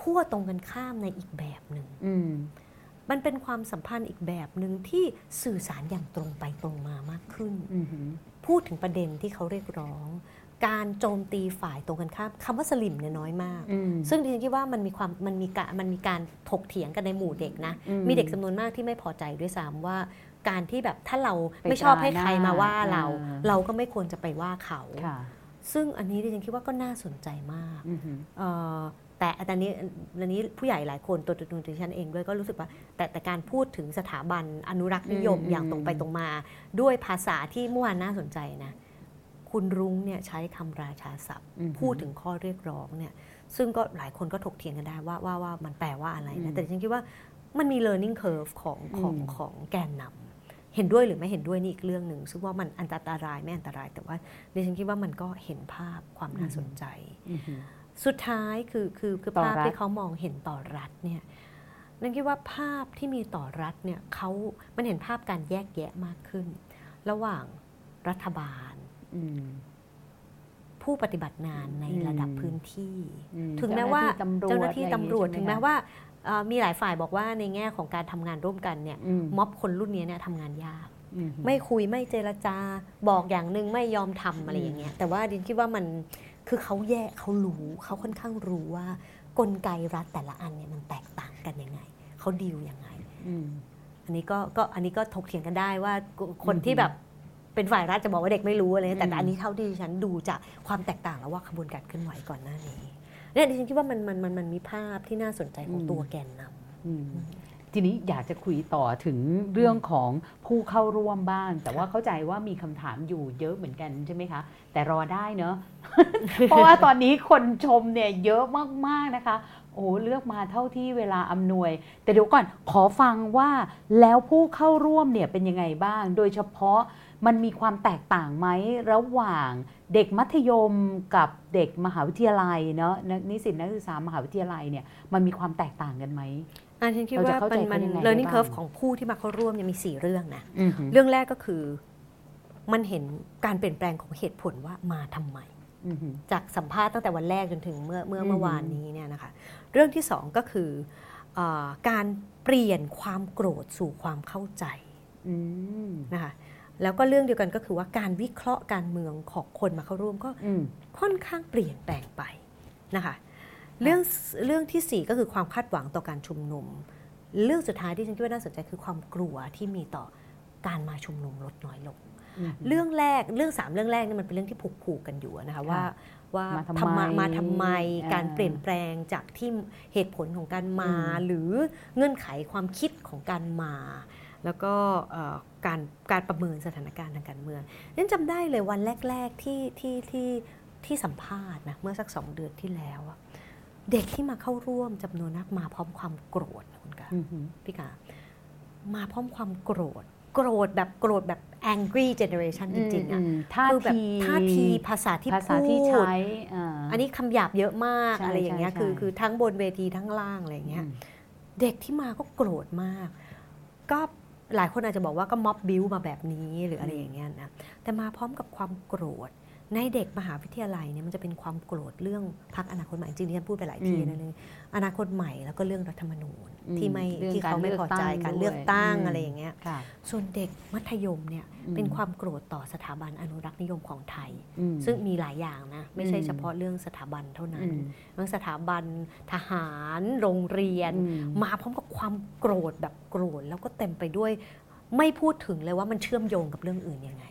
ขั้วตรงกันข้ามในอีกแบบหนึ่งอื มมันเป็นความสัมพันธ์อีกแบบหนึ่งที่สื่อสารอย่างตรงไปตรงมามากขึ้นอืมหือพูดถึงประเด็นที่เขาเรียกร้อง การโจมตีฝ่ายตรงกันข้ามคำว่าสลิมเนี่ยน้อยมากอืมซึ่งดิฉันคิดว่ามันมีความมันมีการมันมีการถกเถียงกันในหมู่เด็กนะอืมมีเด็กจำนวนมากที่ไม่พอใจด้วยซ้ำว่าการที่แบบถ้าเราไปไม่ชอบให้ด่าใครมาว่าเราหน้าเราก็ไม่ควรจะไปว่าเขาค่ะซึ่งอันนี้ดิฉันคิดว่าก็น่าสนใจมากอืมหือเอ่อ แต่อันนี้อันนี้ผู้ใหญ่หลายคนตัวตัวตัวดิฉันเองด้วยก็รู้สึกว่าแต่แต่การพูดถึงสถาบันอนุรักษ์นิยมอืมอย่างตรงไปตรงมา ด้วยภาษาที่เมื่อวานน่าสนใจนะ คุณรุ้งเนี่ยใช้คำราชาศัพท์อืมหือพูดถึงข้อเรียกร้องเนี่ยซึ่งก็หลายคนก็ถกเถียงกันได้ว่าว่าว่ามันแปลว่าอะไรอืนะมแต่ดิฉันคิดว่ามันมี learning curve ของของอืมของแกนนำเห็นด้วยหรือไม่เห็นด้วยนี่อีกเรื่องหนึ่งซึ่งว่ามันอันตรายไม่อันตราย แต่ว่าดิฉันคิดว่ามันก็เห็นภาพความน่าสนใจอือฮึ สุดท้ายคือคือคือต่อภาพรัฐที่เขามองเห็นต่อรัฐเนี่ยนั่นคิดว่าภาพที่มีต่อรัฐเนี่ยเขามันเห็นภาพการแยกแยะมากขึ้น ระหว่างรัฐบาลอืมผู้ปฏิบัติงานในอืมระดับพื้นที่อืถึงแม้ว่าเจ้าเจ้าหหน้าน้าที่ที่ตำตำรรววจจอะไรอถึย่างงงี้แม้ใช่ไหว่าเอ่อมีหลายฝ่ายบอกว่าในแง่ของการทำงานร่วมกันเนี่ยอืมม็อบคนรุ่นนี้เนี่ยทำงานยากอืมไม่คุยไม่เจรจาบอกอย่างหนึ่งไม่ยอมทำอะไรอย่างเงี้ยแต่ว่าดินคิดว่ามัน คือเขาแยกเขารู้เขาค่อนข้างรู้ว่ากลไกรัฐแต่ละอันเนี่ยมันแตกต่างกันยังไงเขาดีลยังไงอืมอันนี้ก็ก็อันนี้ก็ถกเถียงกันได้ว่าคนอืมที่แบบเป็นฝ่ายรัฐจะบอกว่าเด็กไม่รู้อะไรเงี้ยแต่อืมอันนี้เท่าที่ฉันดูจากความแตกต่างแล้วว่าขบวนการเคลื่อนไหวก่อนหน้านี้เนี่ยดิฉันคิดว่ามันมันมันมันมีภาพที่น่าสนใจของตัวแกนนำอืม ทีนี้อยากจะคุยต่อถึงเรื่องของผู้เข้าร่วมบ้าง แต่ว่าเข้าใจว่ามีคำถามอยู่เยอะเหมือนกันใช่ไหมคะ แต่รอได้เนอะ เพราะว่าตอนนี้คนชมเนี่ยเยอะมากๆนะคะ โอ้โหเลือกมาเท่าที่เวลาอำนวย แต่เดี๋ยวก่อนขอฟังว่าแล้วผู้เข้าร่วมเนี่ยเป็นยังไงบ้าง โดยเฉพาะมันมีความแตกต่างไหมระหว่างเด็กมัธยมกับเด็กมหาวิทยาลัยเนาะนักนิสิตนักศึกษามหาวิทยาลัยเนี่ยมันมีความแตกต่างกันไหม อันฉันคิดเราจะว่าเข้าใจมันมันเขายังไงได้ learning บ้าง curve ของผู้ที่มาเข้าร่วมเนี่ยมีสี่เรื่องนะอือหือเรื่องแรกก็คือมันเห็นการเปลี่ยนแปลงของเหตุผลว่ามาทำไมอือหือจากสัมภาษณ์ตั้งแต่วันแรกจนถึงเมื่อเมื่ออืมเมื่อวานนี้เนี่ยนะคะ เรื่องที่สองก็คือเออการเปลี่ยนความโกรธสู่ความเข้าใจอืมนะคะแล้วก็เรื่องเดียวกันก็คือว่าการวิเคราะห์การเมืองของคนมาเข้าร่วมก็อืมค่อนข้างเปลี่ยนแปลงไปนะคะ เรื่องเรื่องที่สี่ก็คือความคาดหวังต่อการชุมนุม เรื่องสุดท้ายที่ฉันคิดว่าน่าสนใจคือความกลัวที่มีต่อการมาชุมนุมลดน้อยลงอืมเรื่องแรกเรื่องสามเรื่องแรกเนี่ยมันเป็นเรื่องที่ผูกผูกๆกันอยู่นะคะว่าว่ามาทำไมมาทำไมอ่าการเปลี่ยนแปลงจากที่เหตุผลของการมาอืมหรือเงื่อนไขความคิดของการมา แล้วก็เอ่อการการประเมินสถานการณ์ทางการเมืองนั้นจำได้เลยวันแรก ๆที่ที่ที่ที่สัมภาษณ์นะเมื่อสักสองเดือนที่แล้วอะ เด็กที่มาเข้าร่วมจำนวนมากมาพร้อมความโกรธนะคุณกาอือหือพี่กามาพร้อมความโกรธ โกรธแบบโกรธแบบ angry generation จริงๆอะมท่าคือแบบทีท่าทีภาษาที่ภาษาพูดที่ใช้อ่าอันนี้คำหยาบเยอะมากใช่อะไรอย่างเงี้ยใช่คือใช่คือทั้งบนเวทีทั้งล่างอะไรอย่างเงี้ยอืมเด็กที่มาก็โกรธมาก ก็หลายคนอาจจะบอกว่าก็ม็อบบิวมาแบบนี้หรืออะไรอย่างเงี้ยนะแต่มาพร้อมกับความโกรธ ในเด็กมหาวิทยาลัยเนี่ยมันจะเป็นความโกรธเรื่องพักอนาคตใหม่จริงๆที่ฉันพูดไปหลายทีอืมนะเลยอนาคตใหม่แล้วก็เรื่องรัฐธรรมนูญอืมที่ไม่เรื่องที่เขาไม่พอใจกาการรเลืเลืออกกตั้ตั้งงด้วยอะไรอย่างเงี้ยค่ะส่วนเด็กมัธยมเนี่ยอืมเป็นความโกรธต่อสถาบันอนุรักษ์นิยมของไทยอืมซึ่งมีหลายอย่างนะไม่ใช่อืมเฉพาะเรื่องสถาบันเท่านั้อืนมเรื่องสถาบันทหาร โรงเรียนอืมมาพร้อมกับความโกรธแบบโกรธแล้วก็เต็มไปด้วย ไม่พูดถึงเลยว่ามันเชื่อมโยงกับเรื่องอื่นยังไง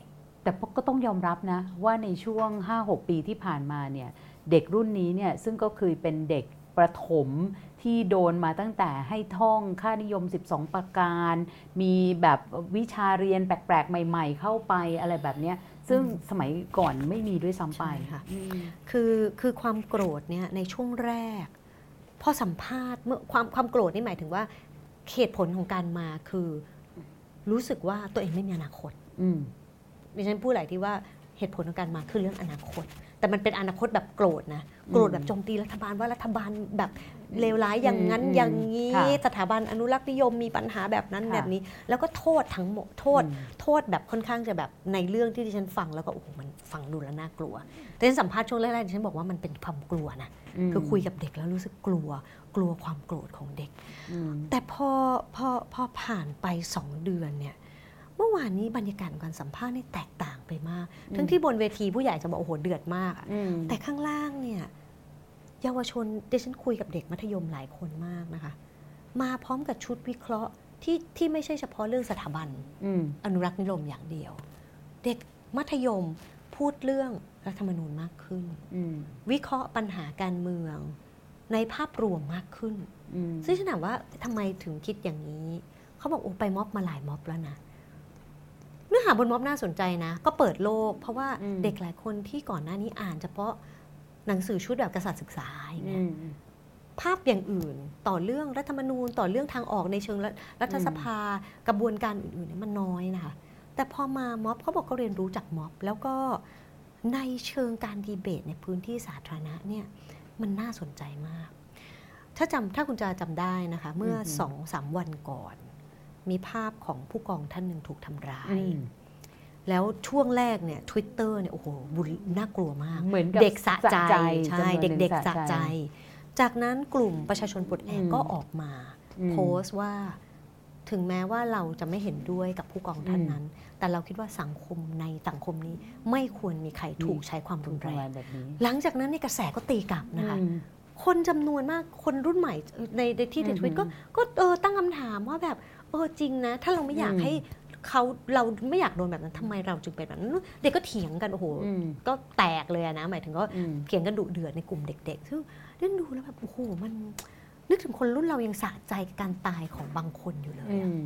แต่ก็ต้องยอมรับนะว่าในช่วง 5-6 ปีที่ผ่านมาเนี่ยเด็กรุ่นนี้เนี่ยซึ่งก็คือเป็นเด็กประถมที่โดนมาตั้งแต่ให้ท่องค่านิยม 12 ประการ มีแบบวิชาเรียนแปลกๆ ใหม่ๆ เข้าไปอะไรแบบเนี้ยซึ่งสมัยก่อนไม่มีด้วยซ้ำไปใช่ค่ะอืมคือคือความโกรธเนี่ยในช่วงแรก พอสัมภาษณ์เมื่อความความโกรธนี่หมายถึงว่าเหตุผลของการมาคือ รู้สึกว่าตัวเองไม่มีอนาคตอืม ดิฉันพูดหลายที่ว่าเหตุผลของการมาคือเรื่องอนาคต แต่มันเป็นอนาคตแบบโกรธนะโกรธแบบโจมตีรัฐบาลว่ารัฐบาลแบบเลวร้ายอย่างนั้นอืมอย่างนี้ค่ะสถาบันอนุรักษ์นิยมมีปัญหาแบบนั้นค่ะแบบนี้ แล้วก็โทษทั้งหมดโทษอืมโทษแบบค่อนข้างจะแบบในเรื่องที่ดิฉันฟังแล้วก็โอ้โหมันฟังดูแล้วน่ากลัว แต่ดิฉันสัมภาษณ์ช่วงแรกๆดิฉันบอกว่ามันเป็นความกลัวนะมคือคุยกับเด็กแล้วรู้สึกกลัว กลัวความโกรธของเด็กอืมแต่พอพอพอผ่านไปสองเดือนเนี่ย เมื่อวานนี้บรรยากาศของการสัมภาษณ์นี่แตกต่างไปมาก ทั้งที่บนเวทีผู้ใหญ่จะบอกโอ้โหเดือดมากอะอืมแต่ข้างล่างเนี่ยเยาวชนดิฉันคุยกับเด็กมัธยมหลายคนมากนะคะ มาพร้อมกับชุดวิเคราะห์ที่ที่ไม่ใช่เฉพาะเรื่องสถาบันอืมอนุรักษ์นิยมอย่างเดียว เด็กมัธยมพูดเรื่องรัฐธรรมนูญมากขึ้นอืมวิเคราะห์ปัญหาการเมือง ในภาพรวมมากขึ้นอืมซึ่งฉันถามว่าทำไมถึงคิดอย่างนี้ เขาบอกโอ้ไปม็อบมาหลายม็อบแล้วนะเนื้อ หาบนม็อบน่าสนใจนะ ก็เปิดโลก เพราะว่าอืมเด็กหลายคนที่ก่อนหน้านี้อ่าน เฉพาะหนังสือชุดแบบกษัตริย์ศึกษาอย่างเงี้อืยมภาพอย่างอื่นต่อเรื่องรัฐธรรมนูญ ต่อเรื่องทางออกในเชิงรัฐรัฐสภากระบวนการอื่นๆเนี่ยมันน้อยนะคะแต่พอมาม็อบเขาบอกเขาเรียนรู้จากม็อบ แล้วก็ในเชิงการดีเบตในพื้นที่สาธารณะเนี่ยมันน่าสนใจมาก ถ้าจำถ้าคุณจะจำได้นะคะ เมื่ออือฮึสองสามวันก่อน มีภาพของผู้กองท่านหนึ่งถูกทำร้ายอืมแล้วช่วงแรกเนี่ย Twitter เนี่ยโอ้โหบุญน่ากลัวมากเหมือนกับเด็กสะใจใช่จำนวนหนึ่งเด็กๆสะใจ จากนั้นกลุ่มประชาชนปลดแอกอืมก็ออกมาอืมโพสต์ว่าถึงแม้ว่าเราจะไม่เห็นด้วยกับผู้กองท่านอืมนั้น แต่เราคิดว่าสังคมในสังคมนี้ไม่ควรมีใครถูกใช้ความรุนปแรระมางณแบบนี้หลังจากนั้นในยกระแสก็ตีกลับนะคะอืมคนจำนวนมากคนรุ่นใหม่ในในที่ในอือฮึทวิตก็ก็เออตั้งคำถามว่าแบบ เออจริงนะ ถ้าเราไม่อยากอืมให้เขาเราไม่อยากโดนแบบนั้นทำไมเราจึงเป็นแบบนั้นเด็กก็เถียงกันโอ้โหอืมก็แตกเลยอะนะหมายถึงก็อืมเถียงกันดุเดือดในกลุ่มเด็ก ๆ ซึ่งเล่นดูแล้วแบบโอ้โหมัน นึกถึงคนรุ่นเรายังสะใจกับการตายของบางคนอยู่เลยอือะม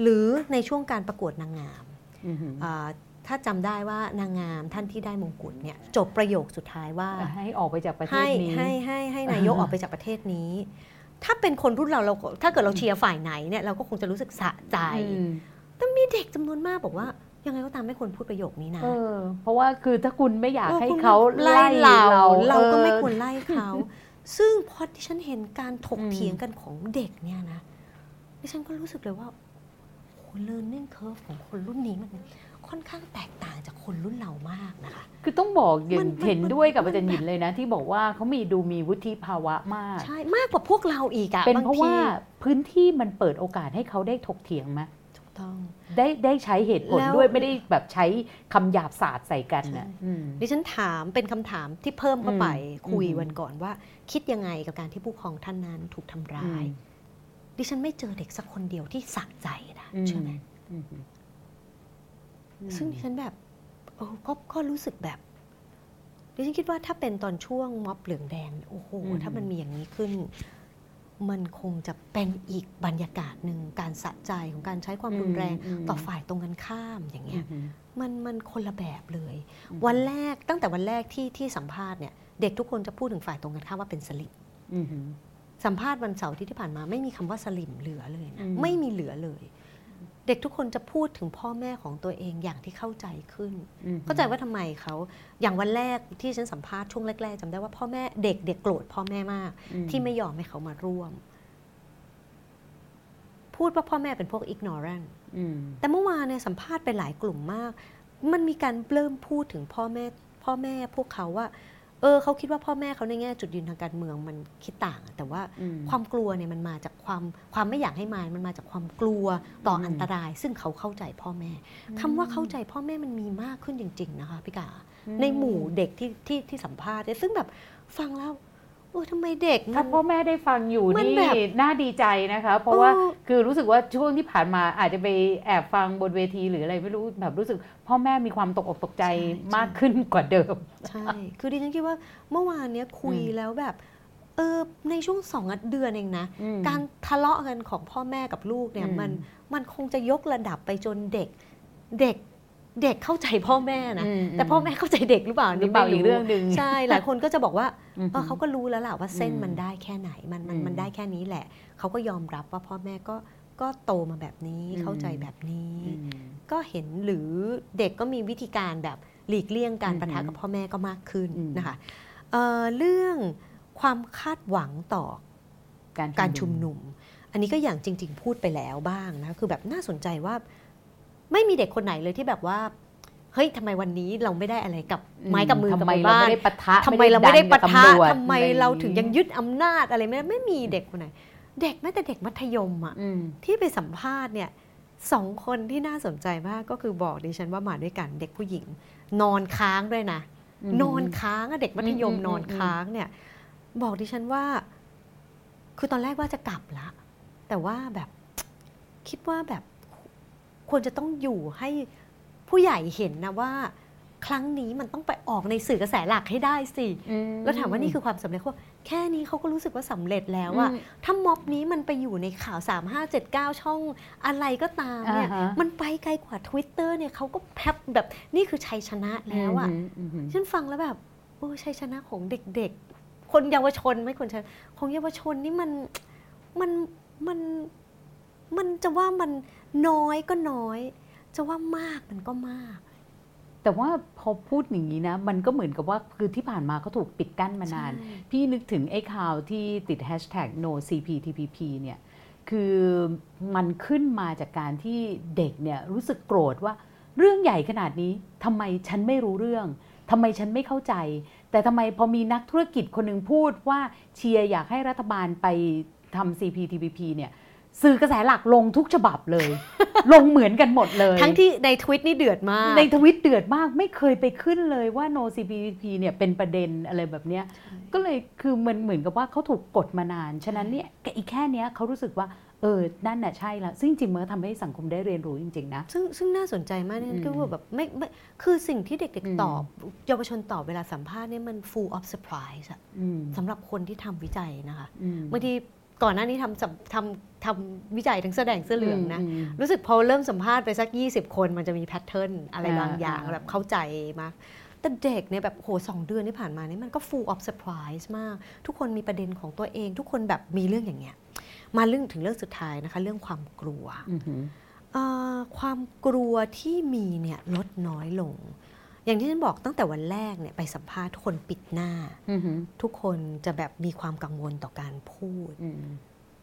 หรือในช่วงการประกวดนางงามอืมอ่าถ้าจำได้ว่านางงามท่านที่ได้มงกุฎเนี่ยจบประโยคสุดท้ายว่าให้ออกไปจากประเทให้ศนี้ให้ให้ให้นายกอ่าออกไปจากประเทศนี้ ถ้าเป็นคนรุ่นเราเราก็ถ้าเกิดเราเชียร์ฝ่ายไหนเนี่ยเราก็คงจะรู้สึกสะใจอืมแต่มีเด็กจำนวนมากบอกว่า ยังไงก็ตามไม่ควรพูดประโยคนี้นะเออเพราะว่าคือถ้าคุณไม่อยากออให้คุณเขาไล่ไล่เราเรา เราก็ไม่ออควรไล่เขา ซึ่งพอที่ฉันเห็นการถกอืมเถียงกันของเด็กเนี่ยนะดิฉันก็รู้สึกเลยว่าโห learning curve ของคนรุ่นนี้มัน ค่อนข้างแตกต่างจากคนรุ่นเรามากนะคะ คือต้องบอกอย่ามังนมันเห็นด้วยกับมันอาจารย์หยินเลยนะ ที่บอกว่าเขามีดูมีวุฒิภาวะมาก ใช่มากกว่าพวกเราอีกอะเป็นบงเพราะทีว่าพื้นที่มันเปิดโอกาสให้เขาได้ถกเถียงไหมถูกต้อง ได้ได้ใช้เหตุผลแล้วด้วยไม่ได้แบบใช้คำหยาบสาดใส่กันน่ะใช่ อืม ดิฉันถามเป็นคำถามที่เพิ่มเข้าไปอืมคุยอืม วันก่อนว่า คิดยังไงกับการที่ผู้ปกครองท่านนั้นถูกทำร้าย ดิฉันไม่เจอเด็กสักคนเดียวที่สะใจนะอืมใช่ไหมอืม ซึ่งดิฉันแบบโอ้ก็ก็รู้สึกแบบดิฉันคิดว่าถ้าเป็นตอนช่วงม็อบเหลืองแดงเนี่ยโอ้โหถ้ามันมีอย่างนี้ขึ้น มันคงจะเป็นอีกบรรยากาศหนึ่งการสะใจของการใช้ความรุนแรงอืมอืมต่อฝ่ายตรงกันข้ามอย่างเงี้ยอืมมันมันคนละแบบเลยอืมวันแรกตั้งแต่วันแรกที่ที่สัมภาษณ์เนี่ยเด็กทุกคนจะพูดถึงฝ่ายตรงกันข้ามว่าเป็นสลิมอืมสัมภาษณ์วันเสาร์อาที่ที่ผ่านมาไม่มีคำว่าสลิมเหลือเลยนะอืมไม่มีเหลือเลย เด็กทุกคนจะพูดถึงพ่อแม่ของตัวเองอย่างที่เข้าใจขึ้นอืมเข้าใจว่าทำไมเขาอย่างวันแรกที่ฉันสัมภาษณ์ช่วงแรกๆจำได้ว่าพ่อแม่เด็กเด็กโกรธพ่อแม่มากอืที่ไม่ยอมให้เขามาร่วม พูดว่าพ่อแม่เป็นพวก ignorant อืมแต่เมื่อวานเนี่ยสัมภาษณ์ไปหลายกลุ่มมาก มันมีการเริ่มพูดถึงพ่อแม่ พ่อแม่พวกเขาว่า เออเขาคิดว่าพ่อแม่เขาในแง่จุดยืนทางการเมืองมันคิดต่าง แต่ว่าอืมความกลัวเนี่ยมันมาจากความความไม่อยากให้มามันมาจากความกลัวต่ออมอันตราย ซึ่งเขาเข้าใจพ่อแม่คำว่าเข้าใจพ่อแม่มันมีมากขึ้นจริง ๆ นะคะพี่กาในหมู่เด็กที่ที่ที่สัมภาษณ์เนี่ยซึ่งแบบฟังแล้ว เออทำไมเด็กมัถ้านพ่อแม่ได้ฟังอยู่มันนี่แบบน่าดีใจนะคะ เพราะว่าเออคือรู้สึกว่าช่วงที่ผ่านมาอาจจะไปแอบฟังบนเวทีหรืออะไรไม่รู้แบบรู้สึก พ่อแม่มีความตกอกตกใจใช่ใช่มากขึ้นกว่าเดิม ใช่ คือดิฉันคิดว่าเมื่อวานเนี้ยคุยอืมแล้วแบบเออในช่วงสองเดือนเองนะอืมการทะเลาะกันของพ่อแม่กับลูกเนี่ยอืมมันมันคงจะยกระดับไปจนเด็กเด็ก เด็กเข้าใจพ่อแม่นะมแต่พ่อแม่เข้าใจเด็กหรือเปล่าหรือเปล่าไม่อีกเรื่องหนึ่งใช่ หลายคนก็จะบอกว่าอืมเออเขาก็รู้แล้วล่ะว่าเส้นอืมมันได้แค่ไหนมันมันอืมมันได้แค่นี้แหละ เขาก็ยอมรับว่าพ่อแม่ก็ก็โตมาแบบนี้อืมเข้าใจแบบนี้อืมก็เห็นหรือเด็กก็มีวิธีการแบบหลีกเลี่ยงการอืมประทะกับพ่อแม่ก็มากขึ้นอืมนะคะเอ่อเรื่องความคาดหวังต่อการการชุมนุม อันนี้ก็อย่างจริง ๆ พูดไปแล้วบ้างนะคือแบบน่าสนใจว่า ไม่มีเด็กคนไหนเลยที่แบบว่าเฮ้ยทำไมวันนี้เราไม่ได้อะไรกับไม้กับมือกับทำไมมือเราบ้าไม่นได้ปะทะทำไมเราไม่ได้ปะทะดันกับตำรวจทำไมอะเราอย่ถึงยังยึดอำนาจอะไรไม่ได้ไม่มีเด็กคนไหน เด็กแม้แต่เด็กมัธยมอะอืมที่ไปสัมภาษณ์เนี่ยสองคนที่น่าสนใจมากก็คือบอกดิฉันว่ามาด้วยกันเด็กผู้หญิง นอนค้างด้วยนะอืมนอนค้างอะเด็กมัธยมอืมอืมนอนค้างเนี่ย บอกดิฉันว่า คือตอนแรกว่าจะกลับละ แต่ว่าแบบคิดว่าแบบ ควรจะต้องอยู่ให้ผู้ใหญ่เห็นนะว่า ครั้งนี้มันต้องไปออกในสื่อกระแสหลักให้ได้สิอืมแล้วถามว่านี่คือความสำเร็จเขาบอกแค่นี้เขาก็รู้สึกว่าสำเร็จแล้วอะอืมถ้าม็อบนี้มันไปอยู่ในข่าว 3579 ช่องอะไรก็ตามเนี่ยอ่าฮะมันไปไกลกว่า Twitter เนี่ยเขาก็แพบแบบนี่คือชัยชนะแล้วอะมอืมฉันฟังแล้วแบบเออ้ชัยชนะของเด็กๆ คนเยาวชนไม่คนชนะของเยาวชนนี่มันมันมันมันจะว่ามัน น้อยก็น้อย จะว่ามากมันก็มาก แต่ว่าพอพูดอย่างนี้นะ มันก็เหมือนกับว่าคือที่ผ่านมาเขาถูกปิดกั้นมานานใช่พี่นึกถึงไอ้ข่าวที่ติด hashtag no CPTPP เนี่ยคือมันขึ้นมาจากการที่เด็กเนี่ยรู้สึกโกรธว่าเรื่องใหญ่ขนาดนี้ทำไมฉันไม่รู้เรื่องทำไมฉันไม่เข้าใจ แต่ทำไมพอมีนักธุรกิจคนหนึ่งพูดว่าเชียร์อยากให้รัฐบาลไปทำ CPTPP เนี่ย สื่อกระแสหลักลงทุกฉบับเลย ลงเหมือนกันหมดเลย ทั้งที่ในทวิตนี่เดือดมาก ในทวิตเดือดมากไม่เคยไปขึ้นเลยว่า no CPTPP เนี่ยเป็นประเด็นอะไรแบบเนี้ยก็เลยคือมันเหมือนกับว่าเขาถูกกดมานาน ฉะนั้นเนี่ยอีกแค่เนี้ยเขารู้สึกว่าเออ นั่นน่ะใช่แล้ว ซึ่งจริงๆมันก็ทำให้สังคมได้เรียนรู้จริง ๆ นะ ซึ่งซึ่งน่าสนใจมากเนี่ยอืมก็ว่าแบบไม่ไม่ คือสิ่งที่เด็กอืมๆตอบ เยาวชนตอบเวลาสัมภาษณ์เนี่ยมัน full of surprise อะอืมสำหรับคนที่ทำวิจัยนะคะอืมบางที ก่อนหน้านี้ทำสัมทำทำวิจัยทั้งแสอแดงเสื้อเหลืองนะมรู้สึกพอเริ่มสัมภาษณ์ไปสัก 20 คนมันจะมีแพทเทิร์นอะไรอ่าบางอย่างอ่าแบบเข้าใจมากแต่เด็กเนี่ยแบบโหสองเดือนที่ผ่านมานี่มันก็ full of surprise มาก ทุกคนมีประเด็นของตัวเอง ทุกคนแบบมีเรื่องอย่างเงี้ยมาเรื่องถึงเรื่องสุดท้ายนะคะ เรื่องความกลัวอืมหืมเอ่อความกลัวที่มีเนี่ยลดน้อยลง อย่างที่ฉันบอกตั้งแต่วันแรกเนี่ยไปสัมภาษณ์ทุกคนปิดหน้าอืมหืมทุกคนจะแบบมีความกังวลต่อการพูดอืม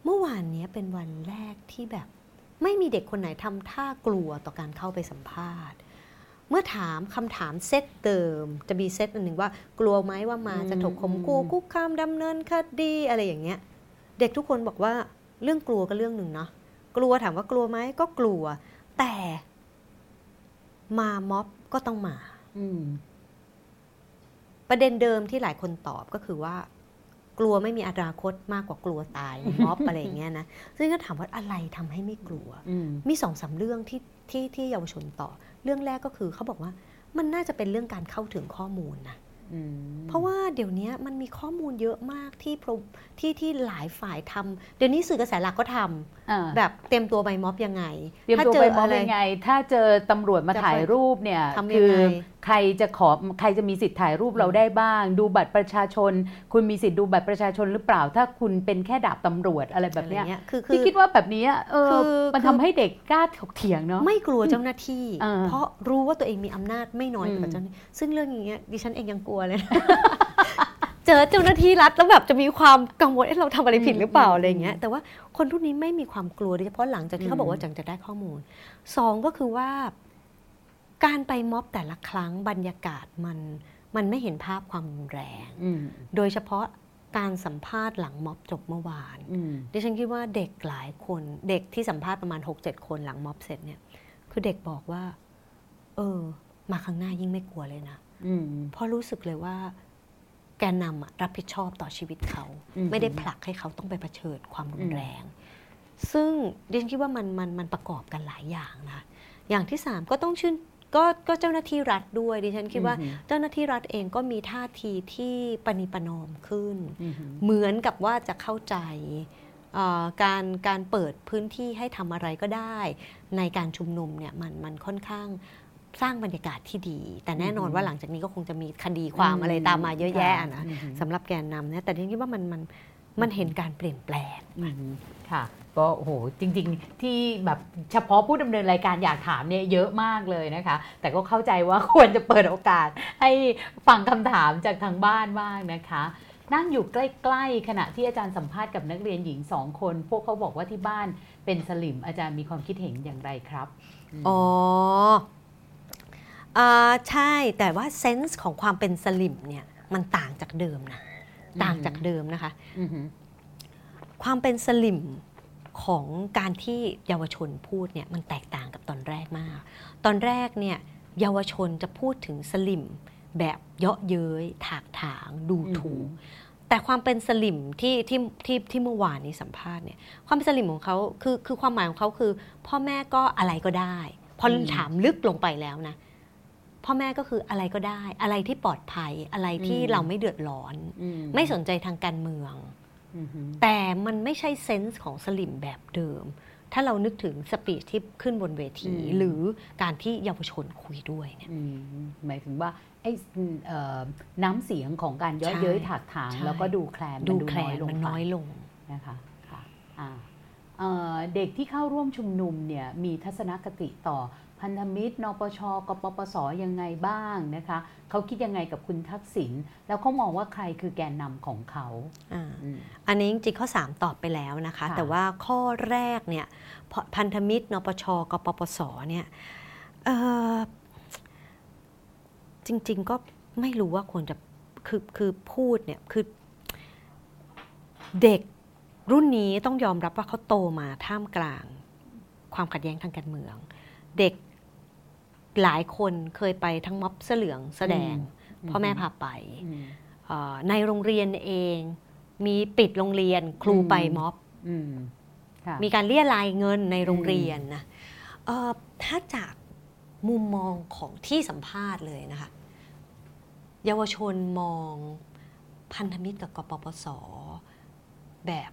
เมื่อวานเนี้ยเป็นวันแรกที่แบบ ไม่มีเด็กคนไหนทำท่ากลัวต่อการเข้าไปสัมภาษณ์ เมื่อถามคำถามเซตเดิม จะมีเซตอันหนึ่งว่า กลัวไหมว่ามาจะถูกข่มขู่คุกคามดำเนินคดีอะไรอย่างเงี้ย เด็กทุกคนบอกว่าเรื่องกลัวก็เรื่องหนึ่งเนาะกลัวถามว่ากลัวไหมก็กลัว แต่มาม็อบก็ต้องมาอืม ประเด็นเดิมที่หลายคนตอบก็คือว่า กลัวไม่มีอนาคตมากกว่ากลัวตายในม็อบอะไรอย่างเงี้ยนะซึ่งก็ถามว่าอะไรทำให้ไม่กลัวอืมมีสองสามเรื่องที่ที่ที่เยาวชนต่อ เรื่องแรกก็คือเขาบอกว่ามันน่าจะเป็นเรื่องการเข้าถึงข้อมูลนะอืมเพราะว่าเดี๋ยวนี้มันมีข้อมูลเยอะมากที่ pro- ที่ที่หลายฝ่ายทำเดี๋ยวนี้สื่อกระแสหลักก็ทำอ่า แบบเต็มตัวใบม็อบยังไง เตรียมถ้าตัวเจไปอมองอะไรยังไง ถ้าเจอตำรวจมาจะถ่ายรูปเนี่ยทำยังไงคือใครจะขอใครจะมีสิทธิ์ถ่ายรูปเราได้บ้าง ดูบัตรประชาชน คุณมีสิทธิ์ดูบัตรประชาชนหรือเปล่า ถ้าคุณเป็นแค่ดาบตำรวจอะไรแบบเนี้ยอะไรเงี้ยคือคืพี่อคิดว่าแบบนี้เออคือมันคือทำให้เด็กกล้าถกเถียงเนาะไม่กลัวเจ้าหน้าที่เออเพราะรู้ว่าตัวเองมีอำนาจไม่น้อยกอืว่ามเจ้าหน้าที่ซึ่งเรื่องอย่างเงี้ยดิฉันเองยังกลัวเลยนะเจอเจ้าหน้าที่รัฐแล้วแบบจะมีความกังวลเอ๊ะเราทำอะไรผิดหรือเปล่าอืมอะไรอย่างเงี้ยแต่ว่า คนทุกนี้ไม่มีความกลัวโดยเฉพาะหลังจากที่เขาบอกว่าจังจะได้ข้อมูลสองก็คือว่า การไปม็อบแต่ละครั้งบรรยากาศมันมันไม่เห็นภาพความรุนแรงอืมโดยเฉพาะการสัมภาษณ์หลังม็อบจบเมื่อวานอืมดิฉันคิดว่าเด็กหลายคนเด็กที่สัมภาษณ์ประมาณ 6-7 คนหลังม็อบเสร็จเนี่ย คือเด็กบอกว่า เออ มาข้างหน้ายิ่งไม่กลัวเลยนะอืมเพราะรู้สึกเลยว่า แกนนำอะรับผิดชอบต่อชีวิตเขาอืมไม่ได้ผลักให้เขาต้องไปเผชิญความรุนแรง ซึ่งดิฉันคิดว่ามันมันมันประกอบกันหลายอย่างนะอย่างที่สามก็ต้องชื่นก็ก็เจ้าหน้าที่รัฐด้วยดิฉันคิดว่าอืมเจ้าหน้าที่รัฐเองก็มีท่าทีที่ปณิประนอมขึ้นอืมเหมือนกับว่าจะเข้าใจเอ่อการการเปิดพื้นที่ให้ทำอะไรก็ได้ ในการชุมนุมเนี่ยมันมันค่อนข้าง สร้างบรรยากาศที่ดี แต่แน่นอนอืมว่าหลังจากนี้ก็คงจะมีคดีความอะไรตามมาเยอะแยะอะนะอืมสำหรับแกนนำเนี่ยแต่ดิฉันคิดว่ามันมันมันเห็นการเปลี่ยนแปลงอืมค่ะก็โอ้โหจริง ๆ ที่แบบเฉพาะผู้ดำเนินรายการอยากถามเนี่ยเยอะมากเลยนะคะ แต่ก็เข้าใจว่าควรจะเปิดโอกาสให้ฟังคำถามจากทางบ้านบ้างนะคะ นั่งอยู่ใกล้ ๆ ขณะที่อาจารย์สัมภาษณ์กับนักเรียนหญิงสองคน พวกเขาบอกว่าที่บ้านเป็นสลิมอาจารย์มีความคิดเห็นอย่างไรครับมอ๋อ อ่าใช่แต่ว่าเซนส์ของความเป็นสลิมเนี่ยมันต่างจากเดิมนะต่างจากเดิมนะคะอือหือความเป็นสลิมของการที่เยาวชนพูดเนี่ยมันแตกต่างกับตอนแรกมาก ตอนแรกเนี่ยเยาวชนจะพูดถึงสลิมแบบเยาะเย้ยถากถางดูถูก แต่ความเป็นสลิมที่ที่ที่ที่เมื่อวานนี้สัมภาษณ์เนี่ยความเป็นสลิมของเขาคือคือความหมายของเขาคือ พ่อแม่ก็อะไรก็ได้ พออมถามลึกลงไปแล้วนะ พ่อแม่ก็คืออะไรก็ได้ อะไรที่ปลอดภัยอะไรที่อืมเราไม่เดือดร้อนอืไม่สนใจทางการเมืองอือหือแต่มันไม่ใช่เซนส์ของสลิมแบบเดิม ถ้าเรานึกถึงสปีดที่ขึ้นบนเวทีอืมหรือการที่เยาวชนคุยด้วยเนี่ยอืมหมายถึงว่าไอ้เอ่อน้ำเสียงของการเย้อใช่เย้ยถากถางใช่แล้วก็ดูแคลนดูมันแคลนลงมันไปน้อยลงนะคะค่ะอ่าเอ่อเด็กที่เข้าร่วมชุมนุมเนี่ยมีทัศนคติต่อ พันธมิตร นปชกปปสยังไงบ้างนะคะเขาคิดยังไงกับคุณทักษิณแล้วเขามองว่าใครคือแกนนำของเขาอ่าอืมอันนี้จริงๆข้อ 3 ตอบไปแล้วนะคะค่ะแต่ว่าข้อแรกเนี่ยพพันธมิตร นปชกปปสเนี่ยเอ่อจริง ๆก็ไม่รู้ว่าควรจะคือคือพูดเนี่ยคือเด็กรุ่นนี้ต้องยอมรับว่าเขาโตมาท่ามกลางความขัดแย้งทางการเมือง เด็ก หลายคนเคยไปทั้งม็อบเสื้อเหลืองแสอแดงอืมพ่อแม่พาไปอืมเอ่อในโรงเรียนเอง มีปิดโรงเรียนครูอืมไปม็อบอืมค่ะมีการเรียรายเงินในโรงเรียนนะเอ่อถ้าจากมุมมองของที่สัมภาษณ์เลยนะคะ เยาวชนมองพันธมิตรกับกปปส แบบ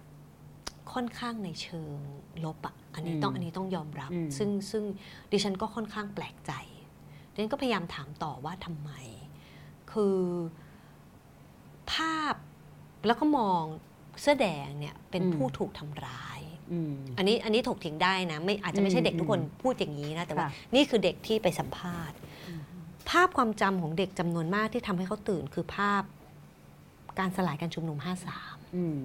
ค่อนข้างในเชิงลบอะ อันนี้ต้องอืมอันนี้ต้องยอมรับอืมซึ่งซึ่งดิฉันก็ค่อนข้างแปลกใจดิฉันก็พยายามถามต่อว่าทำไม คือภาพแล้วก็มองเสื้อแดงเนี่ยเป็นผู้ถูกทำร้ายอืมอันนี้อันนี้ถกเถียงได้นะไม่อาจจะไม่ใช่อืมเด็กทุกคนอืมพูดอย่างนี้นะแต่ว่าค่ะนี่คือเด็กที่ไปสัมภาษณ์อืมภาพความจำของเด็กจำนวนมากที่ทำให้เขาตื่นคือภาพการสลายการชุมนุม 53อืม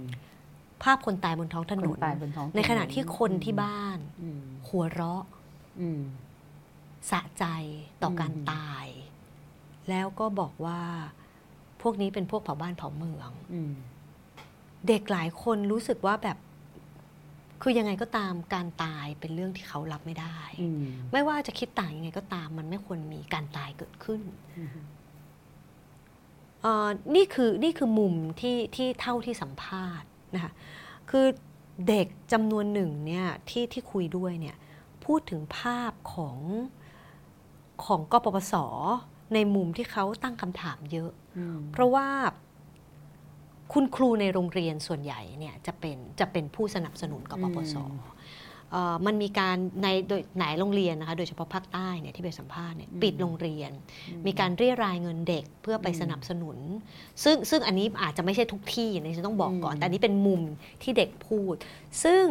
ภาพคนตายบนท้องถนคนนตายบนท้องถในขณะที่คนที่บ้าน อืมหัวเราะ อืม สะใจต่อการอืม ตาย แล้วก็บอกว่า พวกนี้เป็นพวกเผาบ้านเผาเมือง อืม เด็กหลายคนรู้สึกว่าแบบ คือยังไงก็ตามการตายเป็นเรื่องที่เขารับไม่ได้ อืม ไม่ว่าจะคิดต่างยังไงก็ตาม มันไม่ควรมีการตายเกิดขึ้นอืมเอ่อนี่คือนี่คือมุมที่ที่เท่าที่สัมภาษณ์ นะคะคือเด็กจำนวนหนึ่งเนี่ยที่ที่คุยด้วยเนี่ยพูดถึงภาพของของกปปส ในมุมที่เขาตั้งคำถามเยอะอืมเพราะว่าคุณครูในโรงเรียนส่วนใหญ่เนี่ยจะเป็นจะเป็นผู้สนับสนุนกปปสอื มเอ่อมันมีการในโดยไหนโรงเรียนนะคะโดยเฉพาะภาคใต้เนี่ยที่ไปสัมภาษณ์เนี่ยปิดโรงเรียน มีการเรียรายเงินเด็กเพื่อไปสนับสนุน ซึ่งซึ่งอันนี้อาจจะไม่ใช่ทุกที่นะฉันต้องบอกก่อนอืมแต่อันนี้เป็นมุมที่เด็กพูด ซึ่ง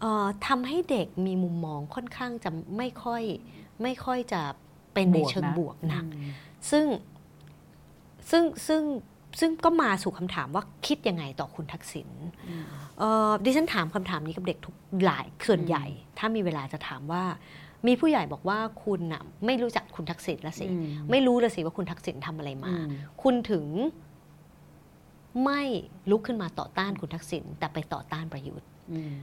เอ่อทำให้เด็กมีมุมมองค่อนข้างจะไม่ค่อยไม่ค่อยจะเป็นในเชิงบวกหนักอืมซึ่งซึ่งซึ่งซึ่งก็มาสู่คำถามว่าคิดยังไงต่อคุณทักษิณอืมเอ่อ ดิฉันถามคำถามนี้กับเด็กทุกหลายส่วนใหญ่ ถ้ามีเวลาจะถามว่า มีผู้ใหญ่บอกว่าคุณน่ะไม่รู้จักคุณทักษิณละสิอืมไม่รู้ละสิว่าคุณทักษิณทำอะไรมาอืมคุณถึงไม่ลุกขึ้นมาต่อต้านคุณทักษิณแต่ไปต่อต้านประยุทธ์อืม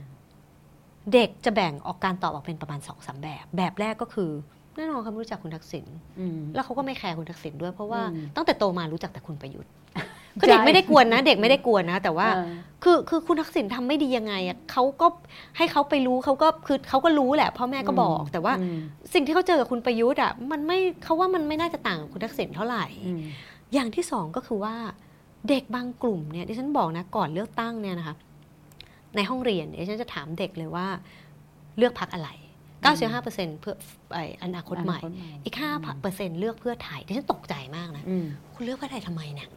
เด็กจะแบ่งออกการตอบออกเป็นประมาณสองสามแบบ แบบแรกก็คือแน่นอนเขาไม่รู้จักคุณทักษิณอืมแล้วเขาก็ไม่แคร์คุณทักษิณด้วยเพราะว่าอืมตั้งแต่โตมารู้จักแต่คุณประยุทธ์ ก็เด็กไม่ได้กวนนะ เด็กไม่ได้กวนนะ แต่ว่าเออคือคือคุณทักษิณทำไม่ดียังไงอะเขาก็ให้เขาไปรู้เขาก็คือเขาก็รู้แหละพ่อแม่ก็บอก แต่ว่าอืมสิ่งที่เขาเจอกับคุณประยุทธ์อะมันไม่เขาว่ามันไม่น่าจะต่างกับคุณทักษิณเท่าไหร่อืมอย่างที่สองก็คือว่าเด็กบางกลุ่มเนี่ยดิฉันบอกนะก่อนเลือกตั้งเนี่ยนะคะในห้องเรียนเนี่ยดิฉันจะถามเด็กเลยว่าเลือกพักอะไร 95%เพื่อไอ้อนาคตใหม่อนาคตใหม่ อีก5%เลือกเพื่อไทยดิฉันตกใจมากนะอืมคุณเลือกเพื่อไทยทำไมเนี่ยม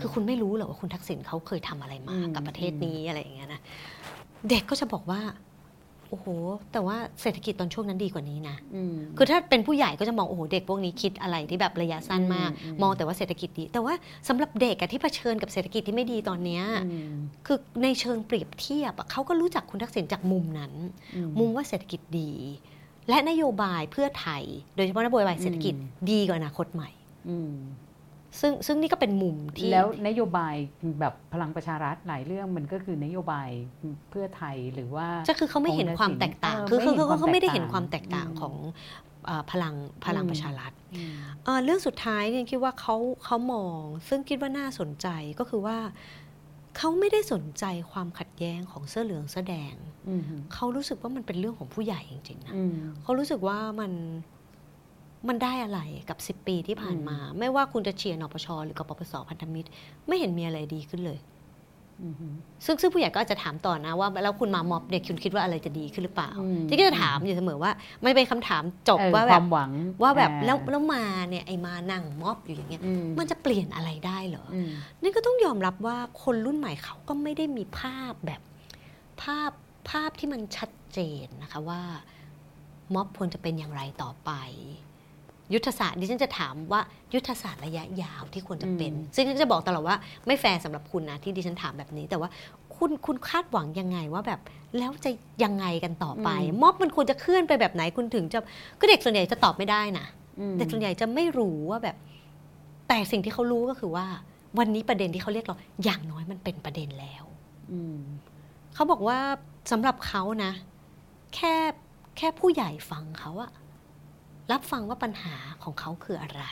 คือคุณไม่รู้เหรอว่าคุณทักษิณเขาเคยทำอะไรมาอืมกับประเทศนี้อะไรอย่างเงี้ยนะเด็กก็จะบอกว่าโอ้โห แต่ว่าเศรษฐกิจตอนช่วงนั้นดีกว่านี้นะอืมคือถ้าเป็นผู้ใหญ่ก็จะมองโอ้โหเด็กพวกนี้คิดอะไรที่แบบระยะสั้นมากอืมอืมมองแต่ว่าเศรษฐกิจดี แต่ว่าสำหรับเด็กอะที่เผชิญกับเศรษฐกิจที่ไม่ดีตอนเนี้ยอืมคือในเชิงเปรียบเทียบอะเขาก็รู้จักคุณทักษิณจากมุมนั้นอืมมุมว่าเศรษฐกิจดี และนโยบายเพื่อไทย โดยเฉพาะนโยบายเศรษฐกิจอืมดีกว่าอนาคตใหม่อืม ซึ่งซึ่งนี่ก็เป็นมุมที่แล้วนโยบายแบบพลังประชารัฐหลายเรื่องมันก็คือนโยบายเพื่อไทยหรือว่าจะคือเขาไม่เห็นความแตกต่างเออคือคือไม่เห็นคือเขาไม่ได้ความแตกเห็นความแตกต่างอืมของเอ่อพลังพลังอืมประชารัฐอืมเอ่อเรื่องสุดท้ายเนี่ยคิดว่าเขาเขามอง ซึ่งคิดว่าน่าสนใจก็คือว่าเขาไม่ได้สนใจความขัดแย้งของเสื้อเหลืองเสื้อแดงอืมเขารู้สึกว่ามันเป็นเรื่องของผู้ใหญ่จริงๆนะอืมเขารู้สึกว่ามัน มันได้อะไรกับ 10 ปีที่ผ่านมา ไม่ว่าคุณจะเชียร์นปชหรือกปปสพันธมิตร ไม่เห็นมีอะไรดีขึ้นเลยอือฮึซึ่งซึ่งผู้ใหญ่ก็อาจจะถามต่อนะว่าแล้วคุณมาม็อบเนี่ยคุณคิดว่าอะไรจะดีขึ้นหรือเปล่าอืมที่ก็จะถามอยู่เสมอว่า ไม่เป็นคำถามจบเออว่าคแบวาบมหวังว่าแบบอ่แล้วแล้วมาเนี่ยไอ้มานั่งม็อบอยู่อย่างเงี้ยอืมมันจะเปลี่ยนอะไรได้เหรออืมนี่ก็ต้องยอมรับว่าคนรุ่นใหม่เขาก็ไม่ได้มีภาพแบบภาพภาพที่มันชัดเจนนะคะว่าม็อบควรจะเป็นอย่างไรต่อไป ยุทธศาสตร์ดิฉันจะถามว่ายุทธศาสตร์ระยะยาวที่ควรจะเป็น ซึ่งดิฉันจะบอกตลอดว่าไม่แฟร์สำหรับคุณนะที่ดิฉันถามแบบนี้แต่ว่าคุณคุณคาดหวังยังไงว่าแบบแล้วจะยังไงกันต่อไป ม็อบมันควรจะเคลื่อนไปแบบไหนคุณถึงจะก็เด็กส่วนใหญ่จะตอบไม่ได้นะอืมเด็กส่วนใหญ่จะไม่รู้ว่าแบบ แต่สิ่งที่เขารู้ก็คือว่า วันนี้ประเด็นที่เขาเรียกเราอย่างน้อยมันเป็นประเด็นแล้วอืมเขาบอกว่าสำหรับเขานะ แค่แค่ผู้ใหญ่ฟังเขาอะ รับฟังว่าปัญหาของเขาคืออะไร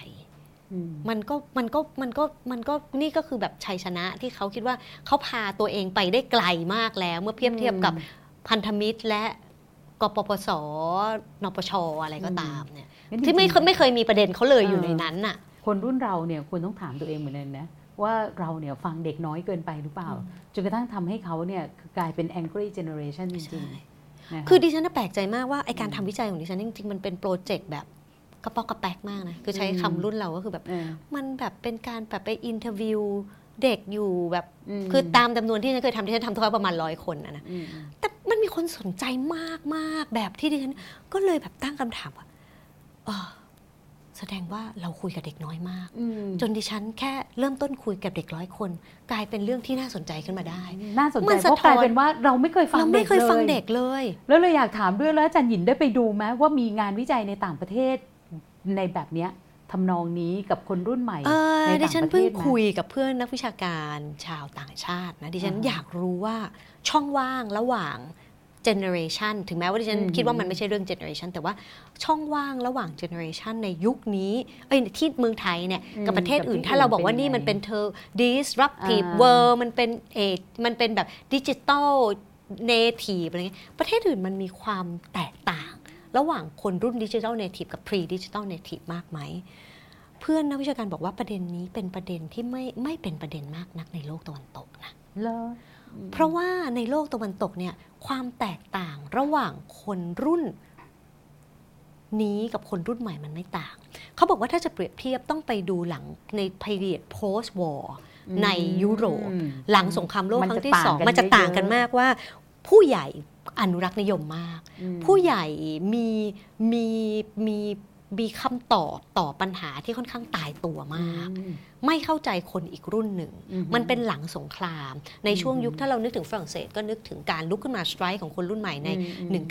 อืมมันก็มันก็มันก็มันก็นี่ก็คือแบบชัยชนะที่เขาคิดว่าเขาพาตัวเองไปได้ไกลมากแล้ว เมื่อเทียบเทียบกับพันธมิตรและกปปส นปช อะไรก็ตามเนี่ยงั้นที่ไม่จเคริยงๆไม่เคยมีประเด็นเขาเลยเออออยู่ในนั้นน่ะ คนรุ่นเราเนี่ยควรต้องถามตัวเองเหมือนกันนะว่าเราเนี่ยฟังเด็กน้อยเกินไปหรือเปล่า จนกระทั่งทำให้เขาเนี่ยกลายเป็น angry generation จริงๆนะ คะคือดิฉันน่ะแปลกใจมากว่าไอ้การทำวิจัยของดิฉันจริงๆมันเป็น project แบบกระปอกกระแปกมากนะ คือใช้คำรุ่นเราก็คือแบบเออมันแบบเป็นการแบบไป interview เด็กอยู่แบบมคือตามจำนวนที่ฉันเคยทำที่ฉันทำทุกประมาณร้อยคนนะนะอืมแต่มันมีคนสนใจมากมากๆแบบที่ดิฉันก็เลยแบบตั้งคำถามว่าเออ แสดงว่าเราคุยกับเด็กน้อยมากอืมจนดิฉันแค่เริ่มต้นคุยกับเด็กร้อยคน กลายเป็นเรื่องที่น่าสนใจขึ้นมาได้ น่าสนมัใจนเพสะราะท้กอนลายเป็นว่าเราไม่เคยฟังเราเด็ไม่กเคยฟังเลยเด็กเลย แล้วเลยอยากถามด้วยแล้วอาจารย์หยินได้ไปดูไหมว่ามีงานวิจัยในต่างประเทศในแบบเนี้ยทำนองนี้กับคนรุ่นใหม่เออในดิต่างฉันประเทเพิ่งศไหมคุยกับเพื่อนนักวิชาการชาวต่างชาตินะดิฉันอ่าฮะอยากรู้ว่าช่องว่างระหว่าง generation ถึงแม้ว่าดิฉันอืมคิดว่ามันไม่ใช่เรื่อง generation แต่ว่าช่องว่างระหว่าง generation ในยุคนี้เอ้ยที่เมืองไทยเนี่ยกับประเทศอื่น ถ้าเราบอกว่านี่มันเป็นเธอ disruptive อ่า world มันเป็นเอมันเป็นแบบ digital native อะไรเงี้ยประเทศอื่นมันมีความแตกต่าง ระหว่างคนรุ่น digital native กับ pre-digital native มากไหมเพื่อนนักวิชาการบอกว่าประเด็นนี้เป็นประเด็นที่ไม่ไม่เป็นประเด็นมากนักในโลกตะวันตกนะเหรอเพราะว่าในโลกตะวันตกเนี่ย ความแตกต่างระหว่างคนรุ่นนี้กับคนรุ่นใหม่มันไม่ต่าง เขาบอกว่าถ้าจะเปรียบเทียบต้องไปดูหลังใน period post war ในยุโรปอืมหลังสงครามโลกมันครั้จะงที่สองต่างกันมันจะต่างกันเยอะๆมากว่า ผู้ใหญ่อนุรักษ์นิยมมากอืมผู้ใหญ่มีมีมี มีคำตอบต่อปัญหาที่ค่อนข้างตายตัวมากอืมไม่เข้าใจคนอีกรุ่นหนึ่งอือฮึมันเป็นหลังสงคราม ในช่วงยุคอือฮึถ้าเรานึกถึงฝรั่งเศสก็นึกถึงการลุกขึ้นมา strike ของคนรุ่นใหม่ในอืมอืม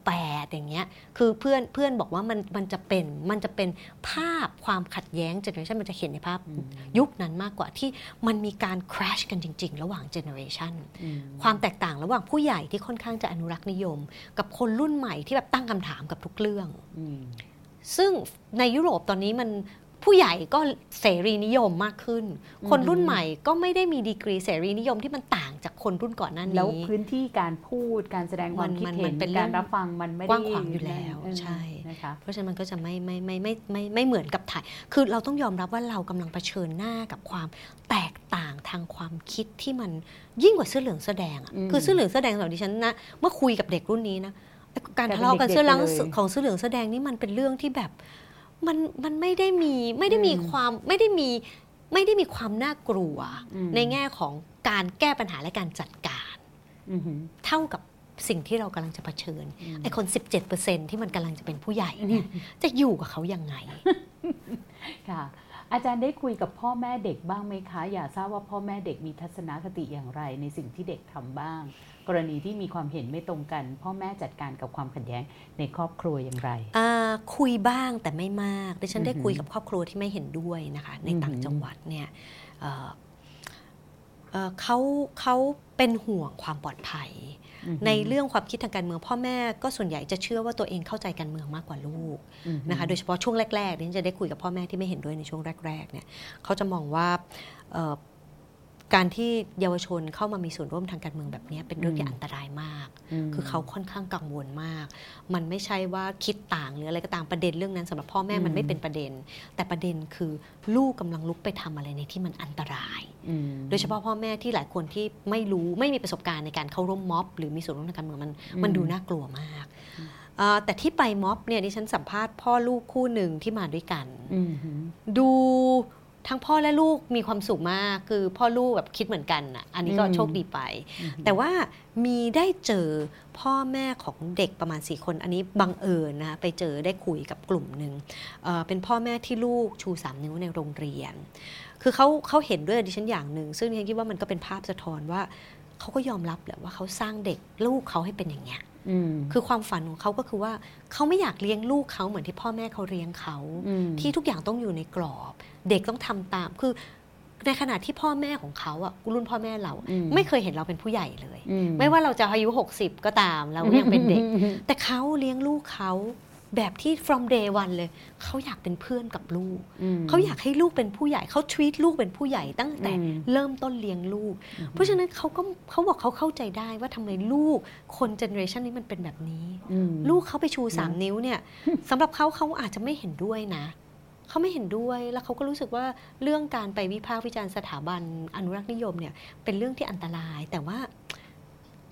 1968 อย่างเงี้ยคือเพื่อนเพื่อนบอกว่ามันมันจะเป็นมันจะเป็นภาพความขัดแย้ง generation มันจะเห็นในภาพอืมยุคนั้นมากกว่าที่มันมีการ crash กันจริง ๆ ระหว่าง generation อืมความแตกต่างระหว่างผู้ใหญ่ที่ค่อนข้างจะอนุรักษ์นิยม กับคนรุ่นใหม่ที่แบบตั้งคำถามกับทุกเรื่องอืม ซึ่งในยุโรปตอนนี้มันผู้ใหญ่ก็เสรีนิยมมากขึ้น คนรุ่นใหม่ก็ไม่ได้มีดีกรีเสรีนิยมที่มันต่างจากคนรุ่นก่อนหน้าแล้วนี้พื้นที่การพูดการแสดงความมันคิดมันเห็นมันเป็นเรื่กาองรรับฟังมันไม่ได้กว้างขวางอยู่แล้วเออใช่นะคะเพราะฉะนั้นมันก็จะไม่ไม่ไม่ไม่ไม่ไม่เหมือนกับไทยคือเราต้องยอมรับว่าเรากำลังเผชิญหน้ากับความแตกต่างทางความคิดที่มันยิ่งกว่าเสื้อเหลืองเสื้อแดงอะอืมคือเสื้อเหลืองเสื้อแดงสำหรับดิฉันนะเมื่อคุยกับเด็กรุ่นนี้นะไอ้ การทะเลาะกันเสื้อเหลืองเด็กๆเลยของเสื้อเหลืองเสื้อแดงนี่มันเป็นเรื่องที่แบบมันมันไม่ได้มีไม่ได้มีอืมความไม่ได้มีไม่ได้มีความน่ากลัวอืมในแง่ของการแก้ปัญหาและการจัดการอือหือเท่ากับสิ่งที่เรากำลังจะเผชิญไอ้คน 17%ที่มันกำลังจะเป็นผู้ใหญ่เนี่ยจะอยู่กับเขายังไงค่ะอาจารย์ได้คุยกับพ่อแม่เด็กบ้างไหมคะ อยากทราบว่าพ่อแม่เด็กมีทัศนคติอย่างไรในสิ่งที่เด็กทำบ้าง กรณีที่มีความเห็นไม่ตรงกัน พ่อแม่จัดการกับความขัดแย้งในครอบครัวอย่างไรอ่าคุยบ้างแต่ไม่มากดิฉันได้อือหือคุยกับครอบครัวที่ไม่เห็นด้วยนะคะ ในอือหือต่างจังหวัดเนี่ยเอ่อเอ่อเขาเขาเป็นห่วงความปลอดภัยอือหือในเรื่องความคิดทางการเมือง พ่อแม่ก็ส่วนใหญ่จะเชื่อว่าตัวเองเข้าใจการเมืองมากกว่าลูกอือหือนะคะโดยเฉพาะช่วงแรกๆดิฉันจะได้คุยกับพ่อแม่ที่ไม่เห็นด้วยในช่วงแรกๆเนี่ยเขาจะมองว่าเอ่อ การที่เยาวชนเข้ามามีส่วนร่วมทางการเมืองแบบนี้เป็นเรื่องที่อันตรายมากมคือเขาค่อนข้างกังวลมาก มันไม่ใช่ว่าคิดต่างหรืออะไรก็ตามประเด็นเรื่องนั้นสำหรับพ่อแม่มันไม่เป็นประเด็น แต่ประเด็นคือลูกกำลังลุกไปทำอะไรในที่มันอันตรายอืมโดยเฉพาะพ่อแม่ที่หลายคนที่ไม่รู้ไม่มีประสบการณ์ในการเข้าร่วมม็อบ หรือมีส่วนร่วมทางการเมืองมันมันดูน่ากลัวมากเอ่อแต่ที่ไปม็อบเนี่ยดิฉันสัมภาษณ์พ่อลูกคู่หนึ่งที่มาด้วยกันอืมฮึดู ทั้งพ่อและลูกมีความสุขมาก คือพ่อลูกแบบคิดเหมือนกันอะอันนี้ก็โชคดีไป แต่ว่ามีได้เจอพ่อแม่ของเด็กประมาณ4คน อันนี้บังเอิญนะคะไปเจอได้คุยกับกลุ่มหนึ่งเอ่อเป็นพ่อแม่ที่ลูกชู3นิ้วในโรงเรียน คือเขาเขาเห็นด้วยดิฉันอย่างหนึ่งซึ่งดิฉันคิดว่ามันก็เป็นภาพสะท้อนว่าเขาก็ยอมรับแหละว่าเขาสร้างเด็กลูกเขาให้เป็นอย่างเงี้ยอืมคือความฝันของเขาก็คือว่าเขาไม่อยากเลี้ยงลูกเขาเหมือนที่พ่อแม่เขาเลี้ยงเขาอืมที่ทุกอย่างต้องอยู่ในกรอบ เด็กต้องทำตาม คือในขณะที่พ่อแม่ของเขาอะรุ่นพ่อแม่เราอืมไม่เคยเห็นเราเป็นผู้ใหญ่เลยอืไม่ว่าเราจะอายุ 60 ก็ตามเราก็ยังเป็นเด็ก แต่เขาเลี้ยงลูกเขาแบบที่ from day one เลย เขาอยากเป็นเพื่อนกับลูกมเขาอยากให้ลูกเป็นผู้ใหญ่ เขา treat ลูกเป็นผู้ใหญ่ตั้งแต่อืมเริ่มต้นเลี้ยงลูก เพราะฉะนั้นเขาก็เขาบอกเขาเข้าใจได้ว่าทำไมลูกคนเจเนอเรชันนี้มันเป็นแบบนี้อืมลูกเขาไปชูสามนิ้วเนี่ยสำหรับเขาเขาอาจจะไม่เห็นด้วยนะ เขาไม่เห็นด้วยแล้วเขาก็รู้สึกว่าเรื่องการไปวิพากษ์วิจารณ์สถาบันอนุรักษ์นิยมเนี่ยเป็นเรื่องที่อันตราย แต่ว่า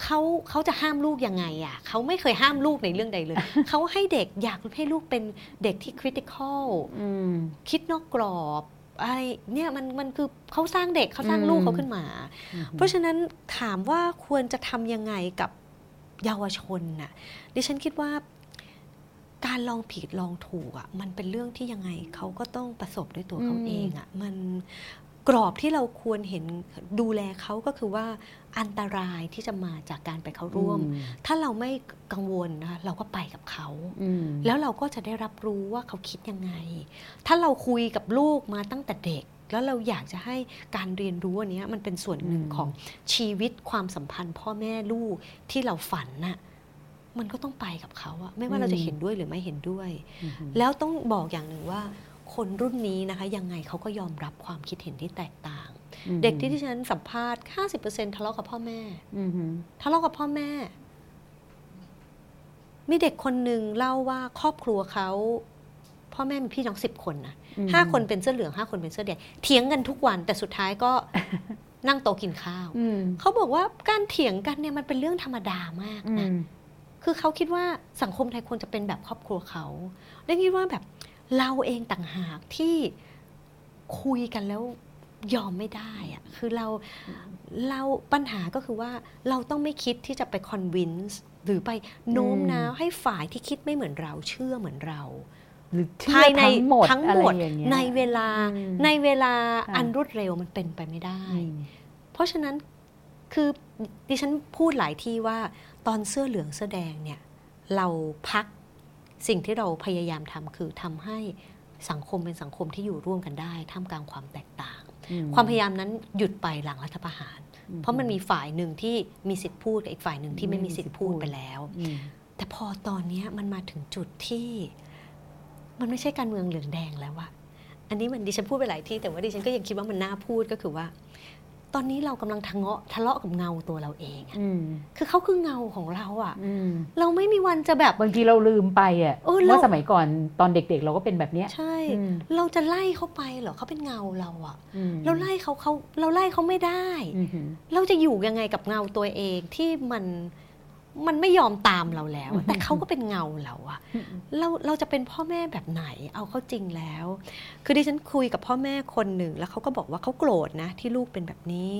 เขาเขาจะห้ามลูกยังไงอะเขาไม่เคยห้ามลูกในเรื่องใดเลย เขาให้เด็กอยากให้ลูกเป็นเด็กที่ critical อืมคิดนอกกรอบอะไรเนี่ยมันมันคือเขาสร้างเด็กเขาสร้างลูกเขาขึ้นมา เพราะฉะนั้นถามว่าควรจะทำยังไงกับเยาวชนน่ะดิฉันคิดว่า การลองผิดลองถูกอะมันเป็นเรื่องที่ยังไงเขาก็ต้องประสบด้วยตัวเขาอืมเองอะมันกรอบที่เราควรเห็นดูแลเขาก็คือว่าอันตรายที่จะมาจากการไปเข้าร่วมอืถ้าเราไม่กังวลนะคะเราก็ไปกับเขาอืมแล้วเราก็จะได้รับรู้ว่าเขาคิดยังไง ถ้าเราคุยกับลูกมาตั้งแต่เด็ก แล้วเราอยากจะให้การเรียนรู้อันเนี้ยมันเป็นส่วนหนึ่งอืมของชีวิตความสัมพันธ์ พ่อแม่ลูกที่เราฝันน่ะ มันก็ต้องไปกับเขาอะไม่ว่าเราจะเห็นด้วยหรือไม่เห็นด้วยอืมแล้วต้องบอกอย่างหนึ่งว่า คนรุ่นนี้นะคะ ยังไงเขาก็ยอมรับความคิดเห็นที่แตกต่างอืมเด็กที่ที่ฉันสัมภาษณ์ 50%ทะเลาะกับพ่อแม่อืมฮึทะเลาะกับพ่อแม่ มีเด็กคนหนึ่งเล่าว่าครอบครัวเขาพ่อแม่มีพี่น้องสิบคนนะอืมห้าคนเป็นเสื้อเหลืองห้าคนเป็นเสื้อแดงเถียงกันทุกวันแต่สุดท้ายก็นั่งโต๊ะกินข้าวอืมเขาบอกว่าการเถียงกันเนี่ยมันเป็นเรื่องธรรมดามากอืนะม คือเขาคิดว่าสังคมไทยควรจะเป็นแบบครอบครัวเขาได้คิดว่าแบบเราเองต่างหากที่คุยกันแล้วยอมไม่ได้อะคือเราเราปัญหาก็คือว่าเราต้องไม่คิดที่จะไปคอนวินส์หรือไปโน้มน้าวให้ฝ่ายที่คิดไม่เหมือนเราเชื่อเหมือนเราหรือเชื่อภายในทั้งหมดทั้งอะไรหมดอย่างเงี้ยในเวลาอืมในเวลาค่ะอันรวดเร็วมันเป็นไปไม่ได้อืมเพราะฉะนั้นคือดิฉันพูดหลายที่ว่า ตอนเสื้อเหลืองเสื้อแดงเนี่ยเราพักสิ่งที่เราพยายามทำคือทำให้สังคมเป็นสังคมที่อยู่ร่วมกันได้ ท่ามกลางความแตกต่างอืความพยายามนั้นหยุดไปหลังรัฐประหารอืเพราะมันมีฝ่ายหนึ่งที่มีสิทธิ์พูดกับอีกฝ่ายหนึ่งที่ไม่ไม่มีมีสิทธิ์สิทธิ์พูพูดดไปแล้วอืมแต่พอตอนเนี้ยมันมาถึงจุดที่มันไม่ใช่การเมืองเหลืองแดงแล้วอะอันนี้มันดิฉันพูดไปหลายที่แต่ว่าดิฉันก็ยังคิดว่ามันน่าพูดก็คือว่า ตอนนี้เรากำลังทะเลาะทะเลาะกับเงาตัวเราเองอะอืมคือเขาคือเงาของเราอะอืมเราไม่มีวันจะแบบบางทีเราลืมไปอะเออเราว่าสมัยก่อนตอนเด็กๆ เราก็เป็นแบบเนี้ยใช่อืมเราจะไล่เขาไปเหรอเขาเป็นเงาเราอะอืมเราไล่เขาเขาเราไล่เขาไม่ได้อืมฮึเราจะอยู่ยังไงกับเงาตัวเองที่มัน มันไม่ยอมตามเราแล้ว แต่เขาก็เป็นเงาเราอะเราเราจะเป็นพ่อแม่แบบไหนเอาเข้าจริงแล้ว คือดิฉันคุยกับพ่อแม่คนหนึ่ง แล้วเขาก็บอกว่าเขาโกรธนะ ที่ลูกเป็นแบบนี้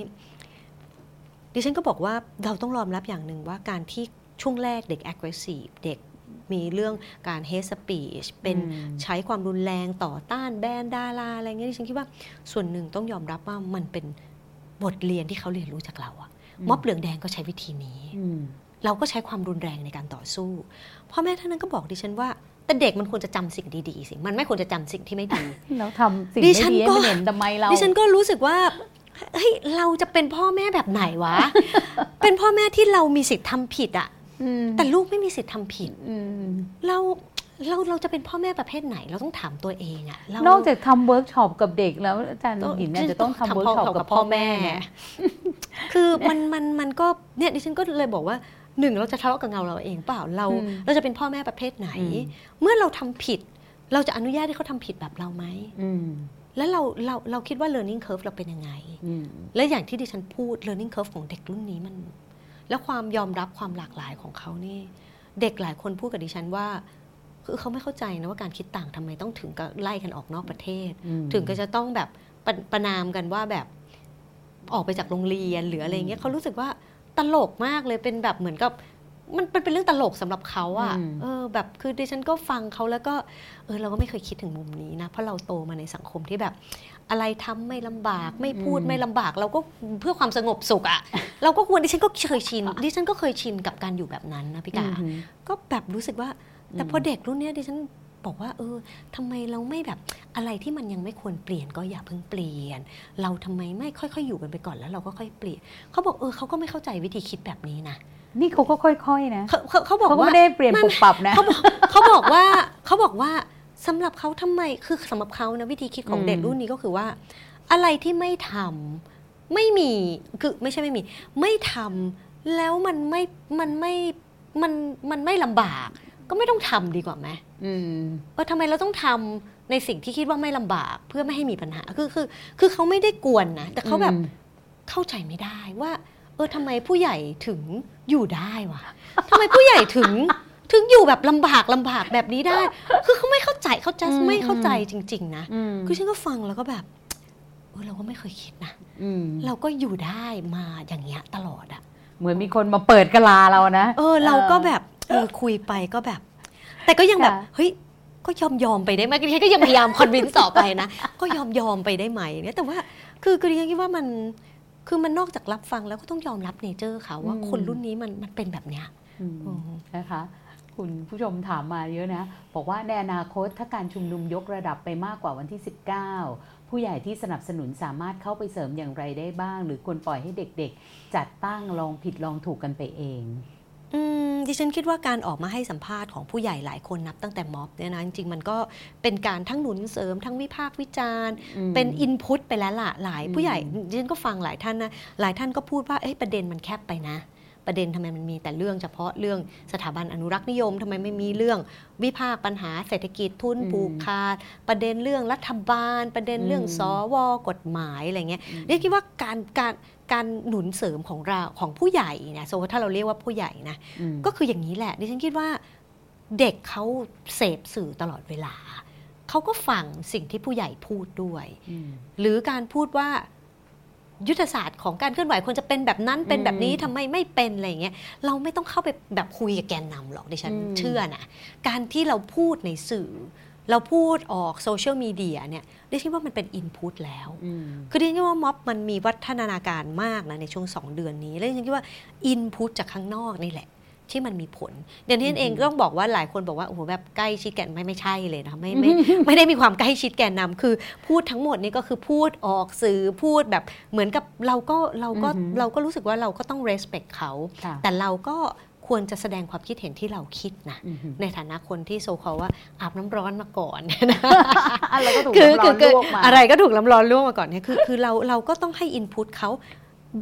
ดิฉันก็บอกว่าเราต้องยอมรับอย่างหนึ่งว่าการที่ช่วงแรกเด็ก aggressive เด็กมีเรื่องการ hate speech เป็นอืมใช้ความรุนแรงต่อต้านแบนดาราอะไรเงี้ยดิฉันคิดว่าส่วนหนึ่งต้องยอมรับว่ามันเป็นบทเรียนที่เขาเรียนรู้จากเราอะม็อบเหลืองแดงก็ใช้วิธีนี้อืม เราก็ใช้ความรุนแรงในการต่อสู้พ่อแม่ท่านนั้นก็บอกดิฉันว่า แต่เด็กมันควรจะจำสิ่งดีๆสิมันไม่ควรจะจำสิ่งที่ไม่ดีแล้วทำสิ่งดิไม่ฉันดีให้ก็มันเห็นทำไมเราดิฉันก็รู้สึกว่าเฮ้ยเราจะเป็นพ่อแม่แบบไหนวะ เป็นพ่อแม่ที่เรามีสิทธิ์ทำผิดอะอืมแต่ลูกไม่มีสิทธิ์ทำผิดอืมเราเราเราจะเป็นพ่อแม่ประเภทไหนเราต้องถามตัวเองอะเรานอกจากทำเวิร์กช็อปกับเด็กแล้วอาจารย์ต้องหญินเนี่ยจะต้องทำเวิร์กช็อปกับพ่พ่ออแม่แม่เนี่ยคือมันมันมันก็เนี่ยดิฉันก็เลยบอกว่า หนึ่งเราจะทะเลาะกับเงาเราเองเปล่าเราอืมเราจะเป็นพ่อแม่ประเภทไหนอืมเมื่อเราทำผิด เราจะอนุญาตให้เขาทำผิดแบบเราไหมอืมแล้วเราเราเราคิดว่า learning curve เราเป็นยังไงอืมและอย่างที่ดิฉันพูด learning curve ของเด็กรุ่นนี้มัน แล้วความยอมรับความหลากหลายของเขานี่ เด็กหลายคนพูดกับดิฉันว่าคือเขาไม่เข้าใจนะว่าการคิดต่างทำไมต้องถึงกับไล่กันออกนอกประเทศอืมถึงก็จะต้องแบบประประนามกันว่าแบบออกไปจากโรงเรียนหรืออะไรเงี้ยเขารู้สึกว่า ตลกมากเลยเป็นแบบเหมือนกับมันมันเป็นเรื่องตลกสำหรับเขาอะอืมเออแบบคือดิฉันก็ฟังเขาแล้วก็เออเราก็ไม่เคยคิดถึงมุมนี้นะ เพราะเราโตมาในสังคมที่แบบ อะไรทำไม่ลำบากไม่พูดไม่ลำบาก เราก็เพื่อความสงบสุขอะเราก็ควรดิฉันก็เคยชินดิฉันก็เคยชินกับการอยู่แบบนั้นนะพี่กาอืมก็แบบรู้สึกว่า แต่พอเด็กรุ่นเนี้ยดิฉัน บอกว่า เออทำไมเราไม่แบบอะไรที่มันยังไม่ควรเปลี่ยนก็อย่าเพิ่งเปลี่ยน เราทำไมไม่ค่อยๆ อยู่กันไปก่อนแล้วเราก็ค่อยเปลี่ยนเขาบอกเออเขาก็ไม่เข้าใจวิธีคิดแบบนี้นะนี่เขาก็ค่อยๆนะเขาเขาเขาบอกเขาก็ว่าไม่ได้เปลี่ยนปรับปรับนะเขาบอกเขาบอกว่าเขาบอกว่าสำหรับเขาทำไมคือสำหรับเขานะวิธีคิดของอืมเด็กรุ่นนี้ก็คือว่า อะไรที่ไม่ทำไม่มีคือไม่ใช่ไม่มี ไม่ทำแล้วมันไม่มันไม่มันมันไม่ลำบาก ก็ไม่ต้องทำดีกว่าไหมอืมเออทำไมเราต้องทำในสิ่งที่คิดว่าไม่ลำบากเพื่อไม่ให้มีปัญหาคือคือ คือเขาไม่ได้กวนนะแต่เขาแบบอืมเข้าใจไม่ได้ว่า เออทำไมผู้ใหญ่ถึงอยู่ได้วะทำไมผู้ใหญ่ถึงถึงอยู่แบบลำบากลำบากแบบนี้ได้ คือเขาไม่เข้าใจเขาจะอืมไม่เข้าใจจริง ๆ นะอืมคือฉันก็ฟังแล้วก็แบบเออเราก็ไม่เคยคิดนะอืมเราก็อยู่ได้มาอย่างเงี้ยตลอดอะเหมือนมีคนมาเปิดกะลาเรานะเออ เราก็แบบ เออคุยไปก็แบบ แต่ก็ยังแบบค่ะเฮ้ยก็ยอมยอมไปได้ไหมดิฉันก็ยังพยายามคอนวินส์ต่อไปนะ ก็ยอมยอมไปได้ไหมเนี่ยแต่ว่าคือคือดิฉันคิดว่ามันคือมันนอกจากรับฟังแล้วก็ต้องยอมรับเนเจอร์เขาว่าอืมคนรุ่นนี้มันมันเป็นแบบเนี้ยอืมอืมนะคะคุณผู้ชมถามมาเยอะนะ บอกว่าในอนาคตถ้าการชุมนุมยกระดับไปมากกว่าวันที่ 19 ผู้ใหญ่ที่สนับสนุนสามารถเข้าไปเสริมอย่างไรได้บ้าง หรือควรปล่อยให้เด็กๆ จัดตั้งลองผิดลองถูกกันไปเองอืม ดิฉันคิดว่าการออกมาให้สัมภาษณ์ของผู้ใหญ่หลายคนนับตั้งแต่ม็อบเนี่ยนะจริงๆ มันก็เป็นการทั้งหนุนเสริมทั้งวิพากษ์วิจารณ์อืมเป็นอินพุตไปแล้วล่ะหลายอืมผู้ใหญ่ดิฉันก็ฟังหลายท่านนะหลายท่านก็พูดว่าเอ้ยประเด็นมันแคบไปนะประเด็นทำไมมันมีแต่เรื่องเฉพาะเรื่องสถาบันอนุรักษ์นิยมทำไมไม่มีเรื่องวิพากษ์ปัญหาเศรษฐกิจทุนอืมผูกขาด ประเด็นเรื่องรัฐบาล ประเด็นเรื่องอืมสวกฎหมายอะไรเงี้ยอืมเรียกว่าการการ การหนุนเสริมของเราของผู้ใหญ่เนี่ยโซถ้าเราเรียกว่าผู้ใหญ่นะอืมก็คืออย่างนี้แหละดิฉันคิดว่าเด็กเขาเสพสื่อตลอดเวลา เขาก็ฟังสิ่งที่ผู้ใหญ่พูดด้วยอืมหรือการพูดว่ายุทธศาสตร์ของการเคลื่อนไหวควรจะเป็นแบบนั้นเป็นแบบนี้อืมทำไมไม่เป็นอะไรอย่างเงี้ยเราไม่ต้องเข้าไปแบบคุยกับแกนนำหรอกดิฉันอืมเชื่อนะการที่เราพูดในสื่อ เราพูดออกโซเชียลมีเดียเนี่ยดิฉันคิดว่ามันเป็นอินพุตแล้วอืมคือดิฉันคิดว่าม็อบมันมีวัฒนาการมากนะในช่วงสองเดือนนี้ แล้วดิฉันคิดว่าอินพุตจากข้างนอกนี่แหละ ที่มันมีผลเดี๋ยวนี้เองก็ต้องบอกว่าหลายคนบอกว่าโอ้โหแบบใกล้ชิดแกนไม่ไม่ใช่เลยนะไม่ไม่ไม่ได้มีความใกล้ชิดแกนนำคือพูดทั้งหมดนี่ก็คือพูดออกสื่อพูดแบบเหมือนกับเราก็เราก็อือหือเราก็รู้สึกว่าเราก็ต้อง respect เขาค่ะแต่เราก็ ควรจะแสดงความคิดเห็นที่เราคิดนะอืมในฐานะคนที่ so-called ว่าอาบน้ำร้อนมาก่อนอะไรก็ถูกคือน้ำร้คือคือลวกมาอะไรก็ถูกน้ำร้อนลวกมาก่อนเนี่ยคือคือเราเราก็ต้องให้ input เขา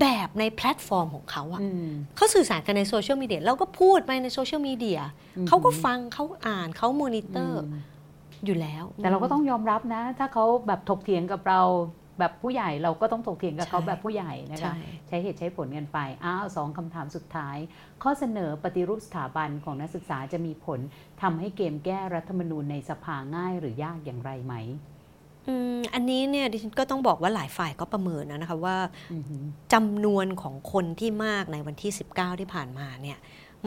แบบในแพลตฟอร์มของเขาอะอืมเขาสื่อสารกันในโซเชียลมีเดียเราก็พูดไปในโซเชียลมีเดียอืมเขาก็ฟังเขาอ่านเขามอนิเตอร์อืมอยู่แล้ว แต่เราก็ต้องยอมรับนะ ถ้าเขาแบบถกเถียงกับเรา แบบผู้ใหญ่เราก็ต้องถกเถียงกับเขาแบบผู้ใหญ่นะคะใช่ใช้เหตุใช้ผลกันไปอ้าวสองคำถามสุดท้าย ข้อเสนอปฏิรูปสถาบันของนักศึกษาจะมีผลทำให้เกมแก้รัฐธรรมนูญในสภาง่ายหรือยากอย่างไรไหมอืมอันนี้เนี่ยดิฉันก็ต้องบอกว่าหลายฝ่ายก็ประเมินนะคะว่าอือหือจำนวนของคนที่มากในวันที่ 19 ที่ผ่านมาเนี่ย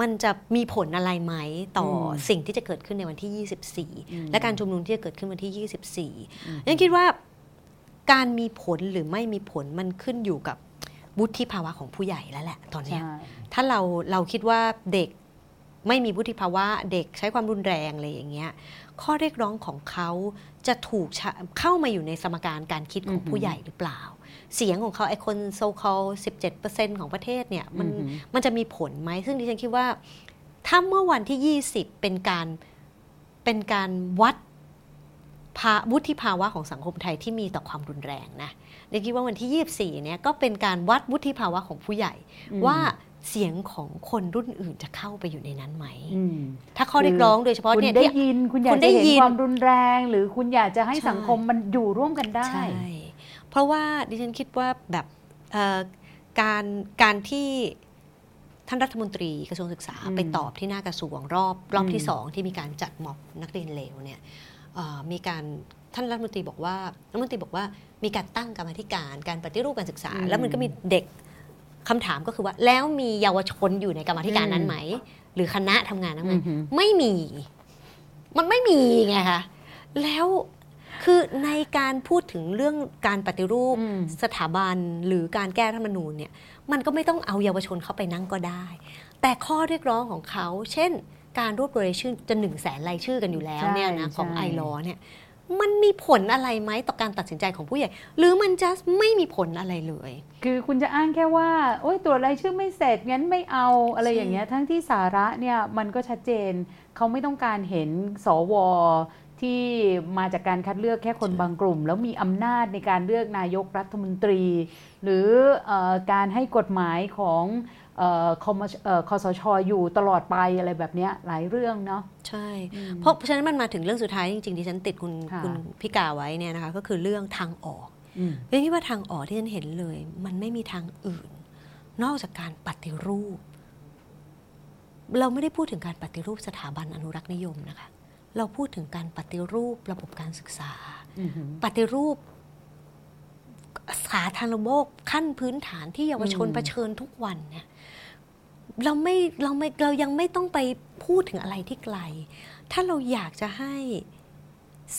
มันจะมีผลอะไรไหมต่ออมสิ่งที่จะเกิดขึ้นในวันที่อืม24 และการชุมนุมที่จะเกิดขึ้นวันที่อืม24ยังคิดว่า การมีผลหรือไม่มีผลมันขึ้นอยู่กับวุฒิภาวะของผู้ใหญ่แล้วแหละตอนเนี้ยใช่ถ้าเราเราคิดว่าเด็กไม่มีวุฒิภาวะเด็กใช้ความรุนแรงอะไรอย่างเงี้ยข้อเรียกร้องของเขาจะถูกใช้เข้ามาอยู่ในสมการการคิดของอือหือผู้ใหญ่หรือเปล่า เสียงของเขาไอคนโซคอล17%ของประเทศเนี่ยมันอือหือมันจะมีผลไหม ซึ่งดิฉันคิดว่า ถ้าเมื่อวันที่ 20 เป็นการเป็นการวัด ภาวุฒิภาวะของสังคมไทยที่มีต่อความรุนแรงนะเดี๋ยวคิดว่าวันที่ 24 เนี่ยก็เป็นการวัดวุฒิภาวะของผู้ใหญ่อืมว่าเสียงของคนรุ่นอื่นจะเข้าไปอยู่ในนั้นไหมอืมถ้าข้อเรียกร้องโดยเฉพาะคุณเนี่ยได้ที่ยินคุณอยาคุกณได้จะเห็นยินความรุนแรง หรือคุณอยากจะให้ใช่สังคมมันอยู่ร่วมกันได้ ใช่ เพราะว่าดิฉันคิดว่าแบบเอ่อการการที่ท่านรัฐมนตรีกระทรวงศึกษาอืมไปตอบที่หน้ากระทรวงรอบรอบอืมที่สองที่มีการจัดม็อบนักเรียนเลวเนี่ยเอ่อ มีการท่านรัฐมนตรีบอกว่ารัฐมนตรีบอกว่ามีการตั้งกรรมาธิการการปฏิรูปการศึกษา แล้วมันก็มีเด็กคำถามก็คือว่า แล้วมีเยาวชนอยู่ในกรรมาธิการนั้นไหม หรือคณะทำงานนั้นไหมอือหือไม่มี มันไม่มีไงคะแล้วคือในการพูดถึงเรื่องการปฏิรูปอืมสถาบันหรือการแก้รัฐธรรมนูญเนี่ย มันก็ไม่ต้องเอาเยาวชนเข้าไปนั่งก็ได้ แต่ข้อเรียกร้องของเขา เช่น การรวบรวมรายชื่อจะหนึ่งแสนรายชื่อกันอยู่แล้วใช่เนี่ยนะของใช่ไอรอเนี่ยมันมีผลอะไรไหมต่อการตัดสินใจของผู้ใหญ่ หรือมันจะไม่มีผลอะไรเลย คือคุณจะอ้างแค่ว่า โอ้ยตรวจรายชื่อไม่เสร็จงั้นไม่เอาอะไรอย่างเงี้ยทั้งที่สาระเนี่ยมันก็ชัดเจน เขาไม่ต้องการเห็นสวที่มาจากการคัดเลือกแค่คนบางกลุ่ม แล้วมีอำนาจในการเลือกนายกรัฐมนตรี หรือเออการให้กฎหมายของเอ่อ คมเอ่อคสชอยู่ตลอดไปอะไรแบบเนี้ยหลายเรื่องเนาะใช่เพราะเพราะฉะนั้นมันมาถึงเรื่องสุดท้ายจริงๆที่ฉันติดคุณค่ะคุณพิกาไว้เนี่ยนะคะก็คือเรื่องทางออกอืมเรื่องที่ว่าทางออกที่ฉันเห็นเลย มันไม่มีทางอื่น นอกจากการปฏิรูป เราไม่ได้พูดถึงการปฏิรูปสถาบันอนุรักษ์นิยมนะคะ เราพูดถึงการปฏิรูประบบการศึกษาอือหือปฏิรูป สาธารณโภคขั้นพื้นฐานที่เยาวชนอืมเผชิญทุกวันเนี่ยเราไม่เราไม่เรายังไม่ต้องไปพูดถึงอะไรที่ไกล ถ้าเราอยากจะให้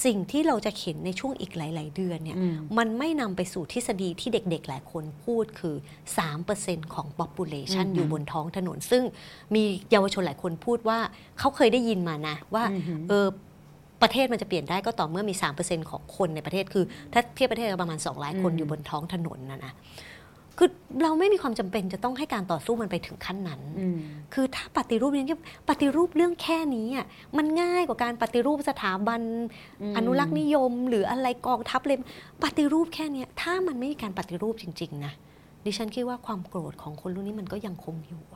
สิ่งที่เราจะเห็นในช่วงอีกหลาย ๆ เดือนเนี่ยอืมมันไม่นำไปสู่ทฤษฎีที่เด็ก ๆ หลายคนพูดคือ 3%ของ population อือหืออยู่บนท้องถนน ซึ่งมีเยาวชนหลายคนพูดว่าเขาเคยได้ยินมานะ ว่าอือหือเออ ประเทศมันจะเปลี่ยนได้ก็ต่อเมื่อมี 3%ของคนในประเทศคือ ถ้าเทียบประเทศก็ประมาณ 2 ล้านคนอืมอยู่บนท้องถนนนะนะคือเราไม่มีความจำเป็นจะต้องให้การต่อสู้มันไปถึงขั้นนั้นอืมคือถ้าปฏิรูปเนี่ยปฏิรูปเรื่องแค่นี้อะมันง่ายกว่าการปฏิรูปสถาบันอืมอนุรักษ์นิยม หรืออะไรกองทัพเลยปฏิรูปแค่เนี้ยถ้ามันไม่มีการปฏิรูปจริง ๆ นะดิฉันคิดว่าความโกรธของคนรุ่นนี้มันก็ยังคงอยู่อ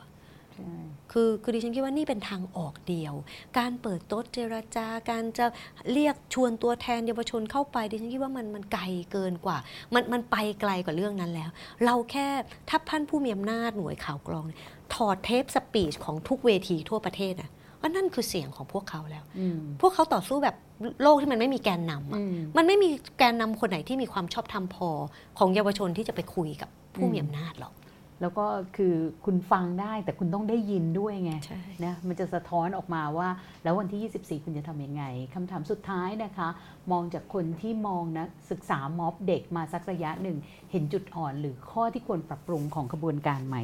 ะใช่ คือคือดิฉันคิดว่านี่เป็นทางออกเดียว การเปิดโต๊ะเจรจาการจะเรียกชวนตัวแทนเยาวชนเข้าไปดิฉันคิดว่ามันมันไกลเกินกว่า มันมันไปไกลกว่าเรื่องนั้นแล้ว เราแค่ถ้าท่านผู้มีอำนาจหน่วยข่าวกรองเนี่ยถอดเทปสปีชของทุกเวทีทั่วประเทศอะว่านั่นคือเสียงของพวกเขาแล้วอืมพวกเขาต่อสู้แบบโลกที่มันไม่มีแกนนำอะอืมมันไม่มีแกนนำคนไหนที่มีความชอบธรรมพอของเยาวชนที่จะไปคุยกับผู้มีอืมอำนาจหรอก แล้วก็คือคุณฟังได้แต่คุณต้องได้ยินด้วยไงใช่นะมันจะสะท้อนออกมาว่า แล้ววันที่ 24 คุณจะทำยังไงคำถามสุดท้ายนะคะ มองจากคนที่มองนะศึกษาม็อบเด็กมาสักระยะหนึ่ง เห็นจุดอ่อนหรือข้อที่ควรปรับปรุงของกระบวนการไหม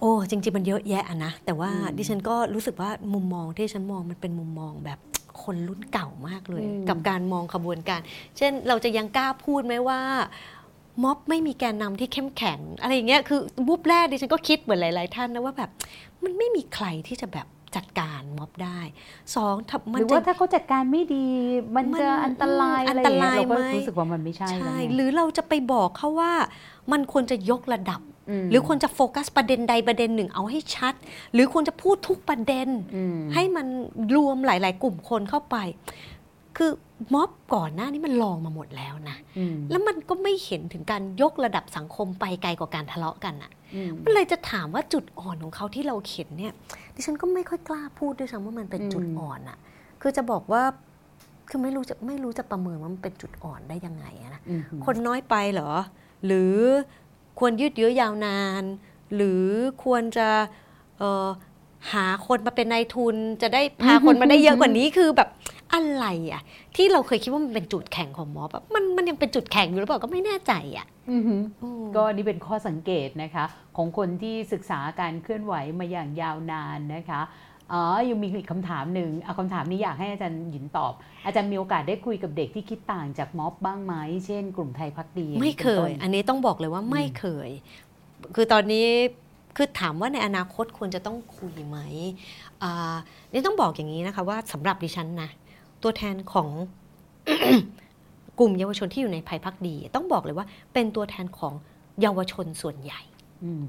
โอ้จริงๆมันเยอะแยะอะนะแต่ว่าอืมดิฉันก็รู้สึกว่ามุมมองที่ฉันมองมันเป็นมุมมองแบบคนรุ่นเก่ามากเลยอืมกับการมองขบวนการ เช่นเราจะยังกล้าพูดไหมว่า ม็อบไม่มีแกนนำที่เข้มแข็ง อะไรอย่างเงี้ยคือวุบแรกดิฉันก็คิดเหมือนหลาย ๆ ท่านนะว่าแบบมันไม่มีใครที่จะแบบจัดการม็อบได้สองถ้าหมันรือจะว่าถ้าเขาจัดการไม่ดี มันมันจะอันตรายอืมอะไรอย่างเงี้ยอันตรายเราก็ไหมรู้สึกว่ามันไม่ใช่แล้วใช่ไงหรือเราจะไปบอกเขาว่ามันควรจะยกระดับมหรือควรจะโฟกัสประเด็นใดประเด็นหนึ่งเอาให้ชัด หรือควรจะพูดทุกประเด็นอืมให้มันรวมหลาย ๆ กลุ่มคนเข้าไป คือม็อบก่อนหน้านี้มันลองมาหมดแล้วนะอืมแล้วมันก็ไม่เห็นถึงการยกระดับสังคมไปไกลกว่าการทะเลาะกันอะอืมมันเลยจะถามว่าจุดอ่อนของเขาที่เราเห็นเนี่ย ดิฉันก็ไม่ค่อยกล้าพูดด้วยซ้ำว่ามันเป็นจุดอืมอ่อนอะคือจะบอกว่าคือไม่รู้จะไม่รู้จะประเมินว่ามันเป็นจุดอ่อนได้ยังไงอะนะอืมคนน้อยไปเหรอ หรือควรยืดเยื้อยาวนาน หรือควรจะเอ่อหาคนมาเป็นนายทุนจะได้พาคนมาได้เยอะกว่านี้คือแบบ อะไรอะที่เราเคยคิดว่ามันเป็นจุดแข็งของม็อบอะมันมันยังเป็นจุดแข็งอยู่หรือเปล่าก็ไม่แน่ใจอะอืมอืมก็นี่เป็นข้อสังเกตนะคะ ของคนที่ศึกษาการเคลื่อนไหวมาอย่างยาวนานนะคะอ๋อ ยังมีอีกคำถามหนึ่งเอาคำถามนี้อยากให้อาจารย์หยินตอบ อาจารย์มีโอกาสได้คุยกับเด็กที่คิดต่างจากม็อบบ้างไหม เช่น กลุ่มไทยพักดี ไม่เคป็นต้ยนอันนี้ต้องบอกเลยว่าไม่อืมเคย คือตอนนี้คือถามว่าในอนาคตควรจะต้องคุยไหมอ่านี่ต้องบอกอย่างนี้นะคะว่าสำหรับดิฉันนะ ตัวแทนของกลุ่มเยาวชนที่อยู่ในภัยพักดี ต้องบอกเลยว่าเป็นตัวแทนของเยาวชนส่วนใหญ่อืม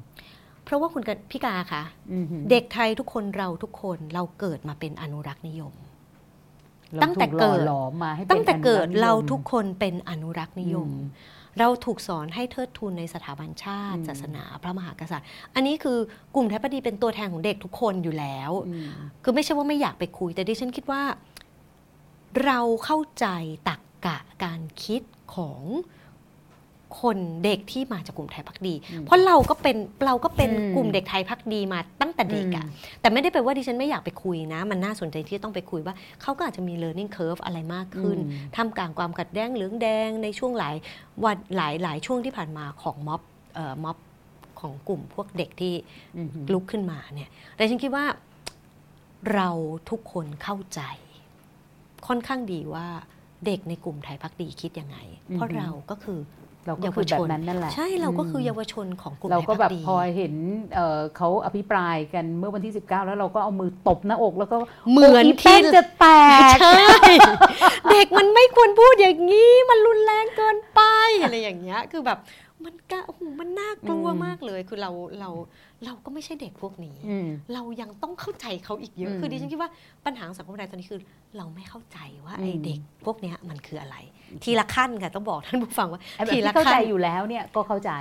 เพราะว่าคุณกพี่กาคะอืมเด็กไทยทุกคนเราทุกคนเราเกิดมาเป็นอนุรักษ์นิยมราตั้งแต่เกิดถูหล่อหลอมมาให้ป็นตั้งแต่เกิดอนุเราคนิยมทุกคนเป็นอนุรักษ์นิยมอืมเราถูกสอนให้เทิดทูนในสถาบันชาติอืมศาสนาพระมหากษัตริย์ อันนี้คือกลุ่มไทยพักดีเป็นตัวแทนของเด็กทุกคนอยู่แล้วอืมคือไม่ใช่ว่าไม่อยากไปคุย แต่ดิฉันคิดว่า เราเข้าใจตักกะการคิดของคนเด็กที่มาจากกลุ่มไทยพักดีอืมเพราะเราก็เป็นเราก็เป็นอืมกลุ่มเด็กไทยพักดีมาตั้งแต่เด็กอะแต่ไม่ได้แปลว่าดิฉันไม่อยากไปคุยนะ มันน่าสนใจที่จะต้องไปคุยว่าเขาก็อาจจะมี learning curve อะไรมากขึ้นอืมทำกลางความขัดแย้งเหลืองแดงในช่วงหลายวันหลายหลายช่วงที่ผ่านมาของม็อบเอ่อม็อบของกลุ่มพวกเด็กที่อืมลุกขึ้นมาเนี่ยแต่ฉันคิดว่าเราทุกคนเข้าใจ ค่อนข้างดีว่าเด็กในกลุ่มไทยพักดีคิดยังไง เพราะเราก็คือเราก็คือแบบนั้นนั่นแหละ ใช่เราก็คือมเยาวชนของกลุ่มเราไทยก็พัแบกบดีพอเห็นเอ่อเขาอภิปรายกันเมื่อวันที่ 19 แล้วเราก็เอามือตบหน้าอกแล้วก็เหมือนโแป้ที่งจะแตกใช่เด็กมันไม่ควรพูดอย่างนี้ มันรุนแรงเกินไปอะไรอย่างเงี้ยคือแบบ มันกะโอ้โหมันน่ากลัวอืมมากเลย คือเราเราเราก็ไม่ใช่เด็กพวกนี้อืมเรายังต้องเข้าใจเขาอีกเยอะอืมคือดิฉันคิดว่าปัญหาของสังคมไทยตอนนี้คือ เราไม่เข้าใจว่าไอ้อืมเด็กพวกเนี้ยมันคืออะไร ทีละขั้นค่ะต้องบอกท่านผู้ฟังว่าไอ้แบบทีที่ละเข้าใจขั้นอยู่แล้วเนี่ยก็เข้าใจ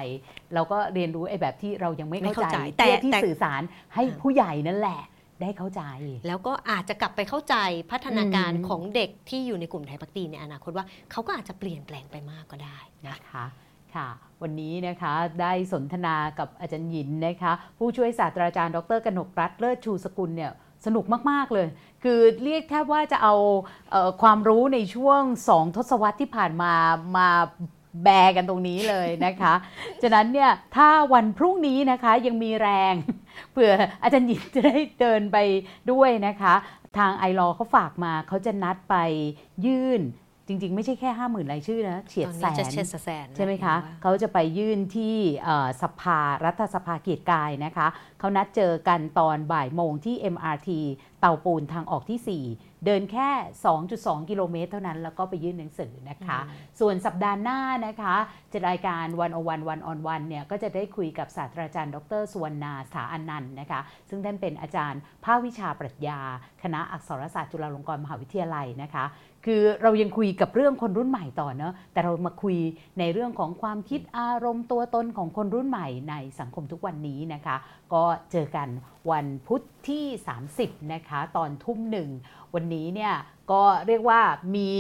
เราก็เรียนรู้ไอ้แบบที่เรายังไม่ไม่เข้าเข้าใจใจแต่เพื่อที่แต่สื่อสารให้อ่าผู้ใหญ่นั่นแหละได้เข้าใจ แล้วก็อาจจะกลับไปเข้าใจพัฒนาการอืมของเด็กที่อยู่ในกลุ่มไทยพักดีในอนาคตว่าเขาก็อาจจะเปลี่ยนแปลงไปมากก็ได้นะนะคะ ค่ะวันนี้นะคะได้สนทนากับอาจารย์หยินนะคะ ผู้ช่วยศาสตราจารย์ ดรกนกรัตเลิศชูสกุลเนี่ยสนุกมาก ๆ เลย คือเรียกแทบว่าจะเอาเออความรู้ในช่วงสองทศวรรษที่ผ่านมามาแบกันตรงนี้เลยนะคะ ฉะนั้นเนี่ยถ้าวันพรุ่งนี้นะคะยังมีแรงเผื่ออาจารย์หยินจะได้เดินไปด้วยนะคะ ทางไอรอเขาฝากมาเขาจะนัดไปยื่น จริง ๆ ไม่ใช่แค่ 5 0,000รายชื่อนะเฉียดตอนแสนี้จะนเช็ดแสนใช่ไหมคะว่าเขาจะไปยื่นที่เอ่อสภารัฐสภาเกียรติกายนะคะ เขานัดเจอกันตอนบ่ายโมงที่ MRT เตาปูนทางออกที่ 4 เดินแค่ 2.2 กิโลเมตรเท่านั้นแล้วก็ไปยื่นหนังสือนะคะ ส่วนสัปดาห์หน้านะคะจะรายการวันอวันวันออนวันเนี่ยก็จะได้คุยกับศาสตราจารย์ ดรสุวรรณาสาอนันต์นะคะ ซึ่งท่านเป็นอาจารย์ภาควิชาปรัชญา คณะอักษรศาสตร์จุฬาลงกรณ์มหาวิทยาลัยนะคะคือเรายังคุยกับเรื่องคนรุ่นใหม่ต่อเนอะแต่เรามาคุยในเรื่องของความคิดอารมณ์ตัวตนของคนรุ่นใหม่ในสังคมทุกวันนี้นะคะ ก็เจอกันวันพุธที่ 30 นะคะ ตอนทุ่มหนึ่ง วันนี้เนี่ยก็เรียกว่ามี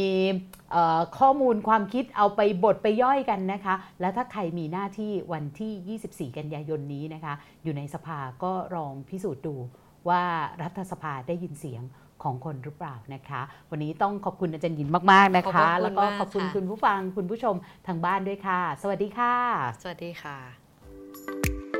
ข้อมูลความคิดเอาไปบทไปย่อยกันนะคะ แล้วถ้าใครมีหน้าที่วันที่ 24 กันยายนนี้นะคะ อยู่ในสภาก็ลองพิสูจน์ดูว่ารัฐสภาได้ยินเสียง ของคนหรือเปล่านะคะ วันนี้ต้องขอบคุณอาจารย์ยินมาก ๆนะคะ แล้วก็ขอบคุณคุณผู้ฟังคุณผู้ชมทางบ้านด้วยค่ะ สวัสดีค่ะ สวัสดีค่ะ